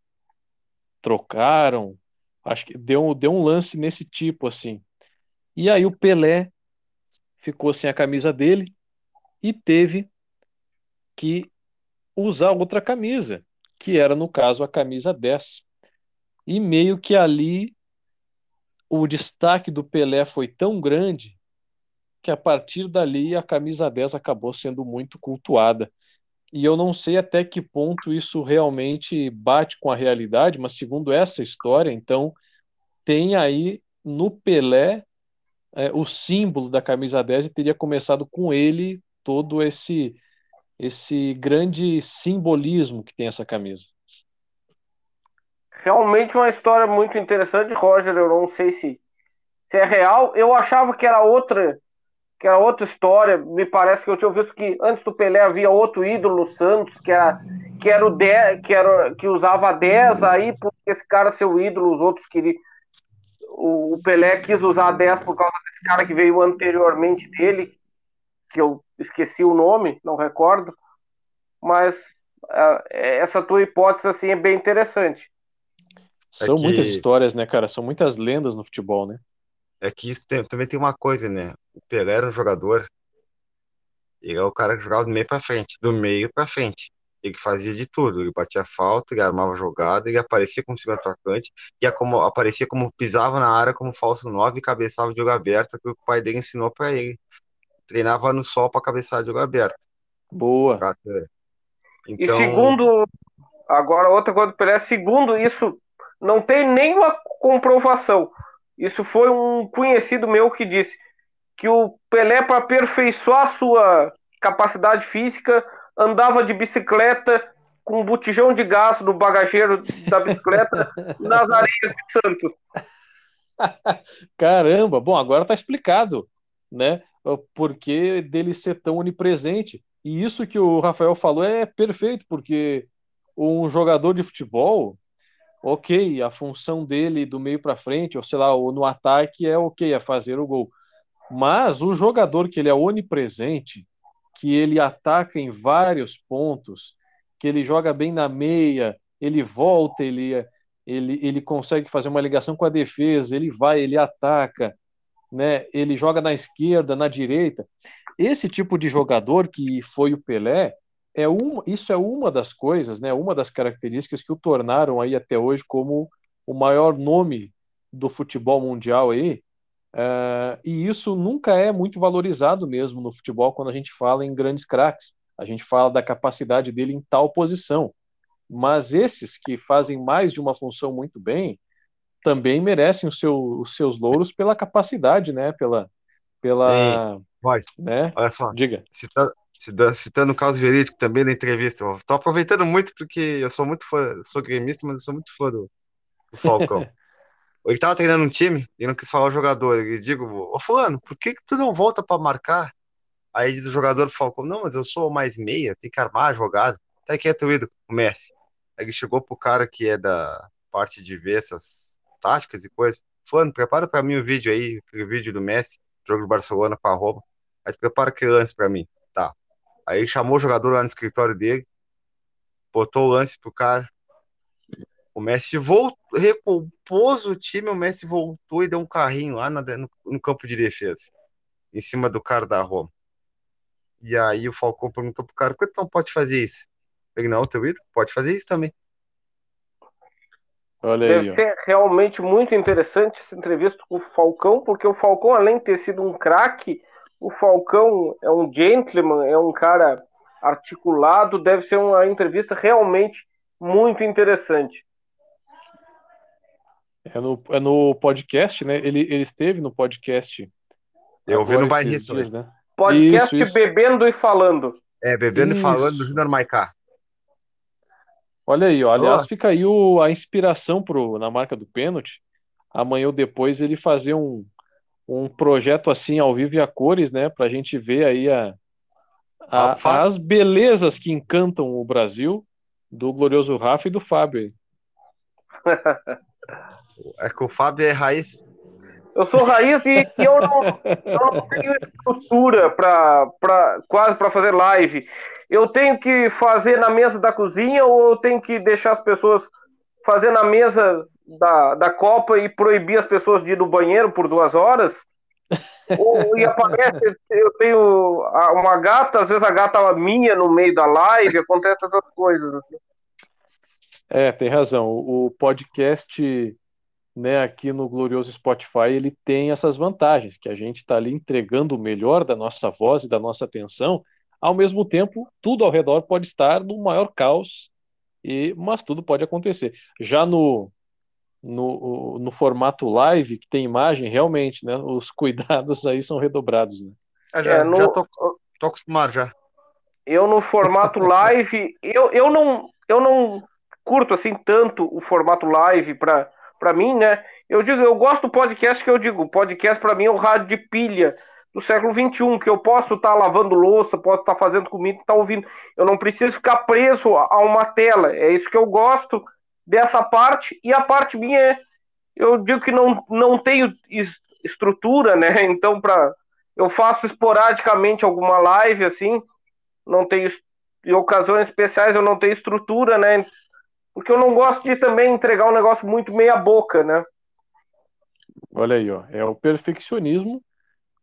Trocaram, acho que deu, deu um lance nesse tipo assim. E aí o Pelé ficou sem a camisa dele e teve que usar outra camisa, que era no caso a camisa 10. E meio que ali o destaque do Pelé foi tão grande que a partir dali a camisa 10 acabou sendo muito cultuada e eu não sei até que ponto isso realmente bate com a realidade, mas segundo essa história, então tem aí no Pelé é, o símbolo da camisa 10 e teria começado com ele todo esse esse grande simbolismo que tem essa camisa. Realmente uma história muito interessante, Roger. Eu não sei se, se é real. Eu achava que era outra que era outra história. Me parece que eu tinha visto que antes do Pelé havia outro ídolo Santos, que era, que era o 10, que, era, que usava 10, aí por esse cara ser o ídolo, os outros queriam. O, Pelé quis usar 10 por causa desse cara que veio anteriormente dele, que eu esqueci o nome, não recordo. Mas uh, essa tua hipótese assim é bem interessante. São é que... muitas histórias, né, cara? São muitas lendas no futebol, né? É que isso tem, também tem uma coisa, né? O Pelé era um jogador, ele é o cara que jogava do meio para frente, do meio para frente. Ele fazia de tudo, ele batia falta, ele armava jogada, ele aparecia como segundo atacante, e como, aparecia como pisava na área como falso 9 e cabeçava de jogo aberto, que o pai dele ensinou para ele. Treinava no sol para cabeçar de jogo aberto. Boa. Então... E segundo, agora outra coisa do Pelé, segundo isso, não tem nenhuma comprovação. Isso foi um conhecido meu que disse que o Pelé, para aperfeiçoar a sua capacidade física, andava de bicicleta com um botijão de gás no bagageiro da bicicleta nas areias de Santos. Caramba, bom, agora está explicado, né? Porque dele ser tão onipresente. E isso que o Rafael falou é perfeito, porque um jogador de futebol, ok, a função dele do meio para frente, ou sei lá, ou no ataque é ok, é fazer o gol. Mas o jogador que ele é onipresente, que ele ataca em vários pontos, que ele joga bem na meia, ele volta, ele, ele, ele consegue fazer uma ligação com a defesa, ele vai, ele ataca, né? ele joga na esquerda, na direita. Esse tipo de jogador que foi o Pelé, é uma, isso é uma das coisas, né, uma das características que o tornaram aí até hoje como o maior nome do futebol mundial aí, uh, e isso nunca é muito valorizado mesmo no futebol quando a gente fala em grandes craques, a gente fala da capacidade dele em tal posição, mas esses que fazem mais de uma função muito bem, também merecem seu, os seus louros pela capacidade, né, pela... pela Ei, né? Olha só, Diga. Citando, citando o caso verídico também na entrevista. Estou aproveitando muito porque eu sou muito fã, sou gremista, mas eu sou muito fã do, do Falcão. ele estava treinando um time e não quis falar o jogador. Eu digo, ô Fulano, por que, que tu não volta para marcar? Aí diz o jogador do Falcão, não, mas eu sou mais meia, tem que armar a jogada. Até que é teu ídolo, o Messi. Aí ele chegou pro cara que é da parte de ver essas táticas e coisas. Fulano, prepara para mim o vídeo aí, aquele vídeo do Messi, jogo do Barcelona para Roma. Aí tu prepara aquele lance para mim. Tá. Aí chamou o jogador lá no escritório dele, botou o lance pro cara. O Messi voltou, recompôs o time, o Messi voltou e deu um carrinho lá no, no campo de defesa, em cima do cara da Roma. E aí o Falcão perguntou pro cara, por que tu não pode fazer isso? Ele, não, teu ídolo pode fazer isso também. Olha Deve aí, ser realmente muito interessante essa entrevista com o Falcão, porque o Falcão, além de ter sido um craque, o Falcão é um gentleman, é um cara articulado, deve ser uma entrevista realmente muito interessante. É no, é no podcast, né? Ele, ele esteve no podcast. Eu ouvi no bairrista. Né? Podcast isso, isso. Bebendo e Falando. É, Bebendo isso. e Falando do Júnior Maicá. Olha aí, ó. aliás, oh. fica aí o, a inspiração pro, na marca do pênalti. Amanhã ou depois ele fazer um, um projeto assim ao vivo e a cores, né, para a gente ver aí a, a, as belezas que encantam o Brasil do glorioso Rafa e do Fábio. É que o Fábio é raiz. Eu sou raiz e, e eu, não, eu não tenho estrutura para quase para fazer live. Eu tenho que fazer na mesa da cozinha ou eu tenho que deixar as pessoas fazer na mesa da, da Copa e proibir as pessoas de ir no banheiro por duas horas. Ou, e aparece, eu tenho uma gata, às vezes a gata é minha no meio da live, acontece essas coisas. Assim. É, tem razão. O podcast, né, aqui no glorioso Spotify, ele tem essas vantagens, que a gente está ali entregando o melhor da nossa voz e da nossa atenção, ao mesmo tempo, tudo ao redor pode estar no maior caos, e, mas tudo pode acontecer. Já no, no, no formato live, que tem imagem, realmente, né? Os cuidados aí são redobrados, né? Ah, já, é, no, já tô, tô acostumado já. Eu no formato live, eu, eu não eu não curto assim tanto o formato live para para mim, né? Eu digo, eu gosto do podcast que eu digo, podcast para mim é o rádio de pilha do século XXI, que eu posso estar tá lavando louça, posso estar tá fazendo comida, estar tá ouvindo. Eu não preciso ficar preso a uma tela. É isso que eu gosto dessa parte, e a parte minha é, eu digo que não, não tenho estrutura, né? Então, para eu faço esporadicamente alguma live assim, não tenho em ocasiões especiais eu não tenho estrutura, né? Porque eu não gosto de também entregar um negócio muito meia boca, né? Olha aí, ó, é o perfeccionismo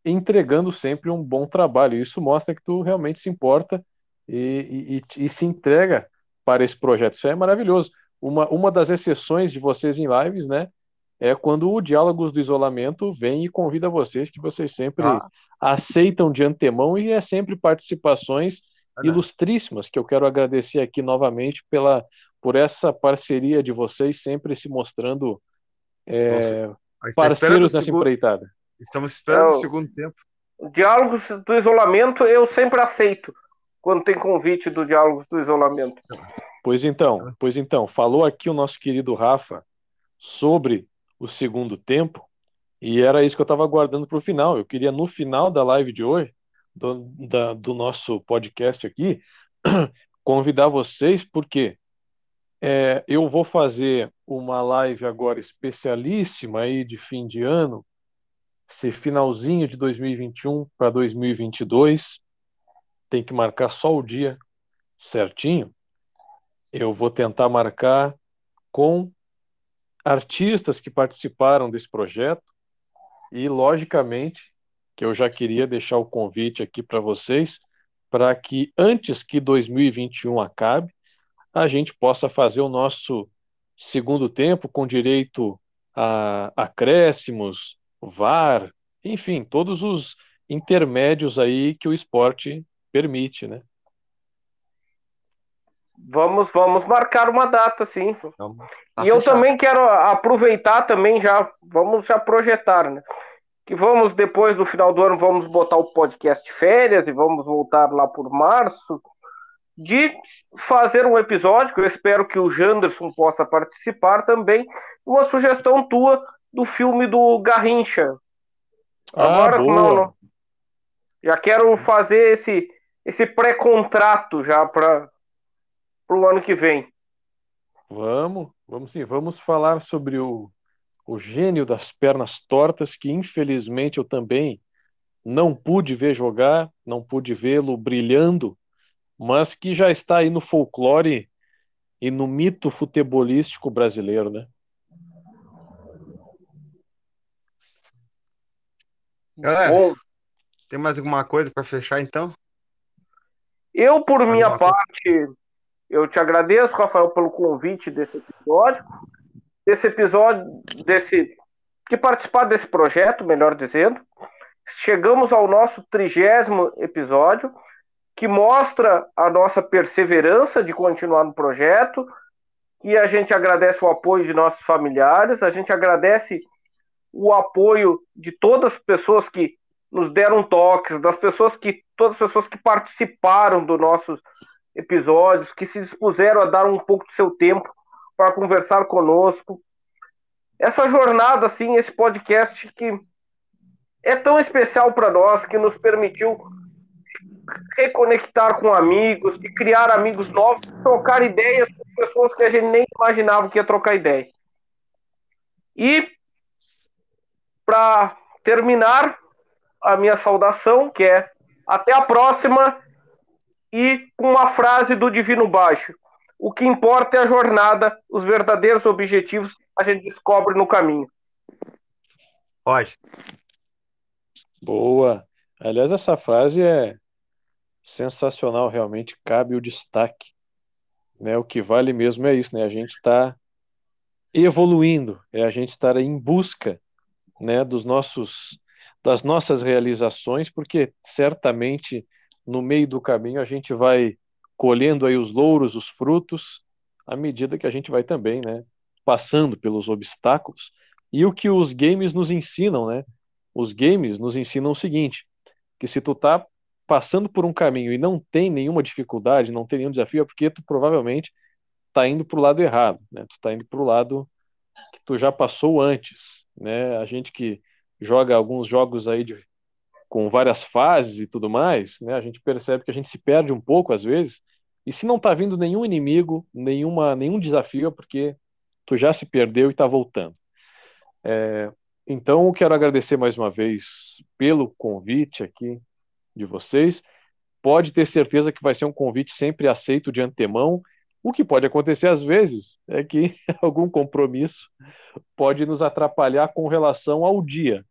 entregando sempre um bom trabalho. Isso mostra que tu realmente se importa e, e, e se entrega para esse projeto. Isso é maravilhoso uma, uma das exceções de vocês em lives, né? É quando o Diálogos do Isolamento vem e convida vocês, que vocês sempre ah. aceitam de antemão e é sempre participações ah, ilustríssimas, que eu quero agradecer aqui novamente pela, por essa parceria de vocês, sempre se mostrando é, parceiros nessa segundo, empreitada. Estamos esperando é, o segundo tempo. Diálogos do Isolamento eu sempre aceito, quando tem convite do Diálogos do Isolamento. Pois então, pois então, falou aqui o nosso querido Rafa sobre o segundo tempo, e era isso que eu estava aguardando para o final. Eu queria, no final da live de hoje, do, da, do nosso podcast aqui, convidar vocês, porque é, eu vou fazer uma live agora especialíssima aí de fim de ano, se finalzinho de 2021 para 2022, tem que marcar só o dia certinho. Eu vou tentar marcar com artistas que participaram desse projeto e, logicamente, que eu já queria deixar o convite aqui para vocês, para que antes que 2021 acabe, a gente possa fazer o nosso segundo tempo com direito a acréscimos, VAR, enfim, todos os intermédios aí que o esporte permite, né? Vamos, vamos marcar uma data, sim. Tá e eu também quero aproveitar também já, vamos já projetar, né? Que vamos depois do final do ano vamos botar o podcast férias e vamos voltar lá por março de fazer um episódio que eu espero que o Janderson possa participar também, uma sugestão tua do filme do Garrincha. Ah, Agora não, não, já quero fazer esse esse pré-contrato já para para o ano que vem. Vamos, vamos sim, vamos falar sobre o, o gênio das pernas tortas, que infelizmente eu também não pude ver jogar, não pude vê-lo brilhando, mas que já está aí no folclore e no mito futebolístico brasileiro, né? Galera, Bom, tem mais alguma coisa para fechar então? Eu, por minha parte, eu te agradeço, Rafael, pelo convite desse episódio, desse episódio, desse de participar desse projeto, melhor dizendo. Chegamos ao nosso trigésimo episódio, que mostra a nossa perseverança de continuar no projeto, e a gente agradece o apoio de nossos familiares, a gente agradece o apoio de todas as pessoas que nos deram toques, das pessoas que todas as pessoas que participaram do nossos episódios, que se dispuseram a dar um pouco do seu tempo para conversar conosco. Essa jornada, assim, esse podcast que é tão especial para nós, que nos permitiu reconectar com amigos, de criar amigos novos, trocar ideias com pessoas que a gente nem imaginava que ia trocar ideia. E para terminar, a minha saudação, que é até a próxima e com uma frase do Divino Baixo: O que importa é a jornada, os verdadeiros objetivos a gente descobre no caminho. Pode. Boa. Aliás, essa frase é sensacional, realmente cabe o destaque. Né? O que vale mesmo é isso, né? A gente está evoluindo, é a gente estar em busca, né, dos nossos das nossas realizações, porque certamente no meio do caminho a gente vai colhendo aí os louros, os frutos, à medida que a gente vai também, né, passando pelos obstáculos. E o que os games nos ensinam, né? Os games nos ensinam o seguinte, que se tu tá passando por um caminho e não tem nenhuma dificuldade, não tem nenhum desafio, é porque tu provavelmente tá indo para o lado errado, né? Tu tá indo para o lado que tu já passou antes, né? A gente que joga alguns jogos aí de com várias fases e tudo mais, né, a gente percebe que a gente se perde um pouco às vezes. E se não está vindo nenhum inimigo, nenhuma, nenhum desafio, é porque tu já se perdeu e está voltando. É, então, quero agradecer mais uma vez pelo convite aqui de vocês. Pode ter certeza que vai ser um convite sempre aceito de antemão. O que pode acontecer às vezes é que algum compromisso pode nos atrapalhar com relação ao dia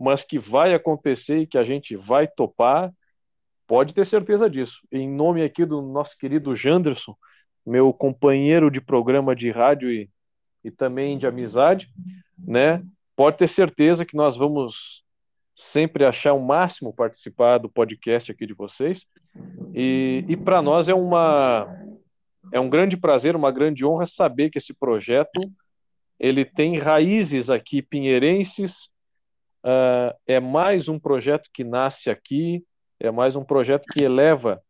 mas que vai acontecer e que a gente vai topar, pode ter certeza disso. Em nome aqui do nosso querido Janderson, meu companheiro de programa de rádio e, e também de amizade, né? Pode ter certeza que nós vamos sempre achar o máximo participar do podcast aqui de vocês. E, e para nós é uma é um grande prazer, uma grande honra saber que esse projeto ele tem raízes aqui pinheirenses, uh, é mais um projeto que nasce aqui, é mais um projeto que eleva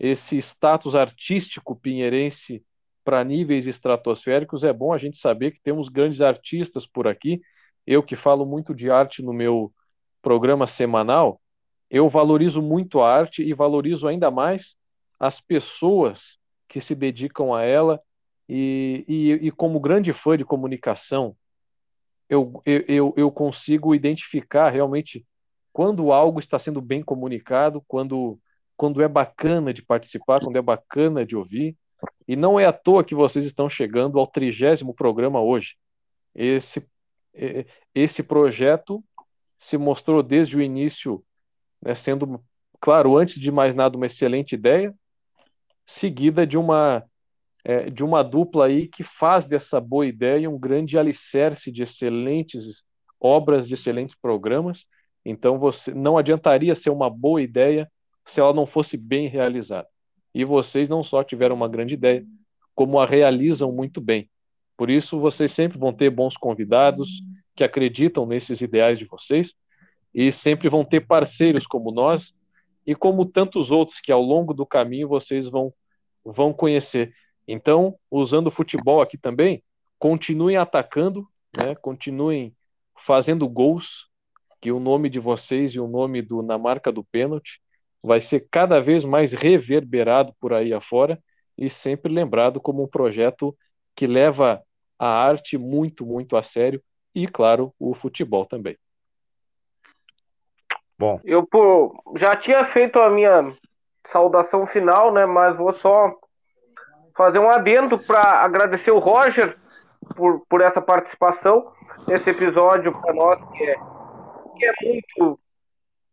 esse status artístico pinheirense para níveis estratosféricos, é bom a gente saber que temos grandes artistas por aqui. Eu que falo muito de arte no meu programa semanal, eu valorizo muito a arte e valorizo ainda mais as pessoas que se dedicam a ela. E, e, e como grande fã de comunicação, eu, eu, eu consigo identificar realmente quando algo está sendo bem comunicado, quando, quando é bacana de participar, quando é bacana de ouvir. E não é à toa que vocês estão chegando ao trigésimo programa hoje. Esse, esse projeto se mostrou desde o início né, sendo, claro, antes de mais nada, uma excelente ideia, seguida de uma é, de uma dupla aí que faz dessa boa ideia um grande alicerce de excelentes obras, de excelentes programas. Então, você não adiantaria ser uma boa ideia se ela não fosse bem realizada. E vocês não só tiveram uma grande ideia, como a realizam muito bem. Por isso, vocês sempre vão ter bons convidados que acreditam nesses ideais de vocês e sempre vão ter parceiros como nós e como tantos outros que ao longo do caminho vocês vão vão conhecer. Então, usando o futebol aqui também, continuem atacando, né? Continuem fazendo gols, que o nome de vocês e o nome do na marca do pênalti vai ser cada vez mais reverberado por aí afora e sempre lembrado como um projeto que leva a arte muito, muito a sério e, claro, o futebol também. Bom. Eu pô, já tinha feito a minha saudação final, né? Mas vou só fazer um adendo para agradecer o Roger por, por essa participação nesse episódio para nós que é, que é muito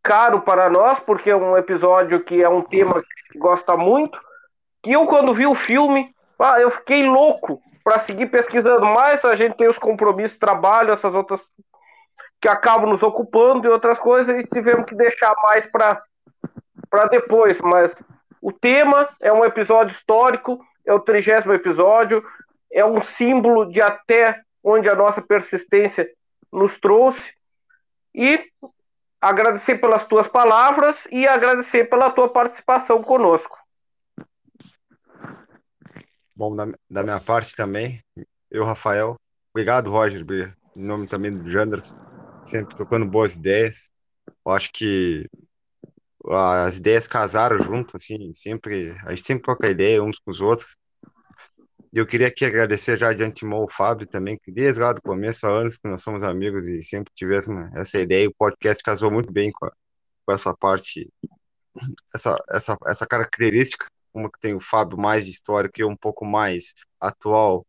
caro para nós, porque é um episódio que é um tema que gosta muito. Que eu, quando vi o filme, ah, eu fiquei louco para seguir pesquisando mais. A gente tem os compromissos, trabalho, essas outras que acabam nos ocupando e outras coisas e tivemos que deixar mais para depois. Mas o tema é um episódio histórico, é o trigésimo episódio, é um símbolo de até onde a nossa persistência nos trouxe. E agradecer pelas tuas palavras e agradecer pela tua participação conosco. Bom, da, da minha parte também, eu, Rafael. Obrigado, Roger, em nome também do Janderson sempre tocando boas ideias. Eu acho que as ideias casaram junto, assim, sempre, a gente sempre troca ideia uns com os outros. E eu queria aqui agradecer já de antemão o Fábio também, que desde lá do começo, há anos que nós somos amigos e sempre tivemos essa ideia. O podcast casou muito bem com, a, com essa parte, essa, essa, essa característica, como que tem o Fábio mais histórico e um pouco mais atual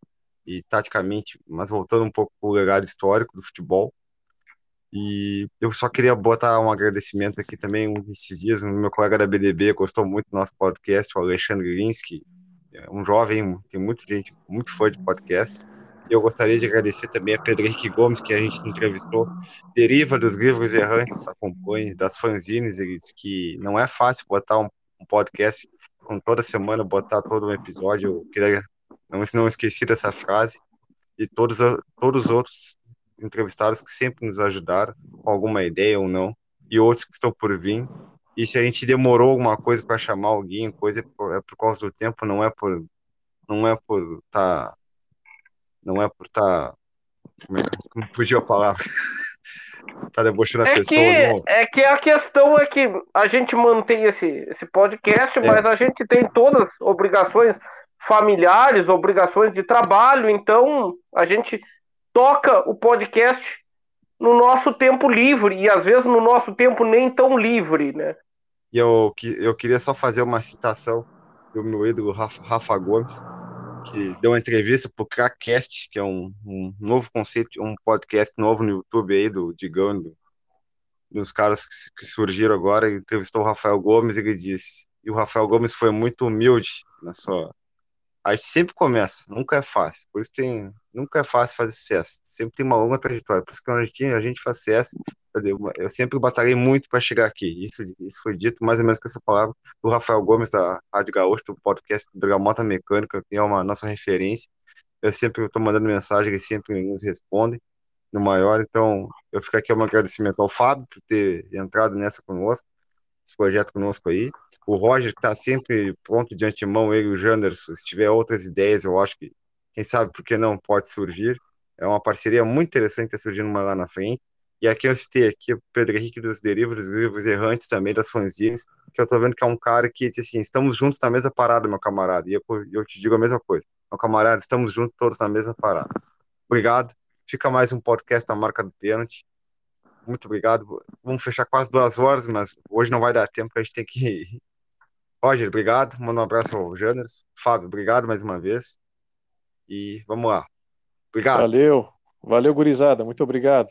e taticamente, mas voltando um pouco para o legado histórico do futebol. E eu só queria botar um agradecimento aqui também, esses dias, o meu colega da BDB gostou muito do nosso podcast, o Alexandre Linsky, é um jovem, tem muita gente, muito fã de podcast. E eu gostaria de agradecer também a Pedro Henrique Gomes, que a gente entrevistou, deriva dos livros errantes, acompanhe, das fanzines, ele disse que não é fácil botar um, um podcast com toda semana, botar todo um episódio. Eu queria, não, não esqueci dessa frase. E todos, todos os outros entrevistados que sempre nos ajudaram, com alguma ideia ou não, e outros que estão por vir. E se a gente demorou alguma coisa para chamar alguém, coisa é por, é por, causa do tempo, não é por não é por tá não é por tá como é que fugiu a palavra? tá debochando a é pessoa. Que, é que a questão é que a gente mantém esse, esse podcast, é. mas a gente tem todas as obrigações familiares, obrigações de trabalho, então a gente toca o podcast no nosso tempo livre e às vezes no nosso tempo nem tão livre, né? E eu, eu queria só fazer uma citação do meu ídolo Rafa, Rafa Gomes, que deu uma entrevista para o Crackcast, que é um, um, novo conceito, um podcast novo no YouTube aí do Digão, do, dos caras que, que surgiram agora, entrevistou o Rafael Gomes e ele disse, e o Rafael Gomes foi muito humilde na sua a gente sempre começa, nunca é fácil. Por isso tem, nunca é fácil fazer sucesso. Sempre tem uma longa trajetória. Por isso que a gente, faz sucesso, eu sempre batalhei muito para chegar aqui. Isso, isso foi dito mais ou menos com essa palavra do Rafael Gomes, da Rádio Gaúcho, do podcast Bergamota Mecânica, que é uma nossa referência. Eu sempre estou mandando mensagem, ele sempre nos responde no maior. Então, eu fico aqui um agradecimento ao Fábio por ter entrado nessa conosco esse projeto conosco aí. O Roger está sempre pronto de antemão, ele e o Janderson, se tiver outras ideias, eu acho que, quem sabe, por que não, pode surgir. É uma parceria muito interessante tá surgindo uma lá na frente. E aqui eu citei aqui o Pedro Henrique dos Derivos, Livros Errantes também, das fanzines, que eu tô vendo que é um cara que diz assim, estamos juntos na mesma parada, meu camarada. E eu, eu te digo a mesma coisa. Meu camarada, estamos juntos todos na mesma parada. Obrigado. Fica mais um podcast da marca do pênalti muito obrigado. Vamos fechar quase duas horas, mas hoje não vai dar tempo, a gente tem que. Roger, obrigado. Manda um abraço ao Janers. Fábio, obrigado mais uma vez. E vamos lá. Obrigado. Valeu. Valeu, gurizada. Muito obrigado.